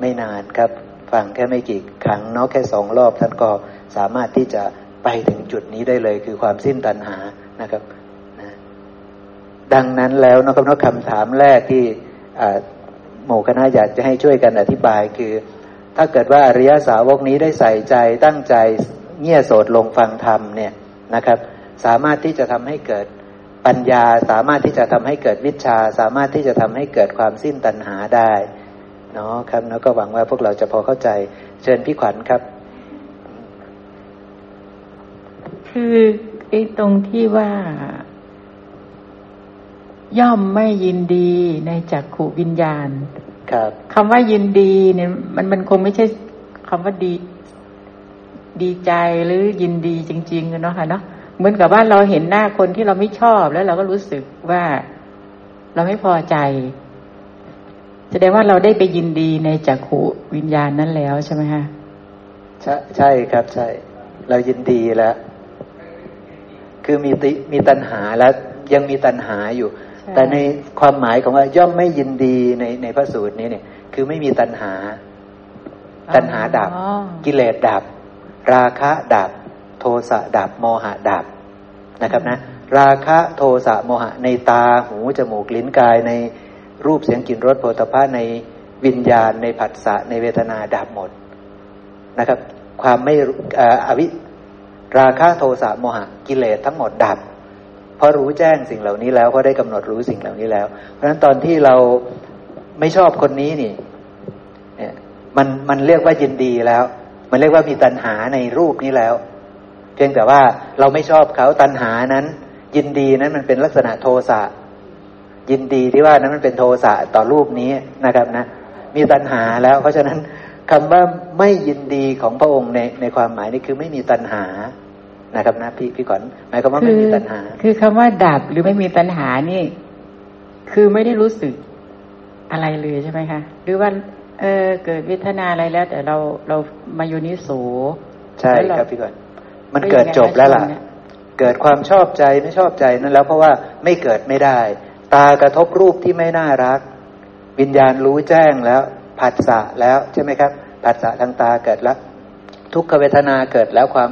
ไม่นานครับฟังแค่ไม่กี่ครั้งเนาะแค่สองรอบ ท่านก็สามารถที่จะไปถึงจุดนี้ได้เลย คือความสิ้นตัณหา นะครับดังนั้นแล้วนะครับนคำถามแรกที่หมู่คณะอยากจะให้ช่วยกันอธิบายคือ ถ้าเกิดว่าอริยสาวกนี้ได้ใส่ใจตั้งใจเงี่ยโสดลงฟังธรรมเนี่ยนะครับ สามารถที่จะทำให้เกิดปัญญา สามารถที่จะทำให้เกิดวิชา สามารถที่จะทำให้เกิดความสิ้นตัณหาได้เนาะครับแล้วก็หวังว่าพวกเราจะพอเข้าใจเชิญพี่ขวัญครับ คือ ไอ้ตรงที่ว่า ย่อมไม่ยินดีในจักขุวิญญาณ ครับคำว่ายินดีเนี่ย มันมันคงไม่ใช่คำว่าดี ดีใจหรือยินดีจริงๆเนาะค่ะเนาะเหมือนกับว่าเราเห็นหน้าคนที่เราไม่ชอบแล้วเราก็รู้สึกว่าเราไม่พอใจ แสดงว่าเราได้ไปยินดีในจักขุวิญญาณนั้นแล้วใช่ไหมคะใช่ใช่ครับ ใช่ เรายินดีแล้ว คือมีติมีตัณหาแล้วยังมีตัณหาอยู่ แต่ในความหมายของว่าย่อมไม่ยินดีในในพระสูตรนี้เนี่ย คือไม่มีตัณหา ตัณหาดับ กิเลสดับ ราคะดับ โทสะดับโมหะดับนะครับนะ ราคะโทสะโมหะในตาหูจมูกลิ้นกายในรูปเสียงกลิ่นรสโผฏฐะในวิญญาณในผัสสะในเวทนาดับหมดนะครับ ความไม่อวิ ราคะโทสะโมหะกิเลสทั้งหมดดับเพราะรู้แจ้งสิ่งเหล่านี้แล้วเพราะได้กำหนดรู้สิ่งเหล่านี้แล้ว เพราะฉะนั้นตอนที่เราไม่ชอบคนนี้นี่เนี่ยมันมันเรียกว่ายินดีแล้ว มันเรียกว่ามีตัณหาในรูปนี้แล้ว เพียงแต่ว่าเราไม่ชอบเขาตัณหานั้น ยินดีนั้นมันเป็นลักษณะโทสะยินดีที่ว่านั้นมันเป็นโทสะต่อรูปนี้นะครับนะ มีตัณหาแล้ว เพราะฉะนั้นคำว่าไม่ยินดีของพระองค์ในในความหมายนี้คือไม่มีตัณหา นะครับนะพี่พี่ก่อนหมายความว่าไม่มีตัณหา คือคำว่าดับหรือไม่มีตัณหานี่ คือไม่ได้รู้สึกอะไรเลยใช่ไหมคะหรือว่าเออเกิดวิทนาอะไรแล้ว แต่เราเรามาโยนิโสใช่ครับพี่ก่อน มันเกิดจบแล้วล่ะ เกิดความชอบใจไม่ชอบใจนั่นแล้วเพราะว่าไม่เกิดไม่ได้ ตากระทบรูปที่ไม่น่ารัก วิญญาณรู้แจ้งแล้ว ผัสสะแล้วใช่ไหมครับผัสสะทางตาเกิดแล้ว ทุกขเวทนาเกิดแล้วความ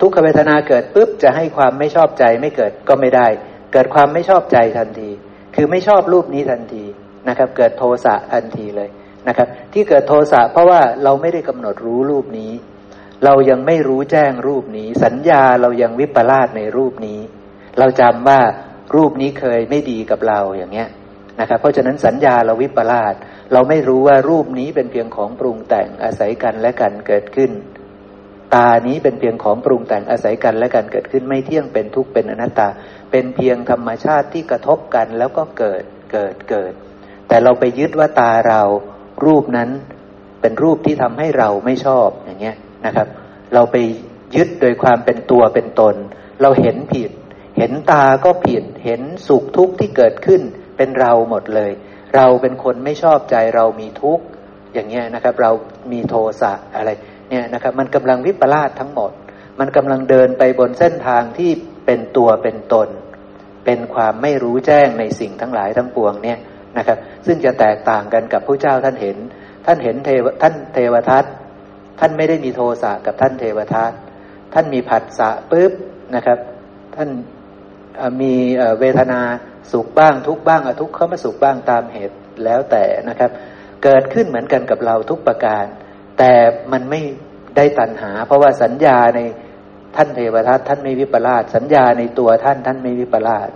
ทุกขเวทนาเกิดปุ๊บจะให้ความไม่ชอบใจไม่เกิดก็ไม่ได้ เกิดความไม่ชอบใจทันที คือไม่ชอบรูปนี้ทันทีนะครับ เกิดโทสะทันทีเลยนะครับ ที่เกิดโทสะเพราะว่าเราไม่ได้กำหนดรู้รูปนี้ เรายังไม่รู้แจ้งรูปนี้ สัญญาเรายังวิปลาสในรูปนี้ เราจำว่ารูปนี้เคยไม่ดีกับเราอย่างเงี้ยนะครับ เพราะฉะนั้นสัญญาเราวิปลาสเราไม่รู้ว่ารูปนี้เป็นเพียงของปรุงแต่งอาศัยกันและกันเกิดขึ้น ตานี้เป็นเพียงของปรุงแต่งอาศัยกันและกันเกิดขึ้นไม่เที่ยงเป็นทุกข์เป็นอนัตตา เป็นเพียงธรรมชาติที่กระทบกันแล้วก็เกิดเกิดเกิด แต่เราไปยึดว่าตาเรารูปนั้นเป็นรูปที่ทำให้เราไม่ชอบอย่างเงี้ยนะครับ เราไปยึดโดยความเป็นตัวเป็นตน เราเห็นผิด เห็นตาก็ผิด เห็นสุขทุกข์ที่เกิดขึ้นเป็นเราหมดเลย เราเป็นคนไม่ชอบใจเรามีทุกข์อย่างเงี้ยนะครับ เรามีโทสะอะไร เนี่ยนะครับมันกำลังวิปลาสทั้งหมด มันกำลังเดินไปบนเส้นทางที่เป็นตัวเป็นตน เป็นความไม่รู้แจ้งในสิ่งทั้งหลายทั้งปวงเนี่ยนะครับซึ่งจะแตกต่างกันกับผู้เจ้าท่านเห็น ท่านเห็นเทวท่านเทวทัตท่านไม่ได้มีโทสะกับท่านเทวทัตท่านมีผัสสะปุ๊บนะครับ ท่านมีเวทนาสุขบ้างทุกบ้างอทุกข์เข้ามาสุขบ้างตามเหตุแล้วแต่นะครับ เกิดขึ้นเหมือนกันกับเราทุกประการ แต่มันไม่ได้ตัณหา เพราะว่าสัญญาในท่านเทวทัตท่านไม่วิปลาสสัญญาในตัวท่านท่านไม่วิปลาส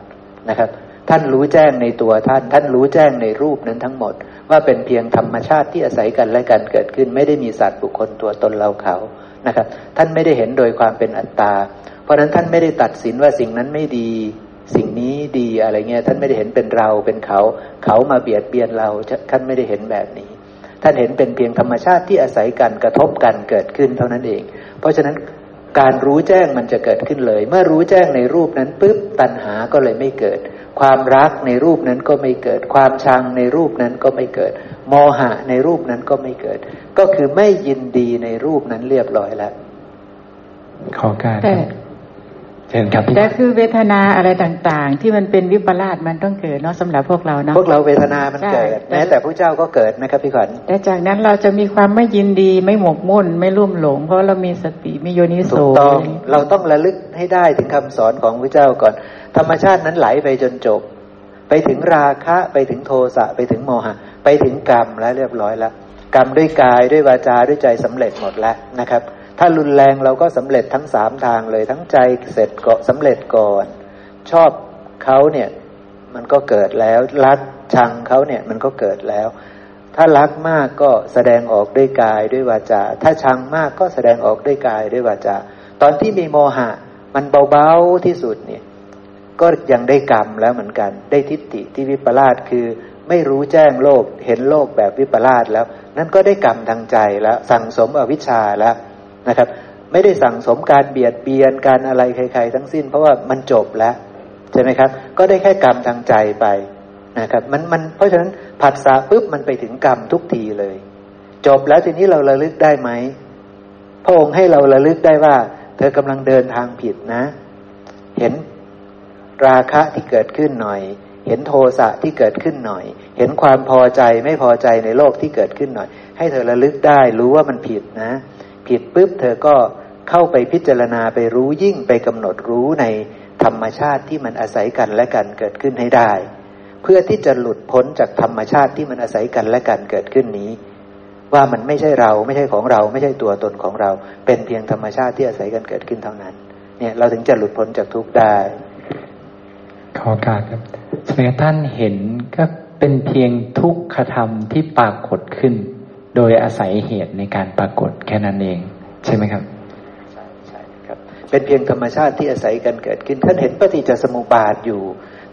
นะครับ ท่านรู้แจ้งในตัวท่าน ท่านรู้แจ้งในรูปนั้นทั้งหมด ว่าเป็นเพียงธรรมชาติที่อาศัยกันและกันเกิดขึ้น ไม่ได้มีสัตว์บุคคลตัวตนเราเขานะครับ ท่านไม่ได้เห็นโดยความเป็นอัตตา เพราะนั้นท่านไม่ได้ตัดสินว่าสิ่งนั้นไม่ดี สิ่งนี้ดีอะไรเงี้ยท่านไม่ได้เห็นเป็นเราเป็นเขา เขามาเบียดเบียนเราท่านไม่ได้เห็นแบบนี้ ท่านเห็นเป็นเพียงธรรมชาติที่อาศัยกันกระทบกันเกิดขึ้นเท่านั้นเอง เพราะฉะนั้นการรู้แจ้งมันจะเกิดขึ้นเลย เมื่อรู้แจ้งในรูปนั้นปุ๊บตัณหาก็เลยไม่เกิด ความรักในรูปนั้นก็ไม่เกิด ความชังในรูปนั้นก็ไม่เกิด โมหะในรูปนั้นก็ไม่เกิด ก็คือไม่ยินดีในรูปนั้นเรียบร้อยแล้วขอการ เชิญครับแต่คือเวทนาอะไรต่างๆ ที่มันเป็นวิปลาสมันต้องเกิดเนาะสำหรับพวกเราเนาะพวกเราเวทนามันเกิดแม้แต่พระเจ้าก็เกิดนะครับพี่ขวัญแต่จากนั้นเราจะมีความไม่ยินดีไม่หมกมุ่นไม่รุ่มหลง เพราะเรามีสติมีโยนิโสถูกต้องเราต้องระลึกให้ได้ถึงคำสอนของพระเจ้าก่อน ธรรมชาตินั้นไหลไปจนจบ ไปถึงราคะไปถึงโทสะไปถึงโมหะ ไปถึงกรรมแล้วเรียบร้อยแล้วกรรมด้วยกายด้วยวาจาด้วยใจสำเร็จหมดแล้วนะครับ ถ้ารุนแรงเราก็สำเร็จทั้งสามทางเลยทั้งใจเสร็จก็สำเร็จก่อน ชอบเขาเนี่ยมันก็เกิดแล้ว รักชังเขาเนี่ยมันก็เกิดแล้ว ถ้ารักมากก็แสดงออกด้วยกายด้วยวาจา ถ้าชังมากก็แสดงออกด้วยกายด้วยวาจา ตอนที่มีโมหะ มันเบาๆที่สุดเนี่ยก็ยังได้กรรมแล้วเหมือนกัน ได้ทิฏฐิที่วิปลาสคือไม่รู้แจ้งโลกเห็นโลกแบบวิปลาสแล้ว นั่นก็ได้กรรมทางใจแล้ว สั่งสมอวิชชาแล้ว นะครับ ไม่ได้สั่งสมการเบียดเบียนการอะไรใคร ๆ ทั้งสิ้น เพราะว่ามันจบแล้วใช่ไหมครับ ก็ได้แค่กรรมทางใจไปนะครับมันมันเพราะฉะนั้นผัสสะปุ๊บมันไปถึงกรรมทุกทีเลย จบแล้วทีนี้เราระลึกได้ไหมพระองค์ให้เราระลึกได้ว่า เธอกำลังเดินทางผิดนะ เห็นราคะที่เกิดขึ้นหน่อย เห็นโทสะที่เกิดขึ้นหน่อย เห็นความพอใจไม่พอใจในโลกที่เกิดขึ้นหน่อย ให้เธอระลึกได้รู้ว่ามันผิดนะ ผิดปุ๊บเธอก็เข้าไปพิจารณาไปรู้ยิ่งไปกำหนดรู้ในธรรมชาติที่มันอาศัยกันและกันเกิดขึ้นให้ได้ เพื่อที่จะหลุดพ้นจากธรรมชาติที่มันอาศัยกันและกันเกิดขึ้นนี้ ว่ามันไม่ใช่เราไม่ใช่ของเรา ไม่ใช่ตัวตนของเรา เป็นเพียงธรรมชาติที่อาศัยกันเกิดขึ้นเท่านั้น เนี่ยเราถึงจะหลุดพ้นจากทุกข์ได้ ขอการครับแสดงท่านเห็นก็เป็นเพียงทุกขธรรมที่ปรากฏขึ้น โดยอาศัยเหตุในการปรากฏแค่นั้นเอง ใช่ไหมครับใช่ใช่ครับ เป็นเพียงธรรมชาติที่อาศัยกันเกิดขึ้น ท่านเห็นปฏิจจสมุปบาทอยู่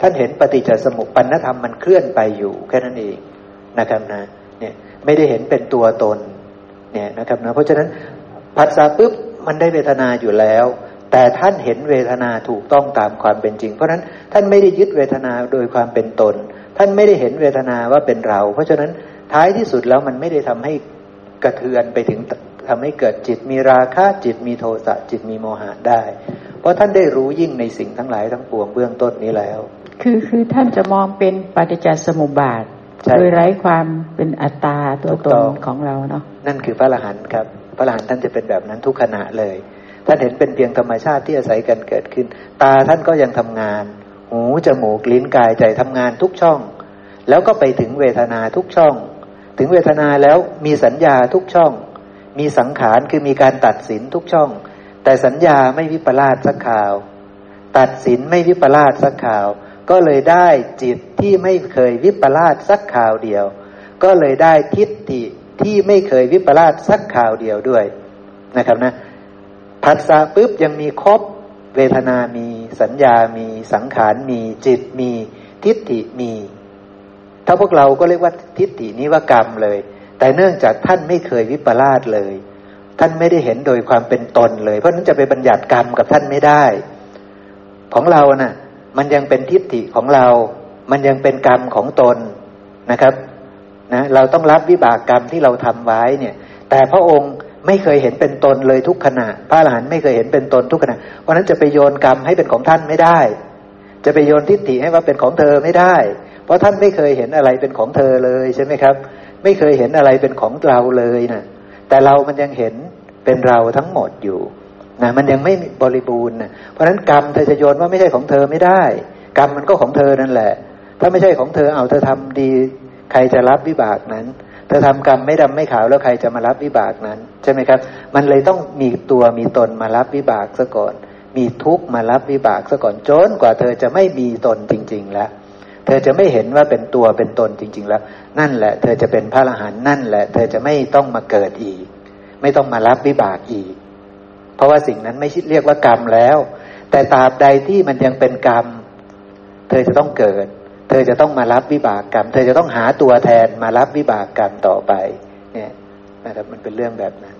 ท่านเห็นปฏิจจสมุปปนธรรมมันเคลื่อนไปอยู่ แค่นั้นเองนะครับนะเนี่ยไม่ได้เห็นเป็นตัวตนเนี่ยนะครับนะเพราะฉะนั้นผัสสะปุ๊บมันได้เวทนาอยู่แล้ว แต่ท่านเห็นเวทนาถูกต้องตามความเป็นจริง เพราะฉะนั้นท่านไม่ได้ยึดเวทนาโดยความเป็นตน ท่านไม่ได้เห็นเวทนาว่าเป็นเรา เพราะฉะนั้น ท้ายที่สุดแล้วมันไม่ได้ทำให้กระเทือนไปถึงทำให้เกิดจิตมีราคะจิตมีโทสะจิตมีโมหะได้ เพราะท่านได้รู้ยิ่งในสิ่งทั้งหลายทั้งปวงเบื้องต้นนี้แล้ว คือคือท่านจะมองเป็นปฏิจจสมุปบาทโดยไร้ความเป็นอัตตาตัวตนของเราเนาะนั่นคือพระอรหันต์ครับ พระอรหันต์ท่านจะเป็นแบบนั้นทุกขณะเลย ท่านเห็นเป็นเพียงธรรมชาติที่อาศัยกันเกิดขึ้น ตาท่านก็ยังทำงาน หูจมูกลิ้นกายใจทำงานทุกช่อง แล้วก็ไปถึงเวทนาทุกช่อง ถึงเวทนาแล้วมีสัญญาทุกช่อง มีสังขารคือมีการตัดสินทุกช่อง แต่สัญญาไม่วิปลาสสักข่าว ตัดสินไม่วิปลาสสักข่าว ก็เลยได้จิตที่ไม่เคยวิปลาสสักข่าวเดียว ก็เลยได้ทิฏฐิที่ไม่เคยวิปลาสสักข่าวเดียวด้วยนะครับนะผัสสะปุ๊บยังมีครบเวทนามี สัญญามี สังขารมี จิตมี ทิฏฐิมี ถ้าพวกเราก็เรียกว่าทิฏฐินี้ว่ากรรมเลย แต่เนื่องจากท่านไม่เคยวิปลาสเลย ท่านไม่ได้เห็นโดยความเป็นตนเลย เพราะนั้นจะไปบัญญัติกรรมกับท่านไม่ได้ ของเรานะ่ะ มันยังเป็นทิฏฐิของเรา มันยังเป็นกรรมของตนนะครับนะเราต้องรับวิบากกรรมที่เราทำไว้เนี่ย แต่พระองค์ไม่เคยเห็นเป็นตนเลยทุกขณะ พระอรหันต์ไม่เคยเห็นเป็นตนทุกขณะ เพราะนั้นจะไปโยนกรรมให้เป็นของท่านไม่ได้ จะไปโยนทิฏฐิให้ว่าเป็นของเธอไม่ได้ เพราะท่านไม่เคยเห็นอะไรเป็นของเธอเลยใช่ไหมครับ ไม่เคยเห็นอะไรเป็นของเราเลยนะแต่เรามันยังเห็นเป็นเราทั้งหมดอยู่นะมันยังไม่บริบูรณ์นะเพราะฉะนั้นกรรมเธอจะโยนว่าไม่ใช่ของเธอไม่ได้ กรรมมันก็ของเธอนั่นแหละ ถ้าไม่ใช่ของเธอเอาเธอทำดี ใครจะรับวิบากนั้นถ้าทำกรรมไม่ดำไม่ขาวแล้วใครจะมารับวิบากนั้นใช่ไหมครับ มันเลยต้องมีตัวมีตนมารับวิบากซะก่อน มีทุกมารับวิบากซะก่อนจนกว่าเธอจะไม่มีตนจริง ๆ แล้ว เธอจะไม่เห็นว่าเป็นตัวเป็นตนจริง ๆ แล้ว นั่นแหละ เธอจะเป็นพระอรหันต์นั่นแหละ เธอจะไม่ต้องมาเกิดอีก ไม่ต้องมารับวิบากอีก เพราะว่าสิ่งนั้นไม่เรียกว่ากรรมแล้ว แต่ตราบใดที่มันยังเป็นกรรม เธอจะต้องเกิด เธอจะต้องมารับวิบากกรรม เธอจะต้องหาตัวแทนมารับวิบากกรรมต่อไป เนี่ยนะครับมันเป็นเรื่องแบบนั้น